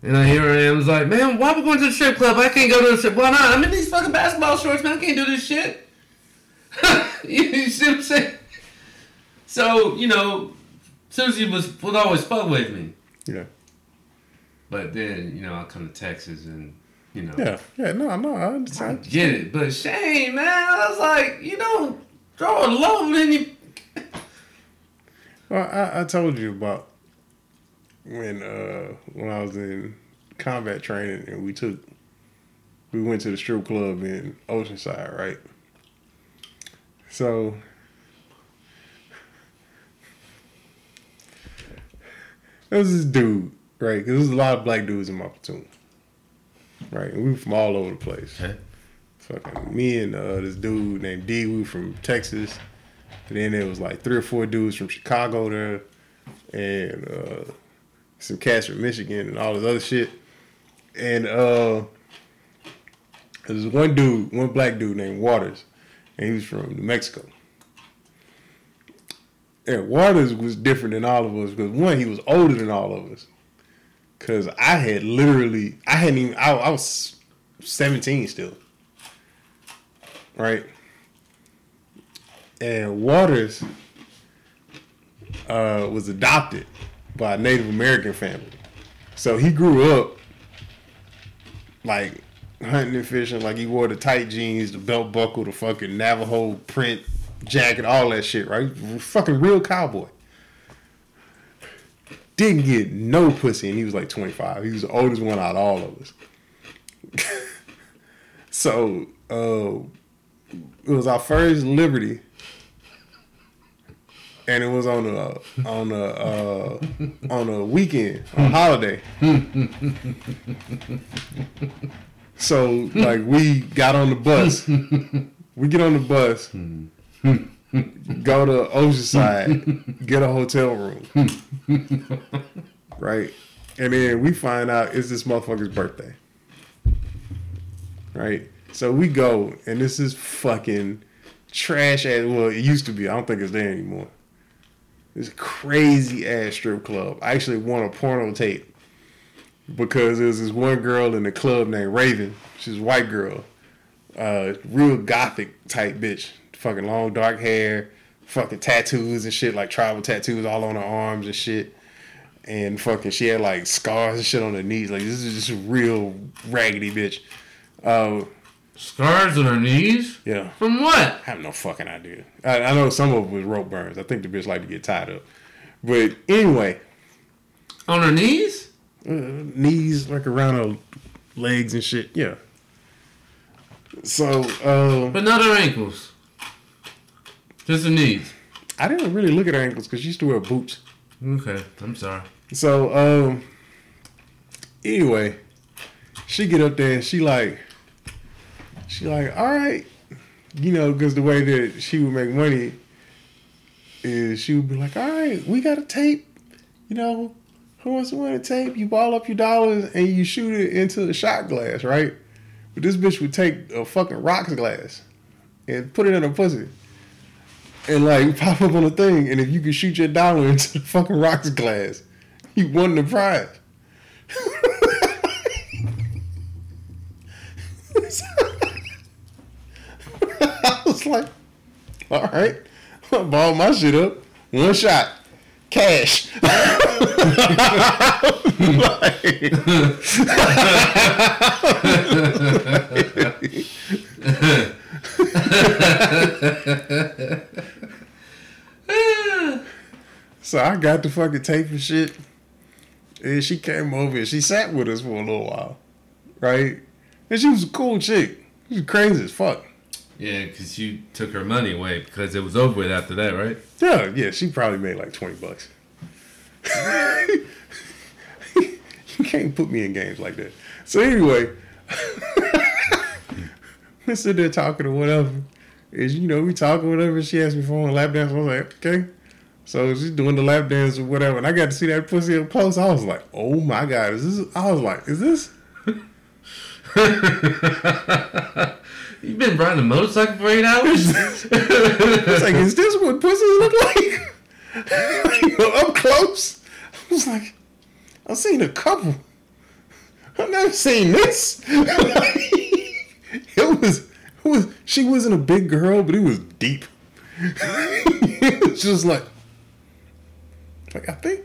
And I here I am, was like, man, why we going to the strip club? I can't go to the strip. Why not? I'm in these fucking basketball shorts, man. I can't do this shit. [laughs] you see what I'm saying? So you know, Susie was would always fuck with me. Yeah. But then, you know, I come to Texas and, you know, Yeah. Yeah. No, no, I understand. I get it. But Shane, man, I was like, you know, throw a load in you. Well, I, I told you about when uh when I was in combat training and we took we went to the strip club in Oceanside, right? So there was this dude, right? Because there's a lot of black dudes in my platoon, right? And we were from all over the place. Okay. Fucking me and uh, this dude named D. We were from Texas. And then there was like three or four dudes from Chicago there, and uh, some cats from Michigan and all this other shit. And uh, there was one dude, one black dude named Waters, and he was from New Mexico. And Waters was different than all of us because one, he was older than all of us. Cause I had literally, I hadn't even, I, I was seventeen still, right? And Waters uh, was adopted by a Native American family. So he grew up like hunting and fishing, like he wore the tight jeans, the belt buckle, the fucking Navajo print jacket, all that shit, right? Fucking real cowboy. Didn't get no pussy, and he was like 25. He was the oldest one out of all of us. [laughs] so uh, it was our first Liberty, and it was on a on a uh, on a weekend, on a holiday. so like we got on the bus, [laughs] we get on the bus, go to Oceanside, get a hotel room, right, and then we find out it's this motherfucker's birthday, right. So we go, and this is fucking trash ass. Well, it used to be. I don't think it's there anymore. This crazy ass strip club. I actually won a porno tape because there was this one girl in the club named Raven. She's a white girl, uh, real gothic type bitch. Fucking long dark hair, fucking tattoos and shit, like tribal tattoos all on her arms and shit. And fucking, she had like scars and shit on her knees. Like this is just a real raggedy bitch. Uh, Scars on her knees? yeah. From what? I have no fucking idea. I, I know some of it was rope burns. I think the bitch like to get tied up. But anyway, On her knees? uh, knees like around her legs and shit. Yeah. So uh, But not her ankles. Just her knees. I didn't really look at her ankles because she used to wear boots. Okay, I'm sorry. So um, anyway, she get up there and she like, she like, all right, you know, because the way that she would make money is she would be like, all right, we got a tape, you know, who wants to win a tape? You ball up your dollars and you shoot it into a shot glass, right? But this bitch would take a fucking rocks glass and put it in her pussy. And like pop up on the thing, and if you could shoot your dollar into the fucking rocks glass, you won the prize. [laughs] I was like, all right, ball my shit up. One shot. Cash. [laughs] [laughs] so I got the fucking tape and shit. And she came over and she sat with us for a little while. Right? And she was a cool chick. She was crazy as fuck. Yeah, because you took her money away because it was over with after that, right? Yeah, yeah, she probably made like 20 bucks. [laughs] you can't put me in games like that. So anyway, [laughs] we sit there talking or whatever. is you know we talking whatever. She asked me for a lap dance. I was like, okay. So she's doing the lap dance or whatever, and I got to see that pussy up close. I was like, oh my god, is this? I was like, is this? [laughs] You've been riding a motorcycle for eight hours. [laughs] It's like, is this what pussies look [laughs] like? up close. I was like, I've seen a couple. I've never seen this. it was, it was. She wasn't a big girl, but it was deep. it was just like, like I think,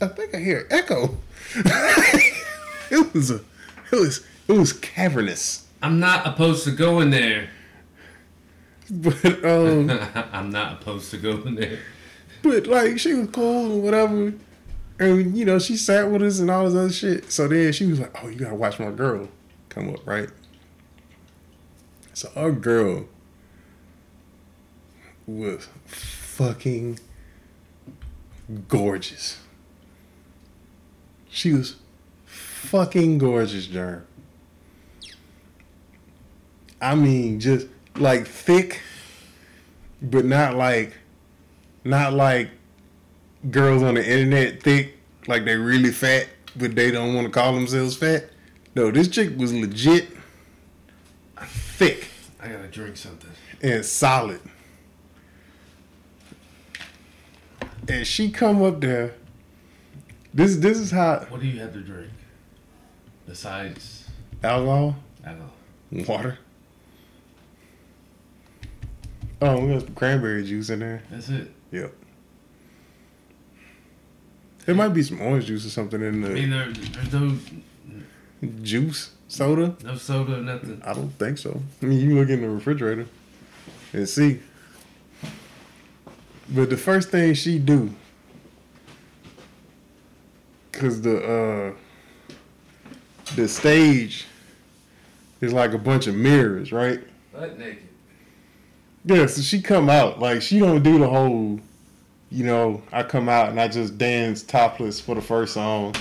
I think I hear echo. [laughs] it was a, it was, it was cavernous. I'm not opposed to going there. [laughs] But um. [laughs] I'm not opposed to going there. But like she was cool and whatever. And you know, she sat with us and all this other shit. So then she was like, Oh, you gotta watch my girl come up, right? So our girl was fucking gorgeous. She was fucking gorgeous, Jerm. I mean, just like thick, but not like not like girls on the internet thick, like they really fat, but they don't want to call themselves fat. No, this chick was legit thick I gotta drink something. and solid. And she come up there. This this is how What do you have to drink? Besides alcohol, alcohol. water. Oh, we got some cranberry juice in there. That's it. Yep. There might be some orange juice or something in the I mean, there, there's no juice soda. no soda, nothing. I don't think so. I mean, you look in the refrigerator and see. But the first thing she do, cause the uh the stage is like a bunch of mirrors, right? Butt naked. Yeah, so she come out like she don't do the whole, you know, I come out and I just dance topless for the first song,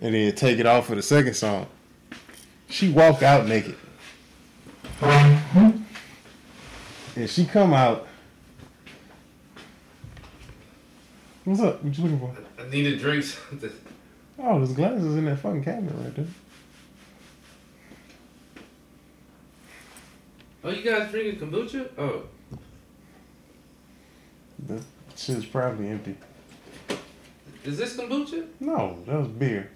and then take it off for the second song. She walk out naked, and she come out. What's up? What you looking for? I need to drink something. Oh, there's glasses in that fucking cabinet right there. Oh, you guys drinking kombucha? Oh, The shit's probably empty. is this kombucha? No, that was beer.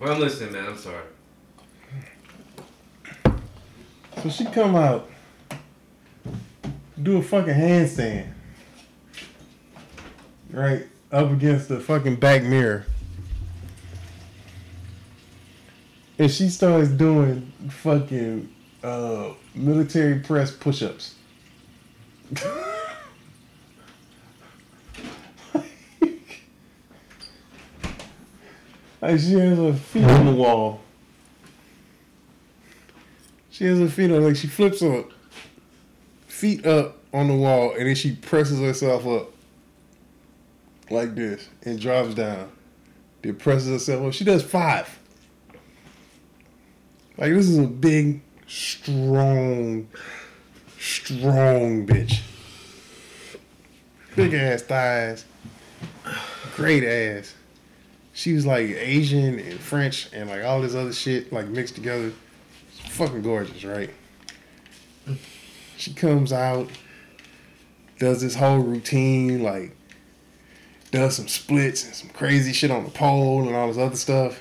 Well, I'm listening, man. I'm sorry. So she come out, do a fucking handstand, right up against the fucking back mirror, and she starts doing fucking uh, military press push-ups. [laughs] like she has her feet on the wall. She has her feet on, like she flips up, feet up on the wall, and then she presses herself up like this and drops down. Then presses herself up. She does five. Like this is a big, strong, strong bitch. Big ass thighs, great ass. She was like Asian and French and like all this other shit like mixed together fucking gorgeous, right? She comes out, does this whole routine, like does some splits and some crazy shit on the pole and all this other stuff.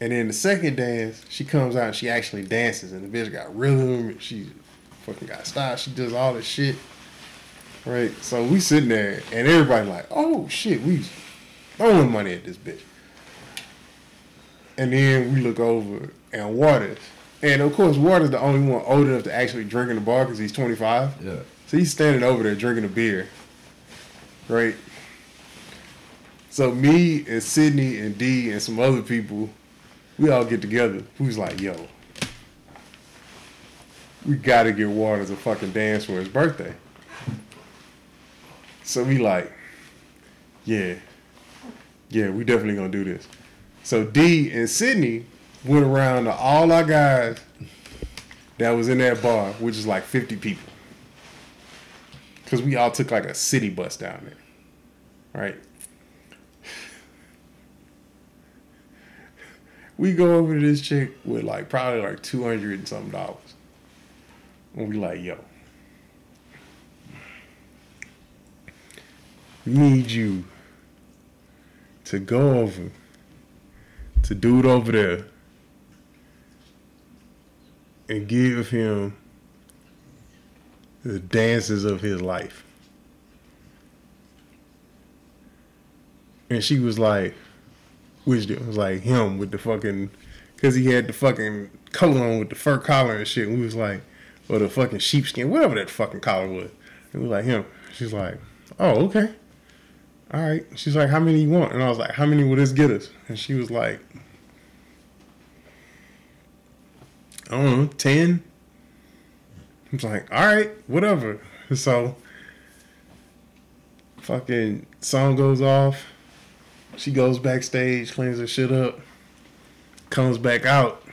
And then the second dance, she comes out and she actually dances and the bitch got rhythm and she fucking got style. She does all this shit. Right? So we sitting there and everybody like, oh shit, we throwing money at this bitch. And then we look over and Waters. And of course, Waters the only one old enough to actually drink in the bar because he's 25. Yeah. So he's standing over there drinking a beer. Right? So me and Sydney and D and some other people, we all get together. Who's like, yo, we gotta get Waters a fucking dance for his birthday. So we like, yeah, yeah, we definitely gonna do this. So D and Sydney went around to all our guys that was in that bar, which is like 50 people. Because we all took like a city bus down there. Right? We go over to this chick with like probably like 200 and something dollars. And we like, yo, need you to go over to dude over there and give him the dances of his life. And she was like, which it was like him with the fucking, because he had the fucking coat on with the fur collar and shit. And we was like, or the fucking sheepskin, whatever that fucking collar was. We was like, him. She's like, oh, okay. All right. She's like, how many you want? And I was like, how many will this get us? And she was like, I don't know, 10. I was like, all right, whatever. [laughs] So, fucking song goes off. She goes backstage, cleans her shit up, comes back out.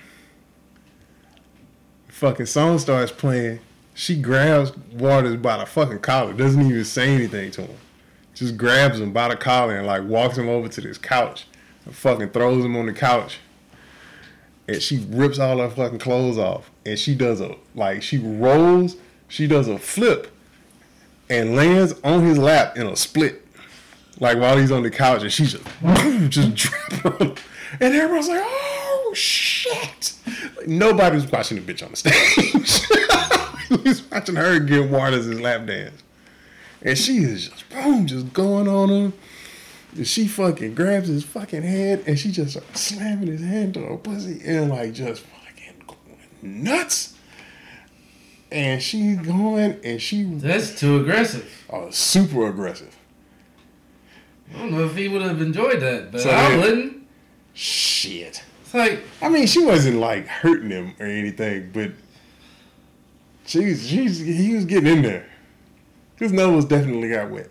Fucking song starts playing. She grabs Waters by the fucking collar, doesn't even say anything to him. Just grabs him by the collar and like walks him over to this couch and fucking throws him on the couch and she rips all her fucking clothes off. And she does a like she rolls she does a flip and lands on his lap in a split. Like while he's on the couch and she just [laughs] just drop and everyone's like oh shit. Like, nobody was watching the bitch on the [laughs] stage. He was watching her give Waters his lap dance. And she is just boom just going on him she fucking grabs his fucking head and she just slamming his hand to her pussy and like just fucking going nuts. And she's going and she That's too aggressive. uh, super aggressive. I don't know if he would have enjoyed that, but So I then- wouldn't. Shit. It's like, I mean, she wasn't like hurting him or anything, but she's she's he was getting in there. His nose definitely got wet.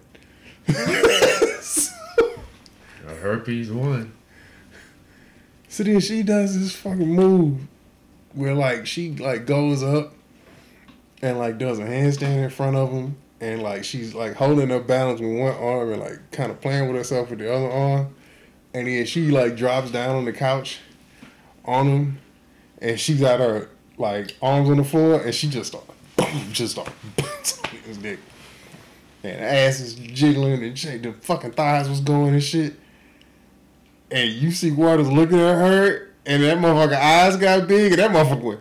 [laughs] herpes one. So then she does this fucking move where like she like goes up and like does a handstand in front of him and like she's like holding her balance with one arm and like kind of playing with herself with the other arm. And then she like drops down on the couch on him and she got her like arms on the floor and she just start boom just start bouncing [laughs] his dick. And ass is jiggling and shit. The fucking thighs was going and shit and you see Waters looking at her, and that motherfucker eyes got big, and that motherfucker went.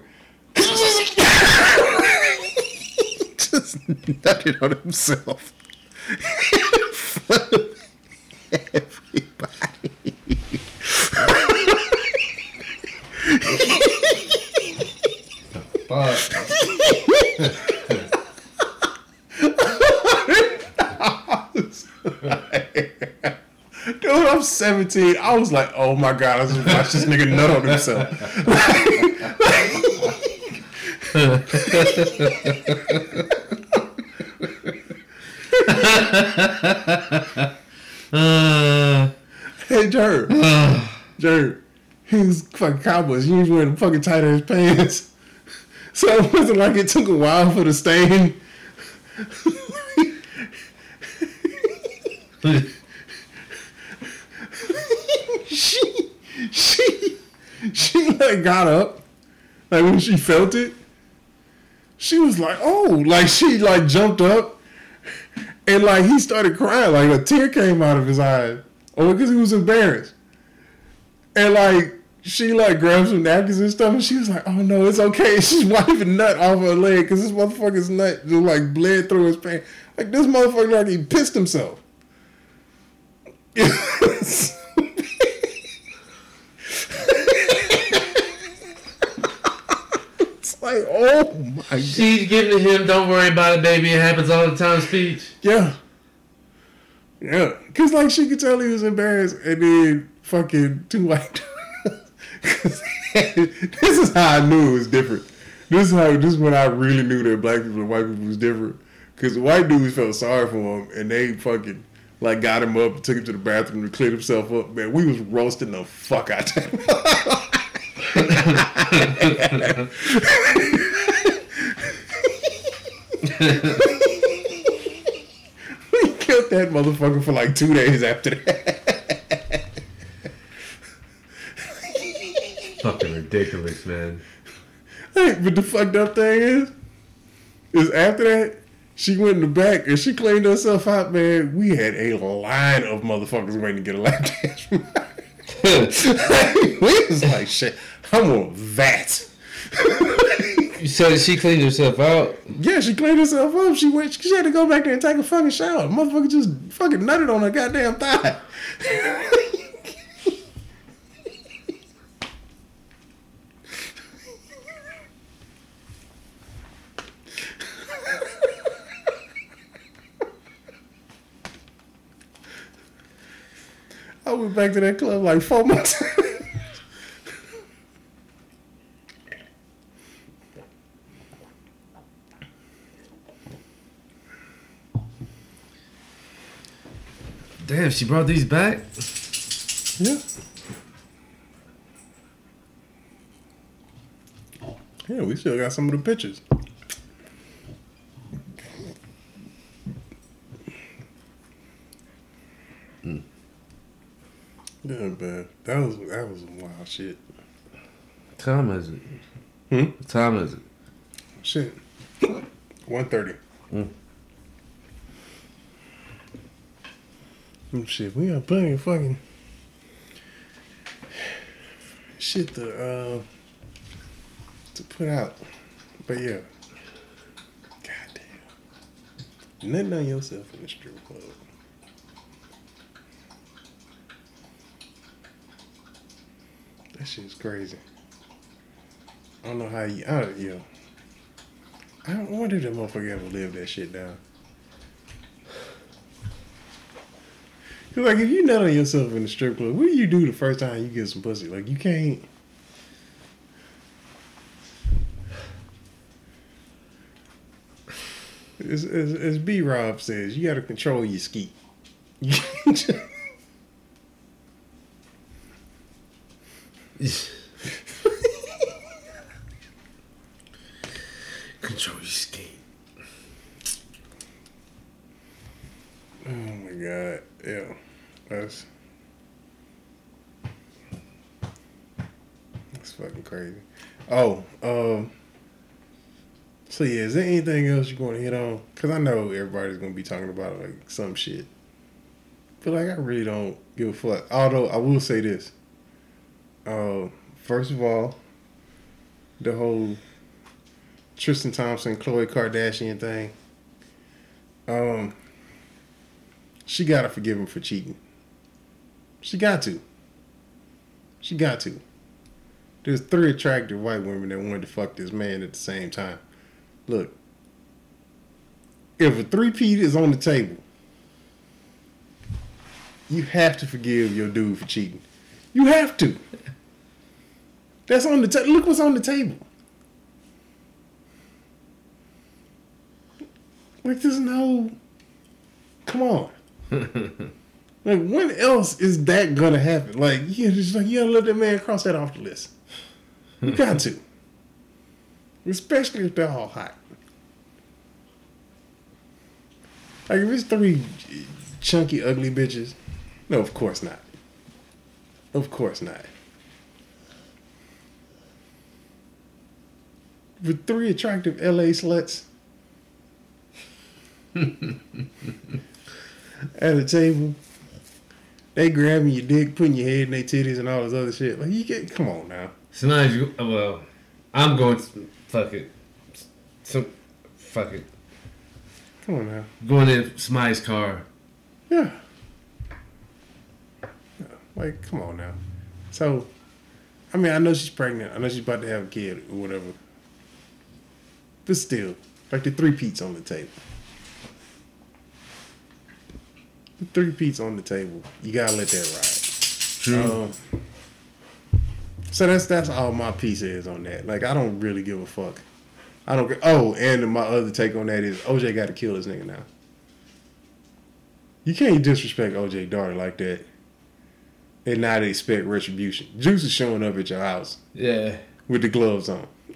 [laughs] just nutted on himself. In front of everybody. Fuck. [laughs] [laughs] Dude, I'm 17. I was like, oh my god, I just watched this nigga nut on himself. Uh, [laughs] Hey, Jared. Jared. He was fucking Cowboys. He was wearing fucking tight ass pants. [laughs] So it wasn't like it took a while for the stain. [laughs] she, she, like got up. Like when she felt it, she was like, oh, like she like jumped up. And like he started crying, like a tear came out of his eye. Or oh, because he was embarrassed. And like she like grabbed some napkins and stuff, and she was like, "Oh no, it's okay." [laughs] She's wiping nut off her leg because this motherfucker's nut just like bled through his pants. Like this motherfucker like he pissed himself. [laughs] it's like, oh my god, she's giving him "Don't worry about it, baby. It happens all the time" speech. yeah, yeah. Cause like she could tell he was embarrassed, and then fucking two white. [laughs] [laughs] this is how I knew it was different. This is how this is when I really knew that black people and white people was different. Cause the white dudes felt sorry for him, and they fucking like got him up, took him to the bathroom to clean himself up. Man, we was roasting the fuck out of him. [laughs] we killed that motherfucker for like two days after that. Fucking ridiculous, man. Hey, but the fucked up thing is, is after that, she went in the back and she cleaned herself out, man. We had a line of motherfuckers waiting to get a lap dance [laughs] we was like, shit, I want that. You said she cleaned herself out. Yeah, she cleaned herself up. She went. She had to go back there and take a fucking shower. Motherfucker just fucking nutted on her goddamn thigh. I went back to that club like four months. [laughs] Damn, she brought these back. Yeah. Yeah, we still got some of the pictures. Yeah, man. That was that was some wild shit. Time is it? Hmm? What time is it? Shit. One thirty. Mm. Shit, we plenty of fucking shit to uh to put out. But yeah. Goddamn. Nothing on yourself in the strip club. That shit's crazy. I don't know how you. I yo. I wonder if that motherfucker ever lived that shit down. Like if you nut on yourself in the strip club, what do you do the first time you get some pussy? Like you can't. As, as, as B Rob says, you got to control your skeet. You can't just- Control your skate. Oh my god, yeah, that's that's fucking crazy. Oh, um, so yeah, is there anything else you want to hit on? Cause I know everybody's gonna be talking about like some shit, but like I really don't give a fuck. Although I will say this, uh, first of all, the whole Tristan Thompson, Khloe Kardashian thing. Um, she gotta forgive him for cheating. She got to. She got to. There's three attractive white women that wanted to fuck this man at the same time. Look, if a three-peat is on the table, you have to forgive your dude for cheating. You have to. That's on the table. Look what's on the table. Like there's no. Come on. [laughs] like when else is that gonna happen? Like you just like you gotta let that man cross that off the list. You hmm. got to. Especially if they're all hot. Like if it's three chunky, ugly bitches, no, of course not. Of course not. With three attractive LA sluts [laughs] at a table, they grabbing your dick, putting your head in their titties and all this other shit. Like you get, come on now. So now you, uh, well, I'm going to, fuck it. So, fuck it. Come on now. Going in somebody's car. Yeah. Yeah, Like, come on now. So, I mean, I know she's pregnant. I know she's about to have a kid or whatever. But still, like the three peats on the table. The three peats on the table. You gotta let that ride. True. Um, so that's that's all my piece is on that. Like I don't really give a fuck. I don't. Oh, and my other take on that is OJ got to kill this nigga now. You can't disrespect OJ daughter like that. and not expect retribution. Juice is showing up at your house Yeah. with the gloves on. [laughs]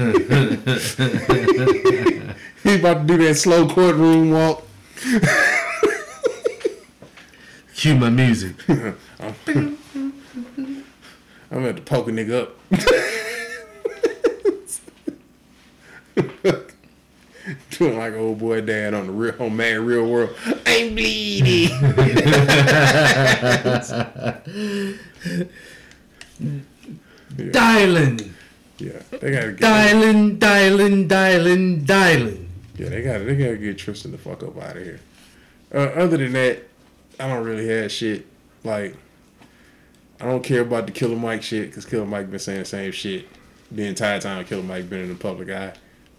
[laughs] He's about to do that slow courtroom walk. Cue my music. [laughs] I'm [laughs] at to poke a nigga up. [laughs] Doing like old boy dad on the real on man real world. I'm bleeding. dialing. Yeah, they gotta get. Dialing, dialing, dialing, dialing. Yeah, they got they gotta get Tristan the fuck up out of here. Uh, other than that, I don't really have shit. Like, I don't care about the Killer Mike shit because Killer Mike been saying the same shit the entire time. Killer Mike been in the public eye.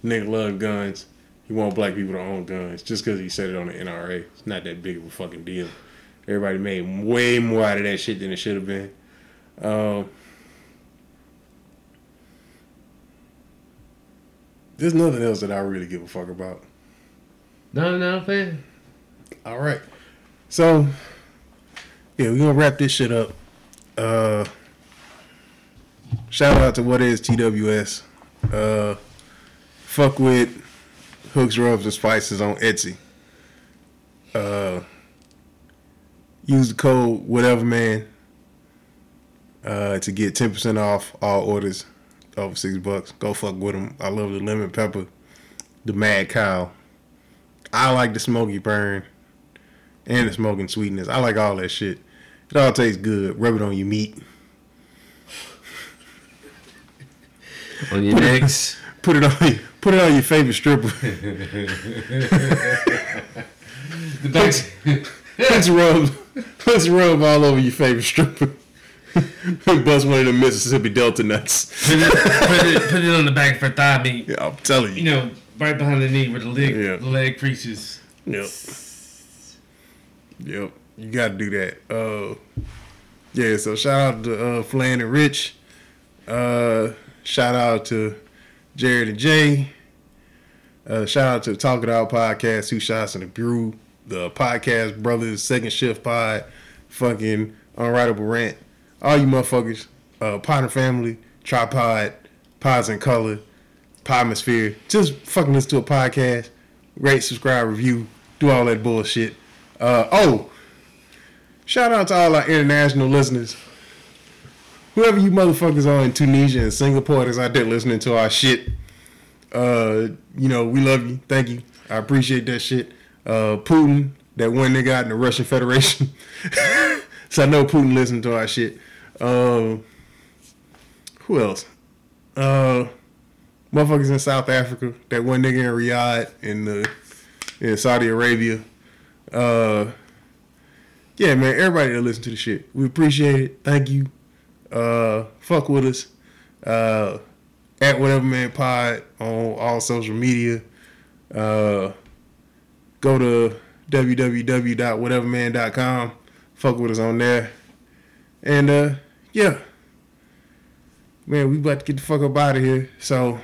Nigga love guns. He want black people to own guns just because he said it on the NRA. It's not that big of a fucking deal. Everybody made way more out of that shit than it should have been. Um, there's nothing else that I really give a fuck about. No, no, man. All right. So, yeah, we're gonna wrap this shit up. Uh, shout out to what is TWS. Uh, fuck with hooks, rubs, and spices on Etsy. Uh, use the code whatever man uh, to get ten percent off all orders over six bucks. Go fuck with them. I love the lemon pepper, the mad cow. I like the smoky burn and the smoking sweetness. I like all that shit. It all tastes good. Rub it on your meat. On your necks. [laughs] Put it on your, put it on your favorite stripper. [laughs] the backs. let's rub let's rub all over your favorite stripper. Bust one of the Mississippi Delta nuts. put, it, put, it, put it on the back of her thigh meat. Yeah, I'm telling You you. know, right behind the knee where the leg, Yeah. the leg creases. Yep. Yep. You gotta do that. Uh yeah, so shout out to uh Flan and Rich. Uh shout out to Jared and Jay. Uh shout out to Talk It Out Podcast, Two Shots and the Brew, the podcast brothers, second shift pod, fucking unwritable rant. All you motherfuckers, uh Potter Family, Tripod, Pods in Color, Podmosphere. Just fucking listen to a podcast rate, subscribe, review, do all that bullshit. Uh, oh, shout out to all our international listeners. Whoever you motherfuckers are in Tunisia and Singapore that's out there listening to our shit. Uh, you know, we love you. Thank you. I appreciate that shit. Uh, Putin, that one nigga out in the Russian Federation. [laughs] so I know Putin listened to our shit. Uh, who else? Uh, motherfuckers in South Africa, that one nigga in Riyadh in the in Saudi Arabia. Uh yeah, man, everybody that listen to the shit. We appreciate it. Thank you. Uh fuck with us. Uh at whatever man pod on all social media. Uh go to www.whateverman.com. Fuck with us on there. And uh yeah. Man, we about to get the fuck up out of here. So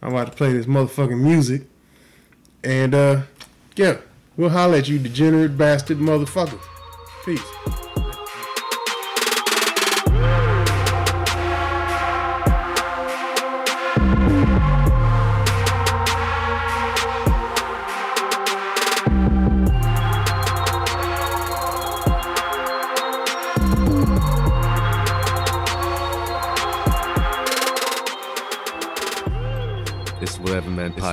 I'm about to play this motherfucking music. And uh yeah, we'll holler at you degenerate bastard motherfucker. Peace.